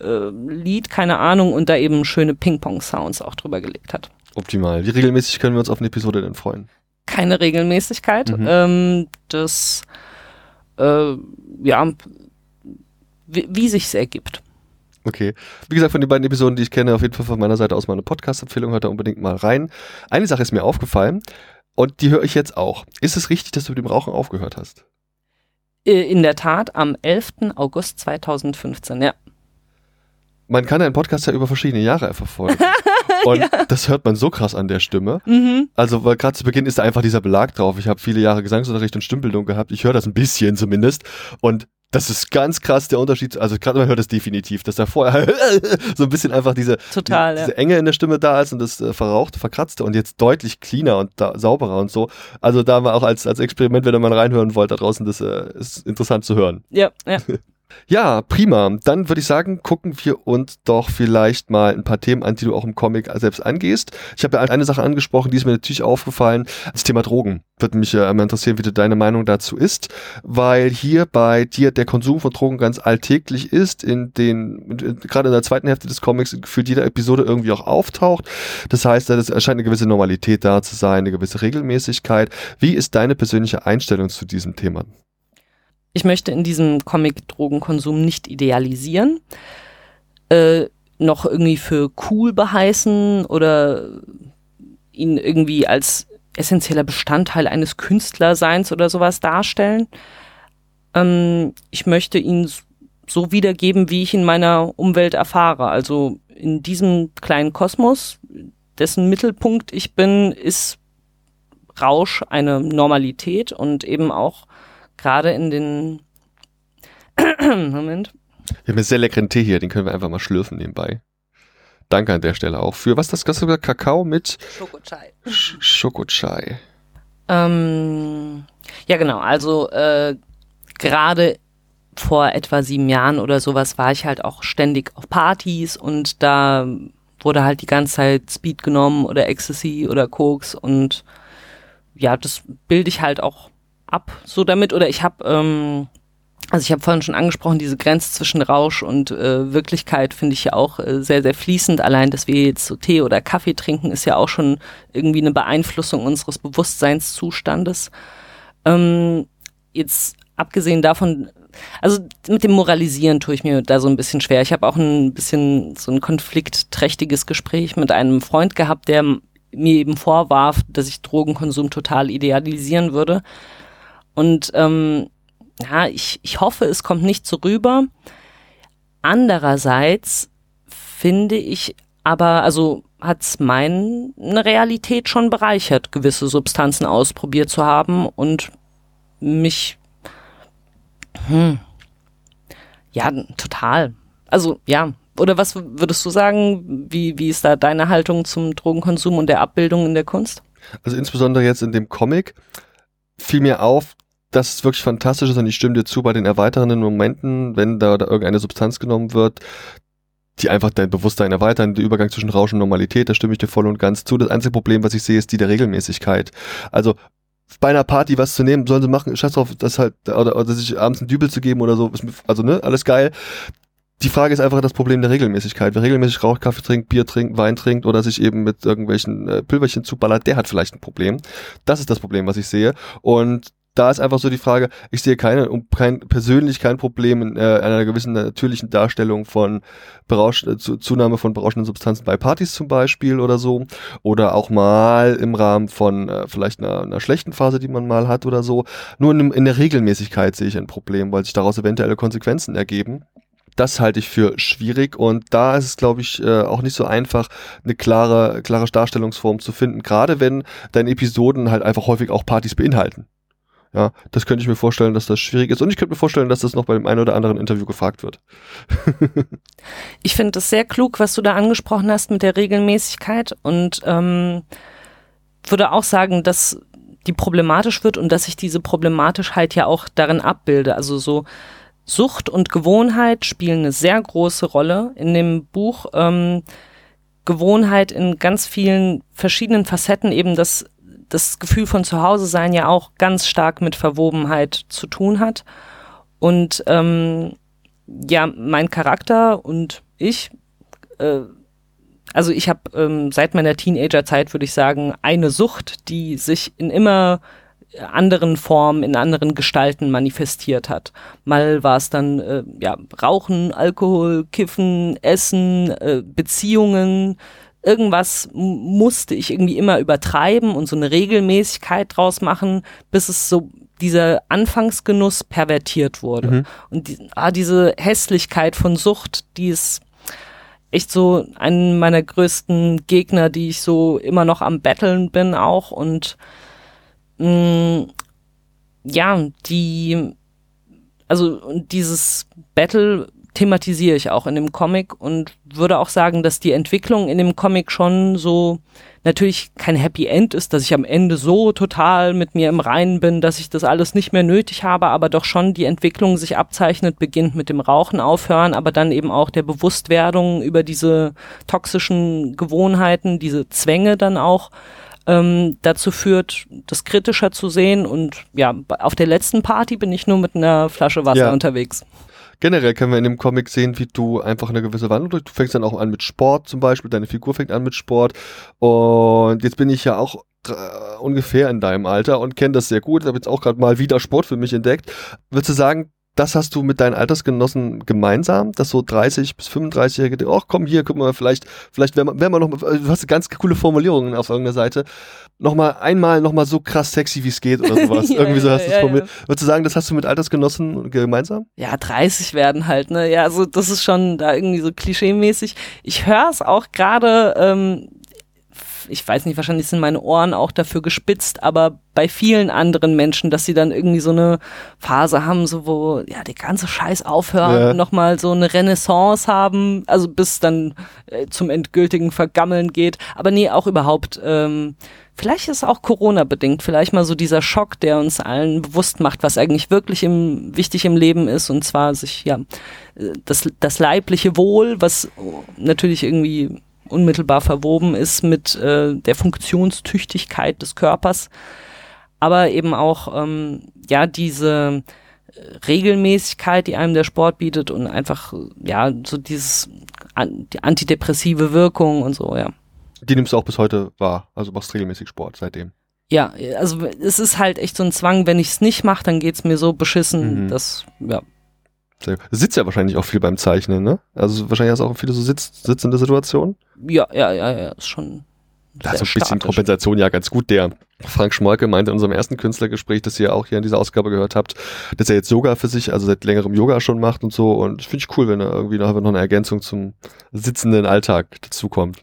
äh, Lied, keine Ahnung, und da eben schöne Ping-Pong-Sounds auch drüber gelegt hat. Optimal. Wie regelmäßig können wir uns auf eine Episode denn freuen? Keine Regelmäßigkeit. Mhm. Ähm, das, äh, ja, wie, wie sich's ergibt. Okay. Wie gesagt, von den beiden Episoden, die ich kenne, auf jeden Fall von meiner Seite aus meine Podcast-Empfehlung. Hört da unbedingt mal rein. Eine Sache ist mir aufgefallen. Und die höre ich jetzt auch. Ist es richtig, dass du mit dem Rauchen aufgehört hast? Äh, in der Tat, am 11. August 2015, ja. Man kann einen Podcast ja über verschiedene Jahre verfolgen. Und ja. das hört man so krass an der Stimme. Mhm. Also, weil gerade zu Beginn ist da einfach dieser Belag drauf. Ich habe viele Jahre Gesangsunterricht und Stimmbildung gehabt. Ich höre das ein bisschen zumindest. Und das ist ganz krass der Unterschied. Also gerade man hört es definitiv, dass da vorher so ein bisschen einfach diese, Total, die, ja. diese Enge in der Stimme da ist und das äh, verrauchte, verkratzte und jetzt deutlich cleaner und da, sauberer und so. Also da war auch als, als Experiment, wenn ihr mal reinhören wollt da draußen, das äh, ist interessant zu hören. Ja, ja. Ja, prima. Dann würde ich sagen, gucken wir uns doch vielleicht mal ein paar Themen an, die du auch im Comic selbst angehst. Ich habe ja eine Sache angesprochen, die ist mir natürlich aufgefallen. Das Thema Drogen. Würde mich ja immer interessieren, wie deine Meinung dazu ist, weil hier bei dir der Konsum von Drogen ganz alltäglich ist, in den, gerade in der zweiten Hälfte des Comics für jede Episode irgendwie auch auftaucht. Das heißt, es erscheint eine gewisse Normalität da zu sein, eine gewisse Regelmäßigkeit. Wie ist deine persönliche Einstellung zu diesem Thema? Ich möchte in diesem Comic Drogenkonsum nicht idealisieren, äh, noch irgendwie für cool beheißen oder ihn irgendwie als essentieller Bestandteil eines Künstlerseins oder sowas darstellen. Ähm, ich möchte ihn so wiedergeben, wie ich in meiner Umwelt erfahre. Also in diesem kleinen Kosmos, dessen Mittelpunkt ich bin, ist Rausch eine Normalität und eben auch gerade in den Moment. Wir haben einen sehr leckeren Tee hier, den können wir einfach mal schlürfen nebenbei. Danke an der Stelle auch für was das hast du gesagt? Kakao mit Schokochai. Sch Schokochai. Ähm, ja, genau. Also äh, gerade vor etwa sieben Jahren oder sowas war ich halt auch ständig auf Partys und da wurde halt die ganze Zeit Speed genommen oder Ecstasy oder Koks und ja, das bilde ich halt auch ab so damit oder ich habe ähm, also ich habe vorhin schon angesprochen, diese Grenze zwischen Rausch und äh, Wirklichkeit finde ich ja auch äh, sehr, sehr fließend. Allein, dass wir jetzt so Tee oder Kaffee trinken, ist ja auch schon irgendwie eine Beeinflussung unseres Bewusstseinszustandes. Ähm, jetzt abgesehen davon, also mit dem Moralisieren tue ich mir da so ein bisschen schwer. Ich habe auch ein bisschen so ein konfliktträchtiges Gespräch mit einem Freund gehabt, der mir eben vorwarf, dass ich Drogenkonsum total idealisieren würde. Und ähm, ja, ich, ich hoffe, es kommt nicht so rüber. Andererseits finde ich aber, also hat es meine Realität schon bereichert, gewisse Substanzen ausprobiert zu haben und mich, hm, ja, total. Also, ja. Oder was würdest du sagen? Wie, wie ist da deine Haltung zum Drogenkonsum und der Abbildung in der Kunst? Also insbesondere jetzt in dem Comic fiel mir auf, dass es wirklich fantastisch ist und ich stimme dir zu bei den erweiternden Momenten, wenn da, da irgendeine Substanz genommen wird, die einfach dein Bewusstsein erweitern, der Übergang zwischen Rausch und Normalität, da stimme ich dir voll und ganz zu. Das einzige Problem, was ich sehe, ist die der Regelmäßigkeit. Also bei einer Party was zu nehmen, sollen sie machen, scheiß drauf, das halt, oder, oder sich abends einen Dübel zu geben oder so, also ne, alles geil. Die Frage ist einfach das Problem der Regelmäßigkeit. Wer regelmäßig raucht, Kaffee trinkt, Bier trinkt, Wein trinkt oder sich eben mit irgendwelchen äh, Pülverchen zuballert, der hat vielleicht ein Problem. Das ist das Problem, was ich sehe. Und da ist einfach so die Frage, ich sehe keine, kein, persönlich kein Problem in äh, einer gewissen natürlichen Darstellung von Berausch, äh, Zunahme von berauschenden Substanzen bei Partys zum Beispiel oder so. Oder auch mal im Rahmen von äh, vielleicht einer, einer schlechten Phase, die man mal hat oder so. Nur in, in der Regelmäßigkeit sehe ich ein Problem, weil sich daraus eventuelle Konsequenzen ergeben das halte ich für schwierig und da ist es, glaube ich, äh, auch nicht so einfach, eine klare, klare Darstellungsform zu finden, gerade wenn deine Episoden halt einfach häufig auch Partys beinhalten. Ja, das könnte ich mir vorstellen, dass das schwierig ist. Und ich könnte mir vorstellen, dass das noch bei dem einen oder anderen Interview gefragt wird. ich finde das sehr klug, was du da angesprochen hast mit der Regelmäßigkeit und ähm, würde auch sagen, dass die problematisch wird und dass ich diese Problematischheit ja auch darin abbilde. Also so Sucht und Gewohnheit spielen eine sehr große Rolle in dem Buch. Ähm, Gewohnheit in ganz vielen verschiedenen Facetten, eben das das Gefühl von Zuhause sein ja auch ganz stark mit Verwobenheit zu tun hat. Und ähm, ja, mein Charakter und ich, äh, also ich habe ähm, seit meiner Teenagerzeit, würde ich sagen, eine Sucht, die sich in immer anderen Formen, in anderen Gestalten manifestiert hat. Mal war es dann äh, ja Rauchen, Alkohol, Kiffen, Essen, äh, Beziehungen, irgendwas musste ich irgendwie immer übertreiben und so eine Regelmäßigkeit draus machen, bis es so dieser Anfangsgenuss pervertiert wurde. Mhm. Und die, ah, diese Hässlichkeit von Sucht, die ist echt so einen meiner größten Gegner, die ich so immer noch am Betteln bin auch und mh, mm, ja, die also dieses Battle thematisiere ich auch in dem Comic und würde auch sagen, dass die Entwicklung in dem Comic schon so natürlich kein Happy End ist, dass ich am Ende so total mit mir im Reinen bin, dass ich das alles nicht mehr nötig habe, aber doch schon die Entwicklung sich abzeichnet, beginnt mit dem Rauchen aufhören, aber dann eben auch der Bewusstwerdung über diese toxischen Gewohnheiten, diese Zwänge dann auch ähm, dazu führt, das kritischer zu sehen. Und ja, auf der letzten Party bin ich nur mit einer Flasche Wasser ja. unterwegs generell können wir in dem Comic sehen, wie du einfach eine gewisse Wandlung durch. Du fängst dann auch an mit Sport zum Beispiel, deine Figur fängt an mit Sport. Und jetzt bin ich ja auch äh, ungefähr in deinem Alter und kenne das sehr gut. Ich habe jetzt auch gerade mal wieder Sport für mich entdeckt. Würdest du sagen, das hast du mit deinen Altersgenossen gemeinsam, dass so 30 bis 35-Jährige, ach komm hier, guck mal, vielleicht, vielleicht wenn man, wenn man noch, du hast ganz coole Formulierungen auf irgendeiner Seite, noch mal einmal noch mal so krass sexy wie es geht oder sowas. ja, Irgendwie so hast du es formuliert. Ja. Würdest du sagen, das hast du mit Altersgenossen gemeinsam? Ja, 30 werden halt, ne? Ja, also das ist schon da irgendwie so klischeemäßig. Ich höre es auch gerade, ähm, ich weiß nicht, wahrscheinlich sind meine Ohren auch dafür gespitzt, aber bei vielen anderen Menschen, dass sie dann irgendwie so eine Phase haben, so wo ja der ganze Scheiß aufhört ja. und nochmal so eine Renaissance haben, also bis dann äh, zum endgültigen Vergammeln geht. Aber nee, auch überhaupt, ähm, vielleicht ist es auch Corona bedingt, vielleicht mal so dieser Schock, der uns allen bewusst macht, was eigentlich wirklich im, wichtig im Leben ist und zwar sich ja äh, das, das leibliche Wohl, was natürlich irgendwie unmittelbar verwoben ist mit äh, der Funktionstüchtigkeit des Körpers, aber eben auch ähm, ja diese äh, Regelmäßigkeit, die einem der Sport bietet und einfach ja so dieses an, die antidepressive Wirkung und so, ja. Die nimmst du auch bis heute wahr, also machst regelmäßig Sport seitdem. Ja, also es ist halt echt so ein Zwang, wenn ich es nicht mache, dann geht es mir so beschissen, mhm. dass, ja, Du sitzt ja wahrscheinlich auch viel beim Zeichnen, ne? Also wahrscheinlich hast du auch viele so sitz, sitzende Situationen. Ja, ja, ja, ja, ist schon. Das ist ein bisschen statisch. Kompensation ja ganz gut. Der Frank Schmolke meinte in unserem ersten Künstlergespräch, das ihr auch hier in dieser Ausgabe gehört habt, dass er jetzt Yoga für sich, also seit längerem Yoga schon macht und so. Und finde ich cool, wenn er irgendwie noch eine Ergänzung zum sitzenden Alltag dazukommt.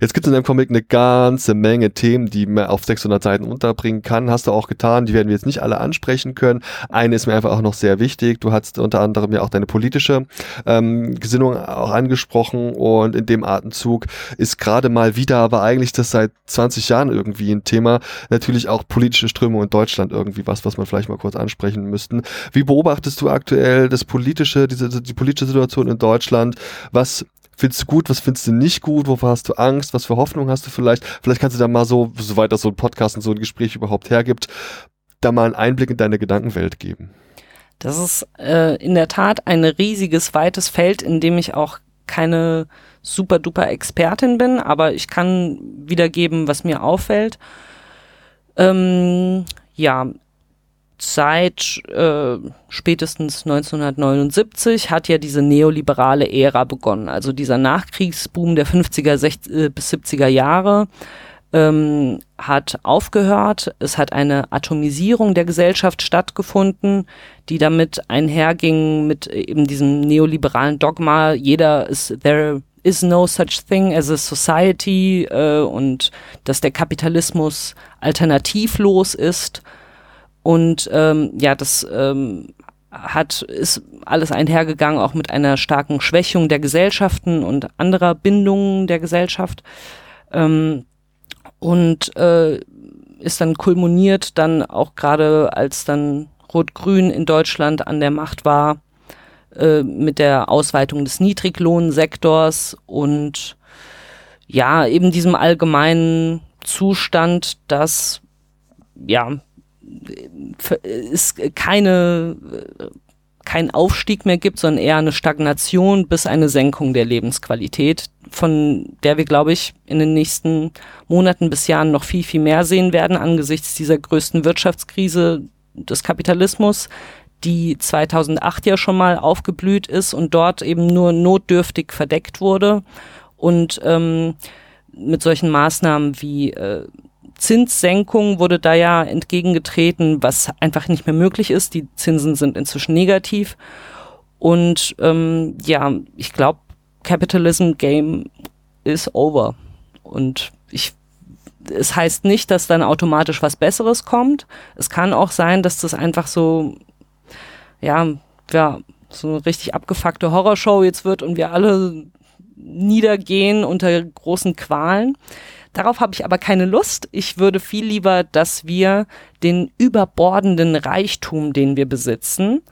Jetzt gibt es in deinem Comic eine ganze Menge Themen, die man auf 600 Seiten unterbringen kann. Hast du auch getan. Die werden wir jetzt nicht alle ansprechen können. Eine ist mir einfach auch noch sehr wichtig. Du hast unter anderem ja auch deine politische ähm, Gesinnung auch angesprochen und in dem Atemzug ist gerade mal wieder, aber eigentlich das seit 20 Jahren irgendwie ein Thema, natürlich auch politische Strömung in Deutschland irgendwie was, was man vielleicht mal kurz ansprechen müssten. Wie beobachtest du aktuell das politische, diese, die politische Situation in Deutschland? Was findest du gut, was findest du nicht gut, wovor hast du Angst, was für Hoffnung hast du vielleicht? Vielleicht kannst du da mal so, soweit das so ein Podcast und so ein Gespräch überhaupt hergibt, da mal einen Einblick in deine Gedankenwelt geben. Das ist äh, in der Tat ein riesiges, weites Feld, in dem ich auch keine super duper Expertin bin, aber ich kann wiedergeben, was mir auffällt. Ähm, ja, seit äh, spätestens 1979 hat ja diese neoliberale Ära begonnen. Also dieser Nachkriegsboom der 50er 60, äh, bis 70er Jahre ähm, hat aufgehört. Es hat eine Atomisierung der Gesellschaft stattgefunden, die damit einherging mit eben diesem neoliberalen Dogma. Jeder ist there is no such thing as a society äh, und dass der Kapitalismus alternativlos ist und ähm, ja, das ähm, hat, ist alles einhergegangen, auch mit einer starken Schwächung der Gesellschaften und anderer Bindungen der Gesellschaft. Ähm, und äh, ist dann kulminiert dann auch gerade, als dann Rot-Grün in Deutschland an der Macht war, äh, mit der Ausweitung des Niedriglohnsektors und ja, eben diesem allgemeinen Zustand, dass ja es keine, kein Aufstieg mehr gibt, sondern eher eine Stagnation bis eine Senkung der Lebensqualität, von der wir, glaube ich, in den nächsten Monaten bis Jahren noch viel, viel mehr sehen werden angesichts dieser größten Wirtschaftskrise des Kapitalismus, die 2008 ja schon mal aufgeblüht ist und dort eben nur notdürftig verdeckt wurde. Und ähm, mit solchen Maßnahmen wie äh, Zinssenkung wurde da ja entgegengetreten, was einfach nicht mehr möglich ist. Die Zinsen sind inzwischen negativ. Und ähm, ja, ich glaube, Capitalism Game is over. Und ich, es heißt nicht, dass dann automatisch was Besseres kommt. Es kann auch sein, dass das einfach so, ja, ja so eine richtig abgefuckte Horrorshow jetzt wird und wir alle niedergehen unter großen Qualen. Darauf habe ich aber keine Lust. Ich würde viel lieber, dass wir den überbordenden Reichtum, den wir besitzen,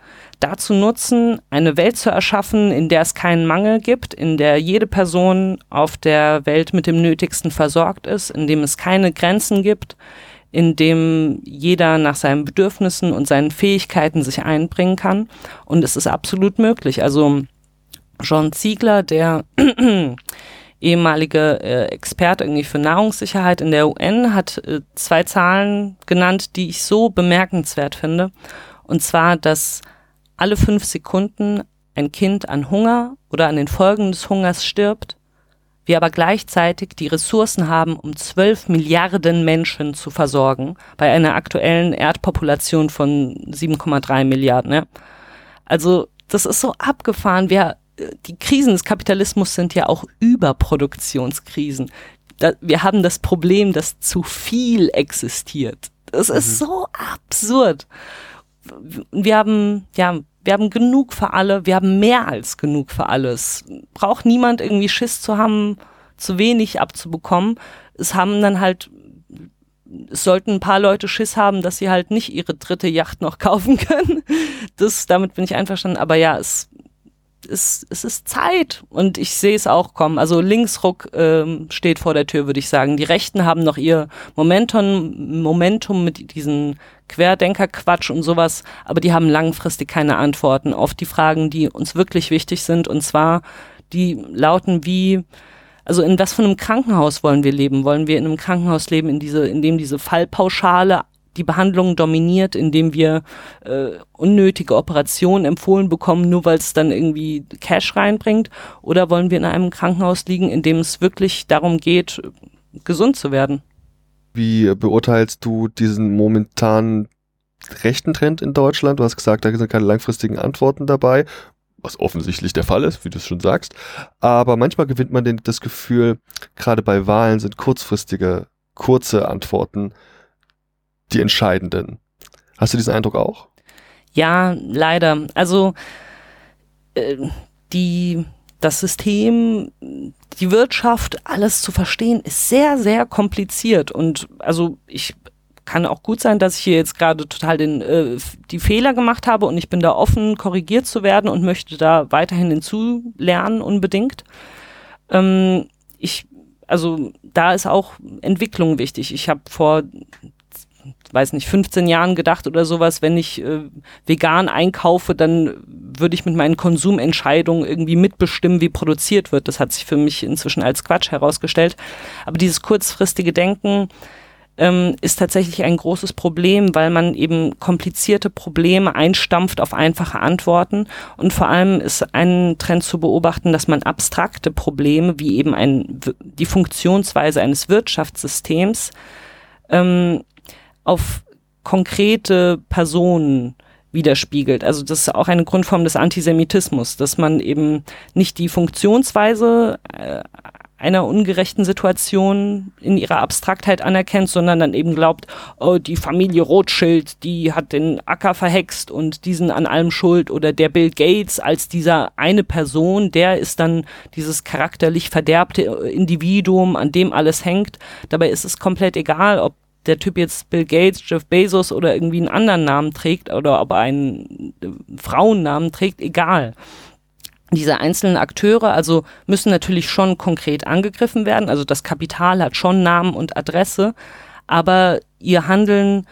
dazu nutzen, eine Welt zu erschaffen, in der es keinen Mangel gibt, in der jede Person auf der Welt mit dem Nötigsten versorgt ist, in dem es keine Grenzen gibt, in dem jeder nach seinen Bedürfnissen und seinen Fähigkeiten sich einbringen kann. Und es ist absolut möglich. Also John Ziegler, der ehemalige äh, Experte irgendwie für Nahrungssicherheit in der UN, hat äh, zwei Zahlen genannt, die ich so bemerkenswert finde. Und zwar, dass alle fünf Sekunden ein Kind an Hunger oder an den Folgen des Hungers stirbt, wir aber gleichzeitig die Ressourcen haben, um zwölf Milliarden Menschen zu versorgen, bei einer aktuellen Erdpopulation von 7,3 Milliarden. Ja. Also das ist so abgefahren. Wir die Krisen des Kapitalismus sind ja auch Überproduktionskrisen. Da, wir haben das Problem, dass zu viel existiert. Das mhm. ist so absurd. Wir haben, ja, wir haben genug für alle, wir haben mehr als genug für alles. Braucht niemand irgendwie Schiss zu haben, zu wenig abzubekommen. Es haben dann halt, es sollten ein paar Leute Schiss haben, dass sie halt nicht ihre dritte Yacht noch kaufen können. Das, damit bin ich einverstanden. Aber ja, es, ist, es ist Zeit und ich sehe es auch kommen. Also Linksruck ähm, steht vor der Tür, würde ich sagen. Die Rechten haben noch ihr Momentum, Momentum mit diesen Querdenkerquatsch und sowas, aber die haben langfristig keine Antworten auf die Fragen, die uns wirklich wichtig sind. Und zwar, die lauten wie, also in was von einem Krankenhaus wollen wir leben? Wollen wir in einem Krankenhaus leben, in diese, in dem diese Fallpauschale die Behandlung dominiert, indem wir äh, unnötige Operationen empfohlen bekommen, nur weil es dann irgendwie Cash reinbringt? Oder wollen wir in einem Krankenhaus liegen, in dem es wirklich darum geht, gesund zu werden? Wie beurteilst du diesen momentanen rechten Trend in Deutschland? Du hast gesagt, da sind keine langfristigen Antworten dabei, was offensichtlich der Fall ist, wie du es schon sagst. Aber manchmal gewinnt man das Gefühl, gerade bei Wahlen sind kurzfristige, kurze Antworten die entscheidenden. Hast du diesen Eindruck auch? Ja, leider. Also äh, die das System, die Wirtschaft, alles zu verstehen, ist sehr, sehr kompliziert. Und also ich kann auch gut sein, dass ich hier jetzt gerade total den, äh, die Fehler gemacht habe und ich bin da offen, korrigiert zu werden und möchte da weiterhin hinzulernen unbedingt. Ähm, ich, also da ist auch Entwicklung wichtig. Ich habe vor weiß nicht, 15 Jahren gedacht oder sowas, wenn ich äh, vegan einkaufe, dann würde ich mit meinen Konsumentscheidungen irgendwie mitbestimmen, wie produziert wird. Das hat sich für mich inzwischen als Quatsch herausgestellt. Aber dieses kurzfristige Denken ähm, ist tatsächlich ein großes Problem, weil man eben komplizierte Probleme einstampft auf einfache Antworten. Und vor allem ist ein Trend zu beobachten, dass man abstrakte Probleme, wie eben ein, die Funktionsweise eines Wirtschaftssystems, ähm, auf konkrete Personen widerspiegelt. Also das ist auch eine Grundform des Antisemitismus, dass man eben nicht die Funktionsweise äh, einer ungerechten Situation in ihrer Abstraktheit anerkennt, sondern dann eben glaubt, oh, die Familie Rothschild, die hat den Acker verhext und diesen an allem schuld oder der Bill Gates als dieser eine Person, der ist dann dieses charakterlich verderbte Individuum, an dem alles hängt. Dabei ist es komplett egal, ob der Typ jetzt Bill Gates, Jeff Bezos oder irgendwie einen anderen Namen trägt oder ob er einen äh, Frauennamen trägt, egal. Diese einzelnen Akteure also müssen natürlich schon konkret angegriffen werden. Also das Kapital hat schon Namen und Adresse, aber ihr Handeln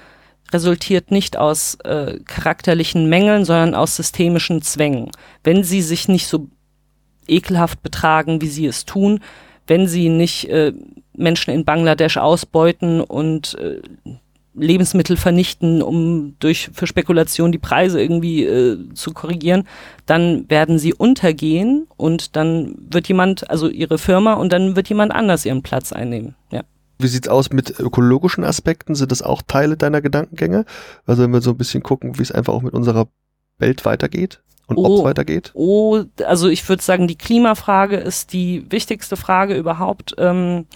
resultiert nicht aus äh, charakterlichen Mängeln, sondern aus systemischen Zwängen. Wenn sie sich nicht so ekelhaft betragen, wie sie es tun, wenn sie nicht äh, Menschen in Bangladesch ausbeuten und äh, Lebensmittel vernichten, um durch für Spekulation die Preise irgendwie äh, zu korrigieren, dann werden sie untergehen und dann wird jemand, also ihre Firma und dann wird jemand anders ihren Platz einnehmen. Ja. Wie sieht's aus mit ökologischen Aspekten? Sind das auch Teile deiner Gedankengänge? Also wenn wir so ein bisschen gucken, wie es einfach auch mit unserer Welt weitergeht? Und oh, ob es weitergeht? Oh, also ich würde sagen, die Klimafrage ist die wichtigste Frage überhaupt. Ähm,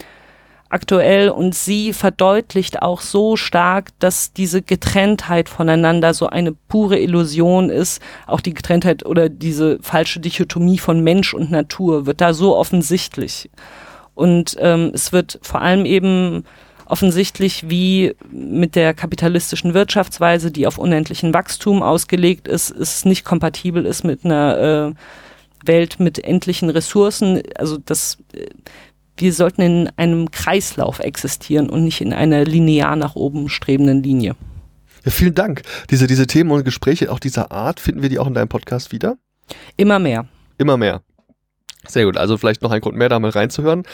aktuell und sie verdeutlicht auch so stark, dass diese Getrenntheit voneinander so eine pure Illusion ist. Auch die Getrenntheit oder diese falsche Dichotomie von Mensch und Natur wird da so offensichtlich. Und ähm, es wird vor allem eben offensichtlich, wie mit der kapitalistischen Wirtschaftsweise, die auf unendlichen Wachstum ausgelegt ist, es nicht kompatibel ist mit einer äh, Welt mit endlichen Ressourcen. Also das äh, wir sollten in einem Kreislauf existieren und nicht in einer linear nach oben strebenden Linie. Ja, vielen Dank. Diese, diese Themen und Gespräche auch dieser Art, finden wir die auch in deinem Podcast wieder? Immer mehr. Immer mehr. Sehr gut, also vielleicht noch ein Grund mehr, da mal reinzuhören.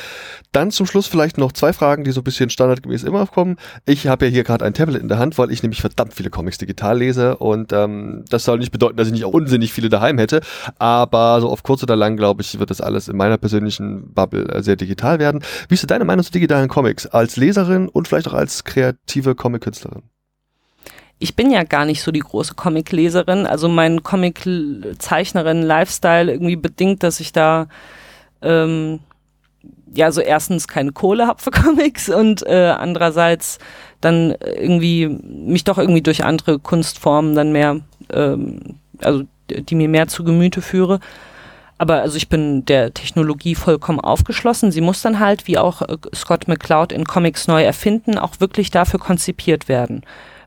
Dann zum Schluss vielleicht noch zwei Fragen, die so ein bisschen standardgemäß immer kommen. Ich habe ja hier gerade ein Tablet in der Hand, weil ich nämlich verdammt viele Comics digital lese und ähm, das soll nicht bedeuten, dass ich nicht auch unsinnig viele daheim hätte, aber so auf kurz oder lang, glaube ich, wird das alles in meiner persönlichen Bubble äh, sehr digital werden. Wie ist deine Meinung zu digitalen Comics als Leserin und vielleicht auch als kreative Comic-Künstlerin? Ich bin ja gar nicht so die große Comic-Leserin. Also mein Comic-Zeichnerin-Lifestyle irgendwie bedingt, dass ich da ähm, ja so erstens keine Kohle habe für Comics und äh, andererseits dann irgendwie mich doch irgendwie durch andere Kunstformen dann mehr, ähm, also die mir mehr zu Gemüte führe. Aber also ich bin der Technologie vollkommen aufgeschlossen. Sie muss dann halt, wie auch äh, Scott McCloud in Comics neu erfinden, auch wirklich dafür konzipiert werden.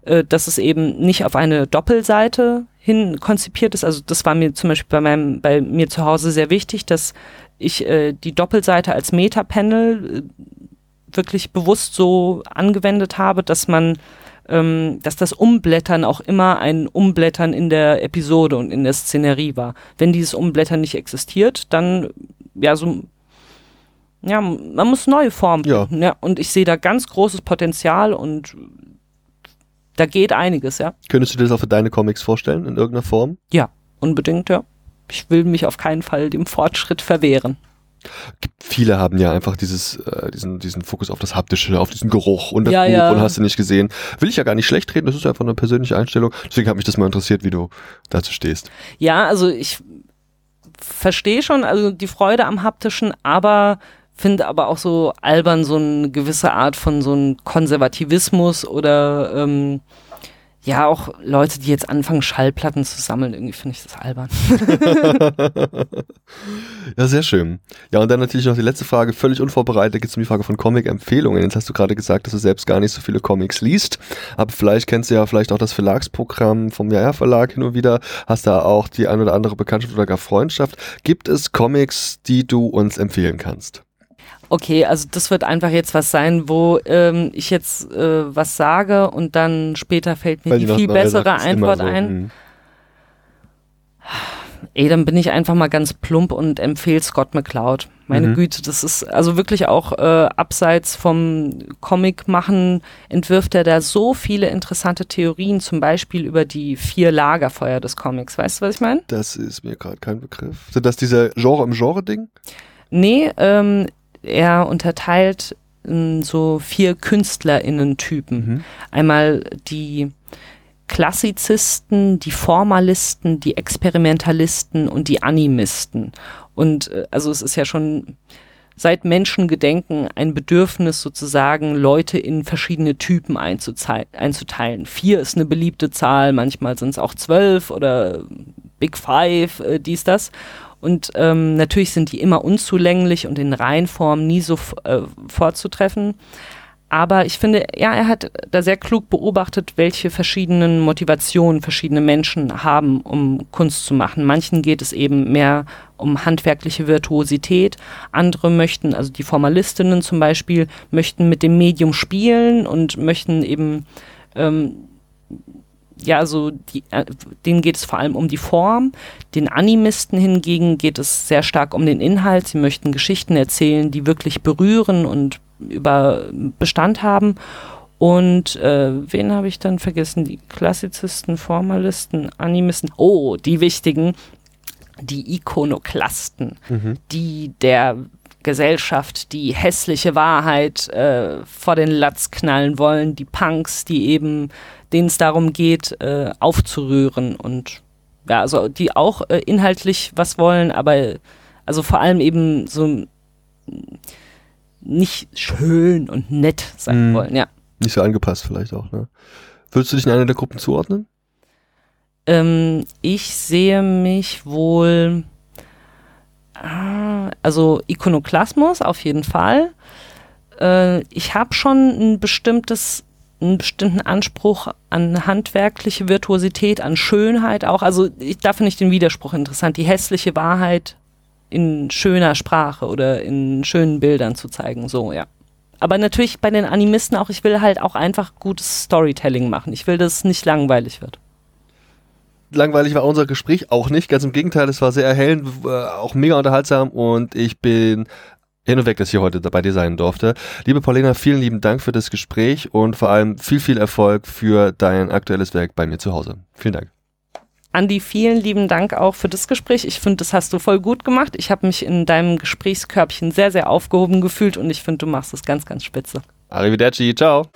Äh, dass es eben nicht auf eine Doppelseite hin konzipiert ist. Also das war mir zum Beispiel bei meinem, bei mir zu Hause sehr wichtig, dass ich äh, die Doppelseite als Meta-Panel äh, wirklich bewusst so angewendet habe, dass man ähm, dass das Umblättern auch immer ein Umblättern in der Episode und in der Szenerie war. Wenn dieses Umblättern nicht existiert, dann ja so ja, man muss neue Formen. Ja. ja. Und ich sehe da ganz großes Potenzial und da geht einiges, ja. Könntest du dir das auch für deine Comics vorstellen, in irgendeiner Form? Ja, unbedingt, ja. Ich will mich auf keinen Fall dem Fortschritt verwehren. Viele haben ja einfach dieses, äh, diesen, diesen Fokus auf das Haptische, auf diesen Geruch und das ja, Buch ja. und hast du nicht gesehen. Will ich ja gar nicht schlecht reden, das ist einfach eine persönliche Einstellung. Deswegen hat mich das mal interessiert, wie du dazu stehst. Ja, also ich verstehe schon, also die Freude am Haptischen, aber finde aber auch so albern so eine gewisse Art von so einem Konservativismus oder ähm, ja, auch Leute, die jetzt anfangen, Schallplatten zu sammeln, irgendwie finde ich das albern. ja, sehr schön. Ja, und dann natürlich noch die letzte Frage, völlig unvorbereitet, geht es um die Frage von Comic-Empfehlungen. Jetzt hast du gerade gesagt, dass du selbst gar nicht so viele Comics liest, aber vielleicht kennst du ja vielleicht auch das Verlagsprogramm vom Jahr Verlag hin und wieder, hast da auch die ein oder andere Bekanntschaft oder gar Freundschaft. Gibt es Comics, die du uns empfehlen kannst? Okay, also das wird einfach jetzt was sein, wo ähm, ich jetzt äh, was sage und dann später fällt mir Weil die viel bessere immer Antwort so, ein. hm. Ey, dann bin ich einfach mal ganz plump und empfehle Scott McCloud. Meine Mhm. Güte, das ist also wirklich auch äh, abseits vom Comic machen, entwirft er da so viele interessante Theorien, zum Beispiel über die vier Lagerfeuer des Comics. Weißt du, was ich meine? Das ist mir gerade kein Begriff. Sind das diese Genre im Genre-Ding? Nee, ähm, er unterteilt in so vier KünstlerInnen-Typen. Mhm. Einmal die Klassizisten, die Formalisten, die Experimentalisten und die Animisten. Und äh, also es ist ja schon seit Menschengedenken ein Bedürfnis sozusagen, Leute in verschiedene Typen einzuteilen. Vier ist eine beliebte Zahl, manchmal sind es auch zwölf oder Big Five, äh, dies, das. Und ähm, natürlich sind die immer unzulänglich und in Reihenform nie so äh, vorzutreffen. Aber ich finde, ja, er hat da sehr klug beobachtet, welche verschiedenen Motivationen verschiedene Menschen haben, um Kunst zu machen. Manchen geht es eben mehr um handwerkliche Virtuosität. Andere möchten, also die Formalistinnen zum Beispiel, möchten mit dem Medium spielen und möchten eben, ähm, ja, so die, äh, denen geht es vor allem um die Form. Den Animisten hingegen geht es sehr stark um den Inhalt. Sie möchten Geschichten erzählen, die wirklich berühren und über Bestand haben. Und äh, wen habe ich dann vergessen? Die Klassizisten, Formalisten, Animisten. Oh, die wichtigen, die Ikonoklasten, die der Gesellschaft die hässliche Wahrheit äh, vor den Latz knallen wollen, die Punks, die eben, denen es darum geht, äh, aufzurühren und ja, also die auch äh, inhaltlich was wollen, aber also vor allem eben so nicht schön und nett sein Mhm. wollen, ja. Nicht so angepasst vielleicht auch, ne? Würdest du dich in eine der Gruppen zuordnen? Ähm, ich sehe mich wohl, ah, also Ikonoklasmus auf jeden Fall. Äh, ich habe schon ein bestimmtes, einen bestimmten Anspruch an handwerkliche Virtuosität, an Schönheit auch. Also ich, da finde ich den Widerspruch interessant, die hässliche Wahrheit in schöner Sprache oder in schönen Bildern zu zeigen, so, ja. Aber natürlich bei den Animisten auch, ich will halt auch einfach gutes Storytelling machen. Ich will, dass es nicht langweilig wird. Langweilig war unser Gespräch auch nicht, ganz im Gegenteil, es war sehr erhellend, äh, auch mega unterhaltsam und ich bin hin und weg, dass ich hier heute bei dir sein durfte. Liebe Paulina, vielen lieben Dank für das Gespräch und vor allem viel, viel Erfolg für dein aktuelles Werk bei mir zu Hause. Vielen Dank. Andi, vielen lieben Dank auch für das Gespräch. Ich finde, das hast du voll gut gemacht. Ich habe mich in deinem Gesprächskörbchen sehr, sehr aufgehoben gefühlt und ich finde, du machst es ganz, ganz spitze. Arrivederci, ciao.